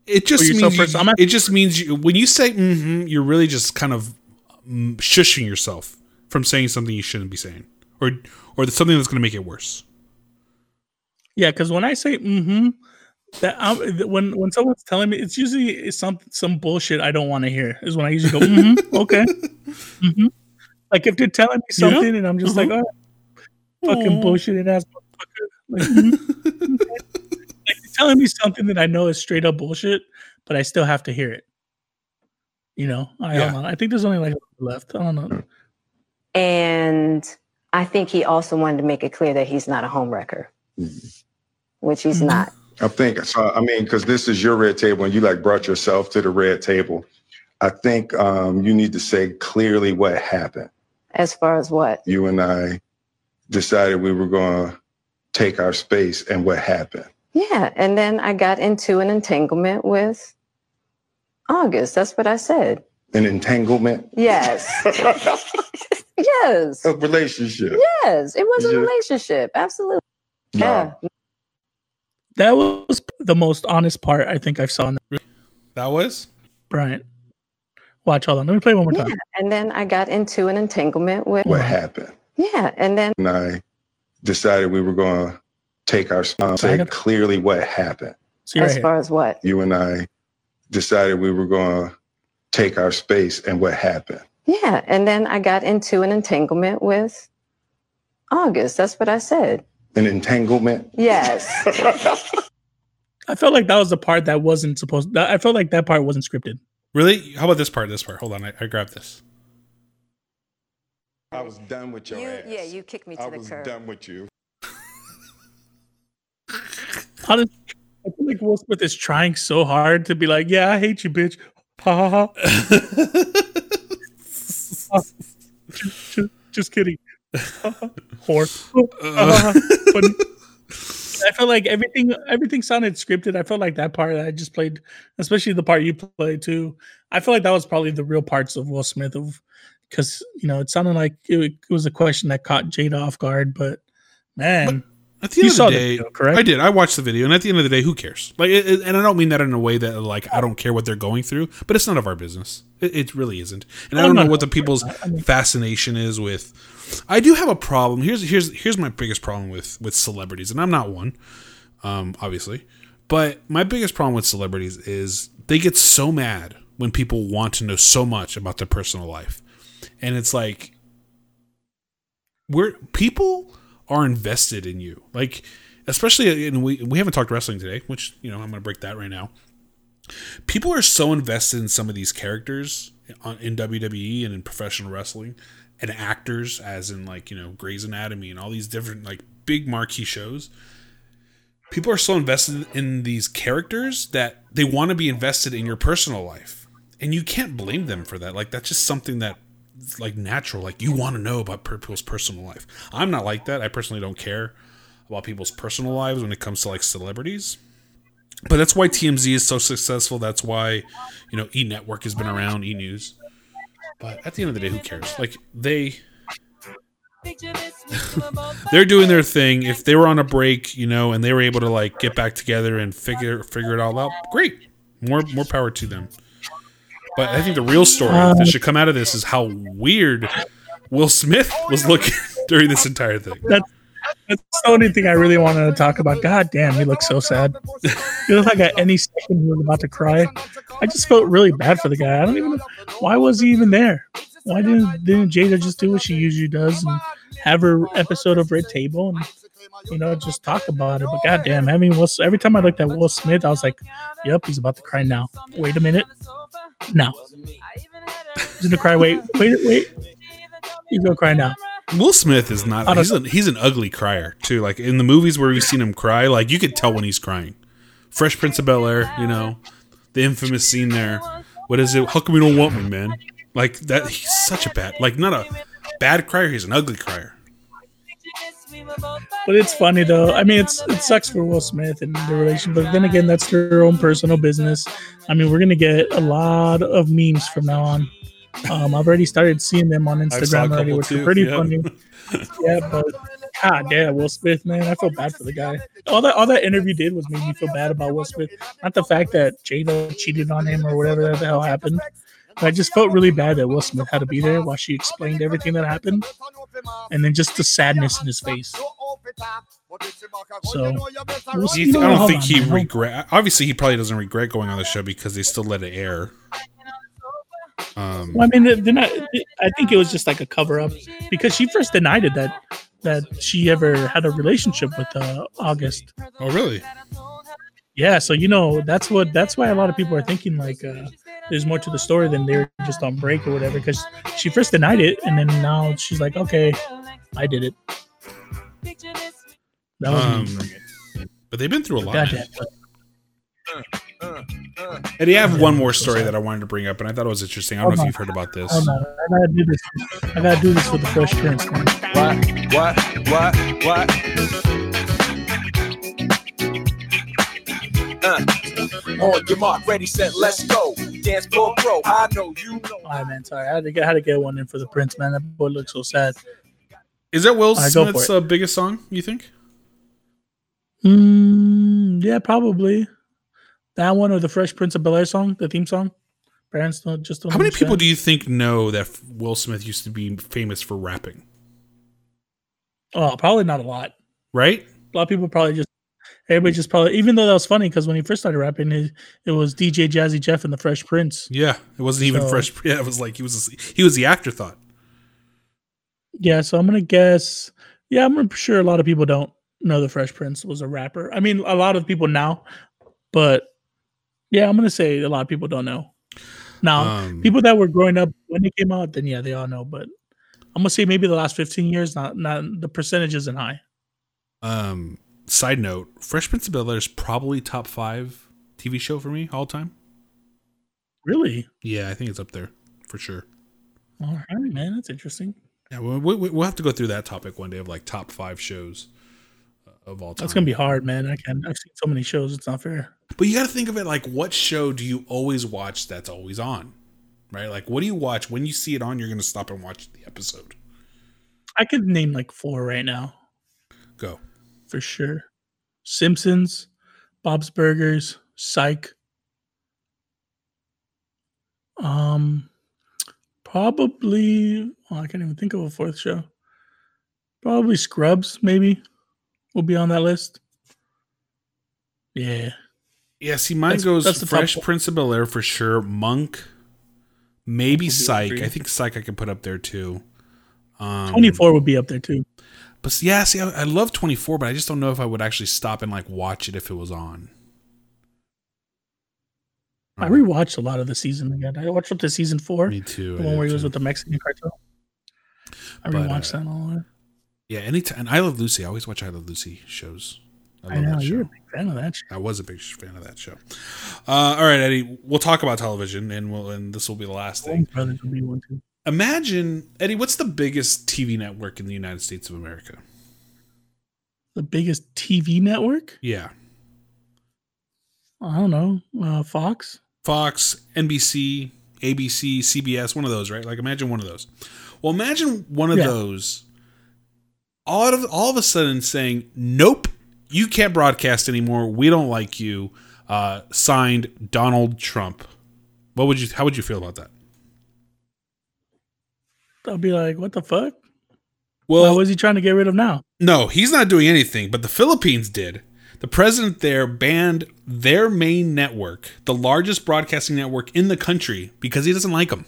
Speaker 1: It just
Speaker 2: you're so
Speaker 1: means you,
Speaker 2: first- I'm at-
Speaker 1: it just means you, when you say mm-hmm, you're really just kind of mm, shushing yourself from saying something you shouldn't be saying, or or something that's going to make it worse.
Speaker 2: Yeah, because when I say mm-hmm, that I'm, when when someone's telling me, it's usually it's some some bullshit I don't want to hear. Is when I usually go, mm-hmm, okay, mm-hmm. Like if they're telling me
Speaker 1: Yeah,
Speaker 2: something and I'm just like,
Speaker 1: uh-huh.
Speaker 2: oh, fucking bullshit ass motherfucker. Like, mhm, okay. telling me something that I know is straight up bullshit, but I still have to hear it. You know, I
Speaker 1: Yeah.
Speaker 2: hold on. I think there's only like left. I don't know.
Speaker 6: And I think he also wanted to make it clear that he's not a homewrecker, which he's
Speaker 2: Mhm.
Speaker 6: not.
Speaker 7: I think so. I mean, because this is your red table, and you like brought yourself to the red table. I think um, you need to say clearly what happened.
Speaker 6: As far as what?
Speaker 7: You and I decided we were going to take our space, and what happened.
Speaker 6: Yeah. And then I got into an entanglement with August. That's what I said.
Speaker 7: An entanglement,
Speaker 6: Yes. yes.
Speaker 7: a relationship.
Speaker 6: Yes. It was a relationship. Absolutely. Yeah.
Speaker 2: That was the most honest part I think I've saw in that.
Speaker 1: That was
Speaker 2: Bryant. Watch, hold on. Let me play one more
Speaker 6: Yeah.
Speaker 2: time.
Speaker 6: And then I got into an entanglement with
Speaker 7: What happened?
Speaker 6: Yeah. And then
Speaker 7: And I decided we were going to take our spot, say clearly what happened.
Speaker 6: as far as what?
Speaker 7: You and I decided we were going to take our space and what happened.
Speaker 6: Yeah. And then I got into an entanglement with August. That's what I said.
Speaker 7: An entanglement?
Speaker 6: Yes.
Speaker 2: I felt like that was the part that wasn't supposed. I felt like that part wasn't scripted.
Speaker 1: Really? How about this part? This part. Hold on. I, I grabbed this.
Speaker 7: I was done with your
Speaker 6: You-
Speaker 7: ass.
Speaker 6: yeah, you kicked me to
Speaker 7: I
Speaker 6: the
Speaker 7: was
Speaker 6: curb.
Speaker 7: done with you.
Speaker 2: Honestly, I feel like Will Smith is trying so hard to be like, "Yeah, I hate you, bitch." Ha ha ha. just, just- just kidding. Whore. Uh. but I felt like everything everything sounded scripted. I felt like that part I just played, especially the part you played too. I feel like that was probably the real parts of Will Smith of because you know it sounded like it, it was a question that caught Jada off guard. But man,
Speaker 1: At the
Speaker 2: You
Speaker 1: end of
Speaker 2: saw
Speaker 1: the
Speaker 2: the
Speaker 1: day,
Speaker 2: video, correct?
Speaker 1: I did. I watched the video, and at the end of the day, who cares? Like, it, it- and I don't mean that in a way that like I don't care what they're going through, but it's none of our business. It, it really isn't. And I don't know what the people's
Speaker 2: I mean-
Speaker 1: fascination is with. I do have a problem. Here's here's here's my biggest problem with with celebrities, and I'm not one, um, obviously, but my biggest problem with celebrities is they get so mad when people want to know so much about their personal life, and it's like we're people are invested in you. Like especially in we we haven't talked wrestling today which you know i'm gonna break that right now. People are so invested in some of these characters on, in wwe and in professional wrestling and actors as in like you know Grey's Anatomy and all these different like big marquee shows. People are so invested in these characters that they want to be invested in your personal life. And you can't blame them for that. Like that's just something that like natural like you want to know about people's personal life. I'm not like that. I personally don't care about people's personal lives when it comes to like celebrities. But that's why tmz is so successful. That's why you know e network has been around e news. But at the end of the day who cares? Like they they're doing their thing. If they were on a break you know and they were able to like get back together and figure figure it all out great. More more power to them but i think the real story that should come out of this is how weird will smith was looking during this entire thing
Speaker 2: that's that's the only thing I really wanted to talk about. God damn, he looks so sad. he looked like at any second he was about to cry. I just felt really bad for the guy. I don't even know why was he even there. Why didn't didn't Jada just do what she usually does and have her episode of Red Table and you know just talk about it? But goddamn, I mean, Will, every time I looked at Will Smith, I was like, "Yep, he's about to cry now." Wait a minute, now he's gonna cry. Wait, wait, wait. He's gonna cry now.
Speaker 1: Will Smith is not. He's, a, he's an ugly crier too. Like in the movies where we've seen him cry, like you could tell when he's crying. Fresh Prince of Bel Air, you know, the infamous scene there. What is it? How come we don't want me, man? Like that. He's such a bad, like not a bad crier. He's an ugly crier.
Speaker 2: But it's funny though. I mean, it's it sucks for Will Smith and the relation, but then again, that's their own personal business. I mean, we're gonna get a lot of memes from now on. Um, I've already started seeing them on
Speaker 1: I saw a
Speaker 2: Instagram already, which
Speaker 1: too,
Speaker 2: are pretty
Speaker 1: yeah.
Speaker 2: funny. Yeah, but God damn, Will Smith, man, I feel bad for the guy. All that all that interview did was make me feel bad about Will Smith. Not the fact that Jada cheated on him or whatever the hell happened. But I just felt really bad that Will Smith had to be there while she explained everything that happened, and then just the sadness in his face. So we'll see.
Speaker 1: you I don't think
Speaker 2: on,
Speaker 1: he
Speaker 2: man.
Speaker 1: Regret. Obviously, he probably doesn't regret going on the show because they still let it air. Um,
Speaker 2: Well, I mean, then I, I think it was just like a cover up because she first denied it that that she ever had a relationship with uh, August.
Speaker 1: oh, really?
Speaker 2: Yeah, so you know that's what that's why a lot of people are thinking like uh, there's more to the story than they're just on break or whatever. Because she first denied it and then now she's like, okay, I did it. That was
Speaker 1: Um,
Speaker 2: me.
Speaker 1: but they've been through a lot.
Speaker 2: Goddamn.
Speaker 1: Eddie, I have one more story that I wanted to bring up, and I thought it was interesting. I don't know if you've heard about this.
Speaker 2: Hold on, I gotta do this. I gotta do this with the Fresh Prince.
Speaker 4: What? What? What? What? Uh, on your mark, ready, set, let's go. Dance floor pro. I know you know.
Speaker 2: All right, man. Sorry, I had to get, I had to get one in for the Prince, man. That boy looks so sad.
Speaker 1: Is that Will
Speaker 2: All right, go for
Speaker 1: Smith's uh, biggest song? You think?
Speaker 2: Mm, yeah, probably that one or the Fresh Prince of Bel Air song, the theme song. Parents don't just don't.
Speaker 1: How many people do you think know that Will Smith used to be famous for rapping?
Speaker 2: Oh, probably not a lot.
Speaker 1: right?
Speaker 2: A lot of people probably just everybody just probably even though that was funny because when he first started rapping, it, it was DJ Jazzy Jeff and the Fresh Prince.
Speaker 1: Yeah, it wasn't even
Speaker 2: So-
Speaker 1: fresh. Yeah, it was like he was he was the afterthought.
Speaker 2: Yeah, so I'm gonna guess. Yeah, I'm sure a lot of people don't know the Fresh Prince was a rapper. I mean, a lot of people now, but yeah, I'm gonna say a lot of people don't know. Now,
Speaker 1: Um,
Speaker 2: people that were growing up when it came out, then yeah, they all know. But I'm gonna say maybe the last 15 years, not not the percentage isn't high.
Speaker 1: Um, side note: Fresh Prince of Bel Air is probably top five TV show for me all time.
Speaker 2: Really?
Speaker 1: Yeah, I think it's up there for sure.
Speaker 2: All right, man, that's interesting.
Speaker 1: Yeah, we'll, we- we'll have to go through that topic one day of like top five shows uh, of all time.
Speaker 2: That's gonna be hard, man. I can I've seen so many shows, it's not fair.
Speaker 1: But you got to think of it like, what show do you always watch that's always on? Right? Like, what do you watch when you see it on? You're going to stop and watch the episode.
Speaker 2: I could name like four right now
Speaker 1: Go.
Speaker 2: For sure. Simpsons, Bob's Burgers, Psych. Um, probably. Oh, I can't even think of a fourth show. Probably Scrubs, maybe, will be on that list. Yeah,
Speaker 1: Yeah, see, mine
Speaker 2: That's-
Speaker 1: goes
Speaker 2: that's
Speaker 1: Fresh. Prince of Bel Air for sure. Monk, maybe
Speaker 2: Monk would be
Speaker 1: Psych. I think Psych I can put up there too. Um,
Speaker 2: twenty four would be up there too.
Speaker 1: But yeah, see, I, I love 24, but I just don't know if I would actually stop and like watch it if it was on.
Speaker 2: I rewatched a lot of the season again. I watched up to season four,
Speaker 1: Me too.
Speaker 2: the
Speaker 1: I
Speaker 2: one where he was
Speaker 1: too.
Speaker 2: with the Mexican cartel. I
Speaker 1: But,
Speaker 2: rewatched
Speaker 1: uh,
Speaker 2: that all.
Speaker 1: Yeah, anytime. And I love Lucy. I always watch I Love Lucy shows. I
Speaker 2: I know you're a big fan of that. Shit.
Speaker 1: I was a big fan of that show. Uh, all right, Eddie. We'll talk about television, and we'll and this will be the last thing.
Speaker 2: Brothers would be one too.
Speaker 1: Imagine, Eddie. What's the biggest TV network in the United States of America?
Speaker 2: The biggest TV network?
Speaker 1: Yeah,
Speaker 2: I don't know. Uh, Fox.
Speaker 1: Fox, NBC, ABC, CBS. One of those, right? Like, imagine one of those. Well, imagine one of
Speaker 2: Yeah.
Speaker 1: those. All of all of a sudden saying, "Nope, you can't broadcast anymore. We don't like you." Uh, signed Donald Trump. What would you? How would you feel about that?
Speaker 2: I'll be like, what the fuck?
Speaker 1: Well,
Speaker 2: what was he trying to get rid of now?
Speaker 1: No, he's not doing anything, but the Philippines did. The president there banned their main network, the largest broadcasting network in the country, because he doesn't like them.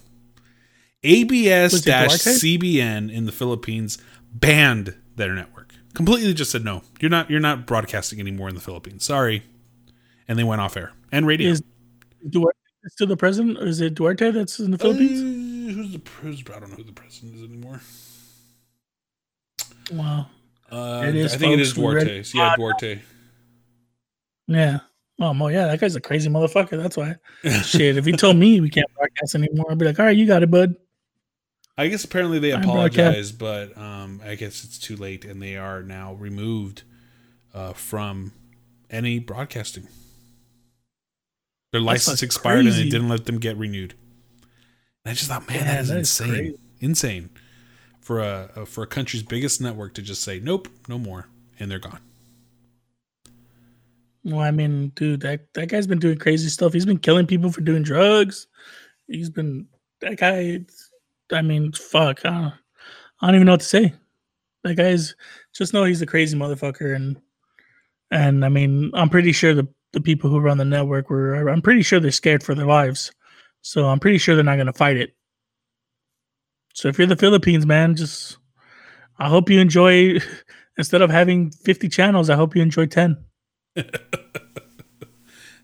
Speaker 1: ABS
Speaker 2: Was it Duarte?
Speaker 1: CBN in the Philippines banned their network. Completely just said no. You're not you're not broadcasting anymore in the Philippines. Sorry. And they went off air. And radio.
Speaker 2: Is Duarte still the president, or is it Duarte that's in the Philippines?
Speaker 1: Uh, who's the who's, I don't know who the president is anymore.
Speaker 2: wow.
Speaker 1: Uh,
Speaker 2: It is,
Speaker 1: I think it is
Speaker 2: folks. We read-
Speaker 1: Duarte. Yeah, Duarte.
Speaker 2: Yeah. Oh, well, yeah, that guy's a crazy motherfucker. That's why. Shit, if he told me we can't broadcast anymore, I'd be like, all right, you got it, bud.
Speaker 1: I guess apparently they apologized, but um, I guess it's too late, and they are now removed uh, from any broadcasting. Their license expired, and they didn't let them get renewed. And I just thought, man,
Speaker 2: Yeah,
Speaker 1: that is
Speaker 2: that is
Speaker 1: insane,
Speaker 2: crazy.
Speaker 1: insane for a, a for a country's biggest network to just say nope, no more, and they're gone.
Speaker 2: Well, I mean, dude, that, that guy's been doing crazy stuff. He's been killing people for doing drugs. He's been, that guy, I mean, fuck. I don't, I don't even know what to say. That guy's, just know he's a crazy motherfucker. And, and I mean, I'm pretty sure the, the people who run the network were, I'm pretty sure they're scared for their lives. So I'm pretty sure they're not going to fight it. So if you're the Philippines, man, just, I hope you enjoy, instead of having 50 channels, I hope you enjoy 10.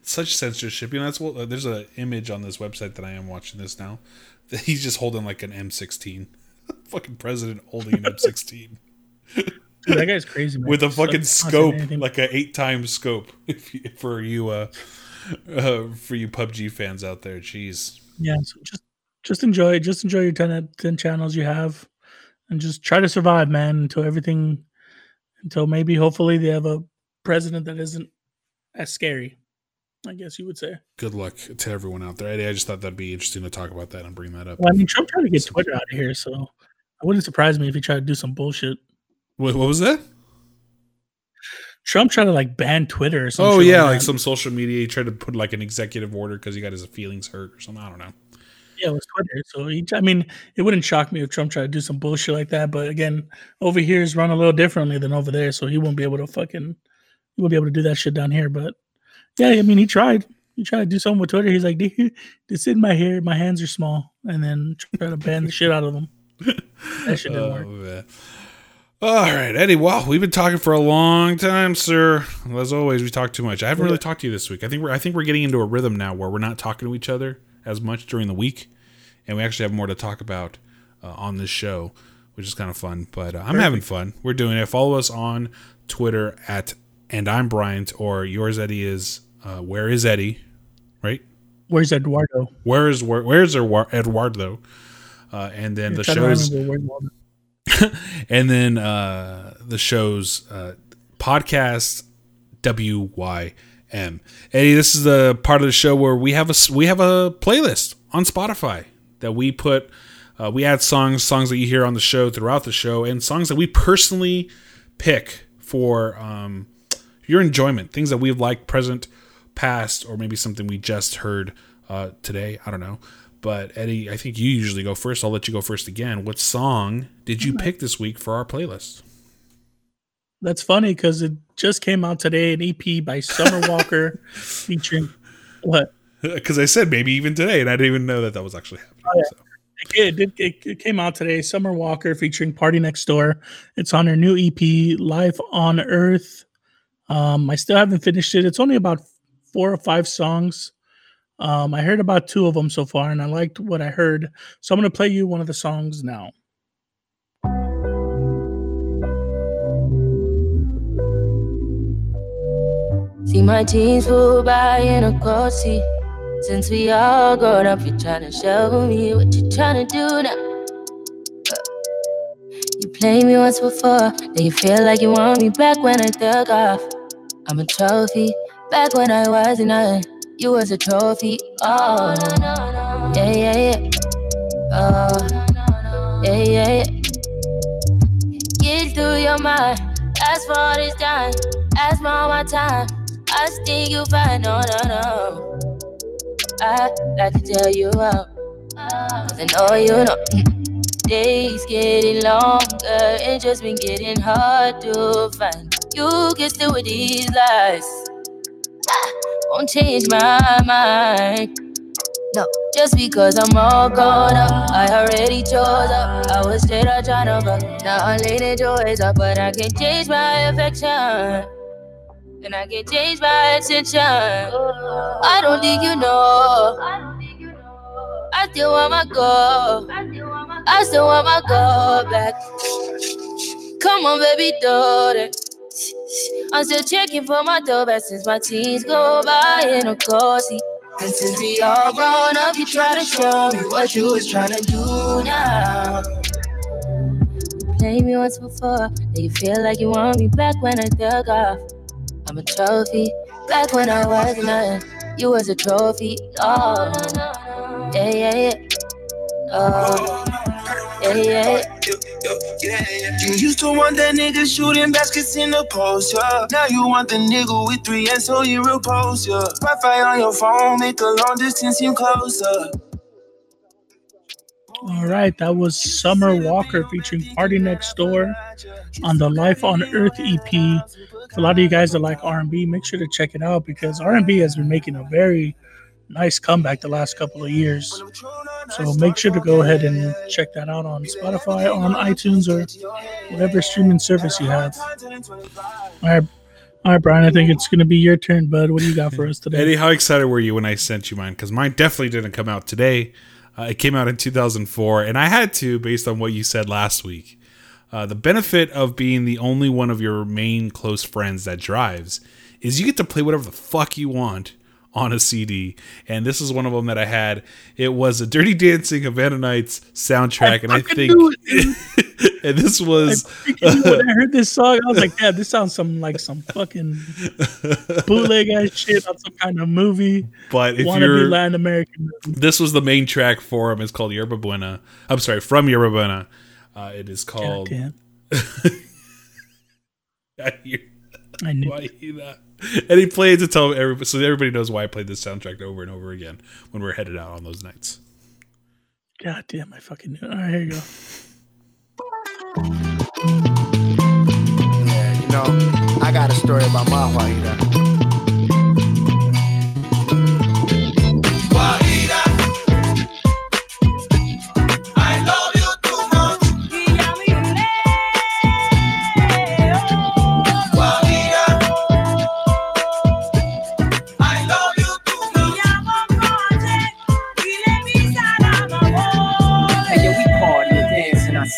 Speaker 1: Such censorship, you know. That's what uh, there's an image on this website that I am watching this now. That he's just holding like an M16, fucking president holding an M16.
Speaker 2: Dude, that guy's crazy, man.
Speaker 1: with a fucking scope, like a eight times scope, if you, for you, uh, uh, for you PUBG fans out there. Jeez,
Speaker 2: yeah, so just just enjoy, just enjoy your 10, 10 channels you have, and just try to survive, man, until everything, until maybe hopefully they have a president that isn't as scary. I guess you would say.
Speaker 1: good luck to everyone out there. I, I just thought that'd be interesting to talk about that and bring that up.
Speaker 2: Well, I mean, Trump tried to get Twitter out of here, so it wouldn't surprise me if he tried to do some bullshit.
Speaker 1: What, what was that?
Speaker 2: Trump tried to like ban Twitter or something.
Speaker 1: Oh yeah, like some social media. He tried to put like an executive order because he got his feelings hurt or something. I don't know.
Speaker 2: Yeah, it was Twitter. So he, I mean, it wouldn't shock me if Trump tried to do some bullshit like that. But again, over here is run a little differently than over there, so he won't be able to fucking, he won't be able to do that shit down here. But yeah, I mean, he tried. He tried to do something with Twitter. He's like, "It's in my hair. My hands are small," and then try to ban the shit out of them. That shit didn't
Speaker 1: Oh,
Speaker 2: work.
Speaker 1: man. All right, Eddie. Wow, we've been talking for a long time, sir. As always, we talk too much. I haven't really talked to you this week. I think we're I think we're getting into a rhythm now where we're not talking to each other as much during the week, and we actually have more to talk about uh, on this show, which is kind of fun. But uh, I'm having fun. We're doing it. Follow us on Twitter at and I'm Bryant or yours Eddie is uh, where is Eddie, right?
Speaker 2: Where's Eduardo?
Speaker 1: Where is where, where's Eduardo? Uh, and then the
Speaker 2: Try to
Speaker 1: shows
Speaker 2: remember where's Eduardo.
Speaker 1: and then uh, the show's uh, podcast WYM. Eddie, this is the part of the show where we have a we have a playlist on Spotify that we put. Uh, we add songs, songs that you hear on the show throughout the show, and songs that we personally pick for um, your enjoyment. Things that we've liked, present, past, or maybe something we just heard uh, today. I don't know. But Eddie, I think you usually go first. I'll let you go first again. What song did you pick this week for our playlist?
Speaker 2: That's funny because it just came out today, an EP by Summer Walker featuring what?
Speaker 1: Because I said maybe even today, and I didn't even know that that was actually happening. so.
Speaker 2: It, did, it, it came out today. Summer Walker featuring PartyNextDoor. It's on her new EP, Life on Earth. Um, I still haven't finished it. It's only about four or five songs. Um, I heard about two of them so far, and I liked what I heard. So I'm going to play you one of the songs now.
Speaker 8: See my jeans pull by in a car seat. Since we all grown up, you tryna show me what you tryna do now. You played me once before, then you feel like you want me back when I took off. I'm a trophy, back when I was nothing. You was a trophy. Oh, yeah, yeah, yeah. Oh, yeah, yeah, yeah. Get through your mind. Ask for all this time. Ask for my time. I think you fine. No, no, no. I like to tell you out. Cause I know you know. Days getting longer. It just been getting hard to find. You can still with these lies. Won't change my mind. No, just because I'm all grown up, I already chose up. I was straight up trying to fuck. Now I'm leaning towards up, but I can't change my affection. And I can't change my attention. I don't think you know. I still want my girl. I still want my girl back. Come on, baby, it. I'm still checking for my dough back since my teens go by in a seat. And since we all grown up, you try to show me what you was trying to do now. Played me once before, then you feel like you want me back when I took off. I'm a trophy, back when I was nothing. You was a trophy, oh, yeah, yeah, yeah. Oh, yeah, yeah, yeah.
Speaker 4: You used to want that nigga shooting baskets in the post, yeah. Now you want the nigga with three and so you repose, yeah. Wi-Fi on your phone make the long distance seem closer.
Speaker 2: All right, that was Summer Walker featuring PartyNextDoor on the Life on Earth EP. For a lot of you guys that like R&B, make sure to check it out because R&B has been making a very nice comeback the last couple of years. So make sure to go ahead and check that out on Spotify, on iTunes, or whatever streaming service you have. All right, all right, Brian. I think it's going to be your turn, bud. What do you got for us today?
Speaker 1: Eddie, how excited were you when I sent you mine? Because mine definitely didn't come out today. Uh, it came out in 2004, and I had to based on what you said last week. Uh, the benefit of being the only one of your main close friends that drives is you get to play whatever the fuck you want on a CD. And this is one of them that I had. It was a Dirty Dancing Havana Nights soundtrack, and I think,
Speaker 2: it,
Speaker 1: and this was
Speaker 2: knew when I heard this song, I was like, "Yeah, this sounds some like some fucking bootleg ass shit on some kind of movie,
Speaker 1: but if you're
Speaker 2: Latin American movie."
Speaker 1: this was the main track for him. It's called Yerba Buena. I'm sorry, from Yerba Buena. Uh, it is called. I hear-
Speaker 2: I knew.
Speaker 1: why I hear that. And he played to tell everybody, so everybody knows why I played this soundtrack over and over again when we're headed out on those nights.
Speaker 2: God damn, I fucking knew. All right, here you go.
Speaker 9: Yeah, you know, I got a story about my Juanita.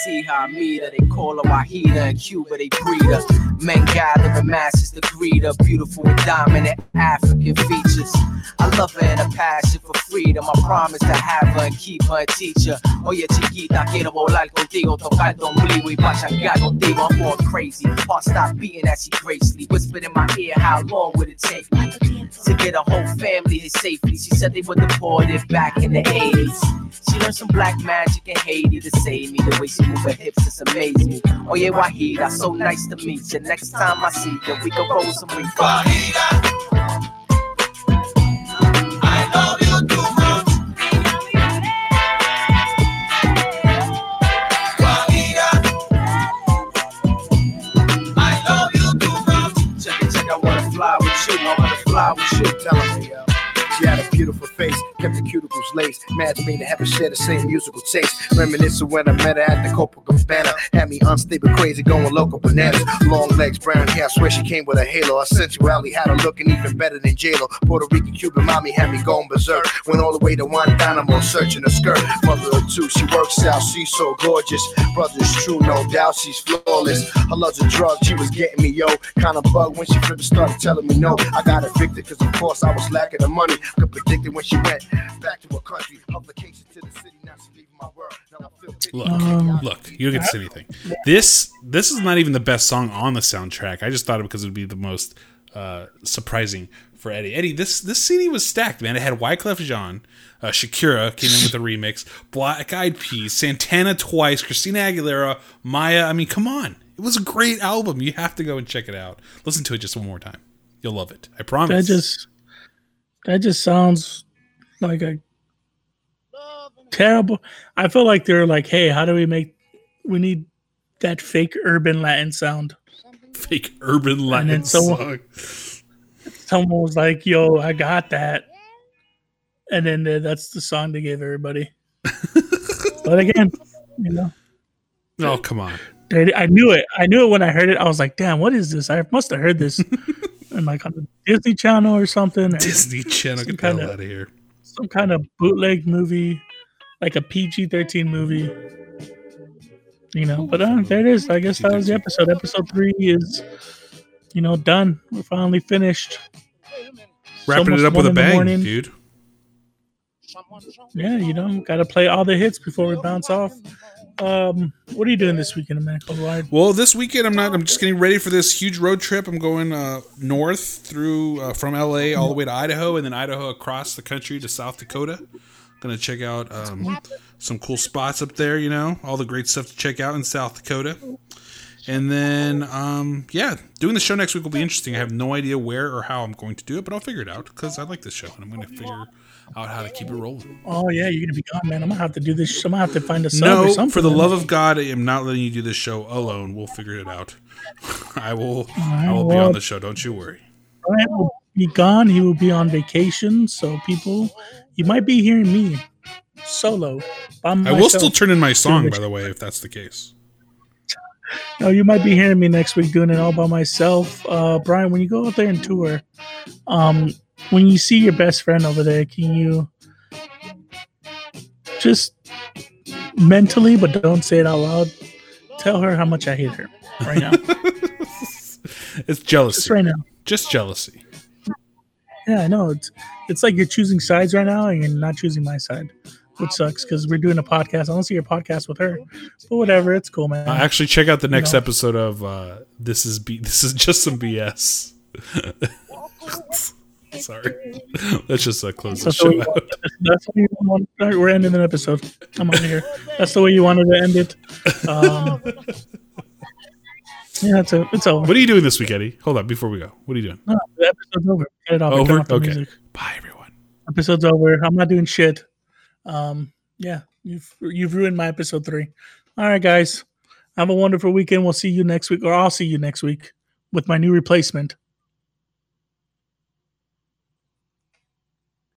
Speaker 10: See how I meet her. They call her Guajira. In Cuba, they breed her. Men gather in masses to greet her. Beautiful and dominant African features. I love her and a passion for freedom. I promise to have her and keep her and teach her. Oh, Oye, chiquita, quiero volar contigo. Tocar tu ombligo y pachangar contigo. I'm going crazy. Heart stop beating as she gracefully whispered in my ear. How long would it take me to get a whole family here safely? She said they were deported back in the 80s. She learned some black magic in Haiti to save me. The way she move her hips is amazing me. Oh Guajira, so nice to meet you. Next time I see you, we can roll some reef.
Speaker 4: I love you too much. Juanita. I love you too much.
Speaker 10: Check it, check, I wanna fly with you. I wanna fly with you.
Speaker 9: Tell me, yo. She had a beautiful face, kept the cuticles laced. Mad me to have a share the same musical taste. Reminiscing when I met her at the Copacabana. Had me unstable, crazy, going local bananas. Long legs, brown hair, I swear she came with a halo. Her sensuality had her looking even better than J-Lo. Puerto Rican, Cuban mommy had me going berserk. Went all the way to Guantanamo, searching her skirt. Mother of two, she works out, she's so gorgeous. Brother's true, no doubt, she's flawless. Her love's a drug, she was getting me, yo. Kinda bug when she flipped started telling me no. I got evicted, cause of course I was lacking the money. Could predict it when she went back to her country. Her vacation to the city, now she's leaving my world. Now I feel.
Speaker 1: Look,
Speaker 2: Um,
Speaker 1: look, you don't get to say anything. This this is not even the best song on the soundtrack. I just thought it because it would be the most uh, surprising for Eddie. Eddie, this this CD was stacked, man. It had Wyclef Jean, uh, Shakira came in with a remix, Black Eyed Peas, Santana twice, Christina Aguilera, Mya. I mean, come on, it was a great album. You have to go and check it out. Listen to it just one more time. You'll love it. I promise.
Speaker 2: That just that just sounds like a terrible. I feel like they're like, hey, how do we make? We need that fake urban Latin sound.
Speaker 1: fake urban Latin
Speaker 2: then someone-
Speaker 1: song.
Speaker 2: Someone was like, "Yo, I got that," and then uh, that's the song they gave everybody. but again, you know,
Speaker 1: Oh come on.
Speaker 2: I knew it. I knew it when I heard it. I was like, "Damn, what is this?" I must have heard this, and like on the Disney Channel or something.
Speaker 1: Disney Channel, get the hell out of here.
Speaker 2: some kind of bootleg movie, like a PG thirteen movie. You know, but uh, there it is. I guess that was the episode. Episode three is, you know, done. We're finally finished.
Speaker 1: Wrapping it up with a bang,
Speaker 2: morning.
Speaker 1: dude.
Speaker 2: Yeah, you know, got to play all the hits before we bounce off. Um, what are you doing this weekend? Cold
Speaker 1: Well, this weekend I'm not. I'm just getting ready for this huge road trip. I'm going uh, north through uh, from LA all the way to Idaho, and then Idaho across the country to South Dakota. I'm Gonna check out um, some cool spots up there. You know, all the great stuff to check out in South Dakota. And then, um, yeah, doing the show next week will be interesting. I have no idea where or how I'm going to do it, but I'll figure it out because I like this show, and I'm going to figure out how to keep it rolling.
Speaker 2: Oh yeah, you're gonna be gone, man. I'm gonna have to do this. I'm gonna have to find a sub or
Speaker 1: No,
Speaker 2: something.
Speaker 1: for the love of God, I am not letting you do this show alone. We'll figure it out. I will. I will be on the show. Don't you worry.
Speaker 2: Brian will be gone. He will be on vacation. So people, you might be hearing me solo. By
Speaker 1: I will still turn in my song, by
Speaker 2: the
Speaker 1: the way, if that's the case.
Speaker 2: No, you might be hearing me next week doing it all by myself. Uh, Brian, when you go out there and tour, um, when you see your best friend over there, can you just mentally, but don't say it out loud, tell her how much I hate her right now?
Speaker 1: It's jealousy.
Speaker 2: just right now.
Speaker 1: Just jealousy.
Speaker 2: Yeah, I know. It's it's like you're choosing sides right now, and you're not choosing my side, which sucks because we're doing a podcast. I don't see your podcast with her, but whatever. It's cool, man.
Speaker 1: Uh, actually, check out the
Speaker 2: You
Speaker 1: next
Speaker 2: know.
Speaker 1: episode of uh, this is B- this is just some BS. Sorry, let's just uh, close the
Speaker 2: That's the,
Speaker 1: show out.
Speaker 2: that's the way you want. all right, We're ending the episode. I'm out of here. That's the way you wanted to end it. Um, yeah, it's, a, it's over.
Speaker 1: What are you doing this week, Eddie? Hold on, before we go. What are you doing?
Speaker 2: No, the episode's over. Get it off.
Speaker 1: Over.
Speaker 2: off
Speaker 1: Okay.
Speaker 2: music.
Speaker 1: Bye, everyone.
Speaker 2: Episode's over. I'm not doing shit. Um, yeah. You've you've ruined my episode three. All right, guys. Have a wonderful weekend. We'll see you next week, or I'll see you next week with my new replacement.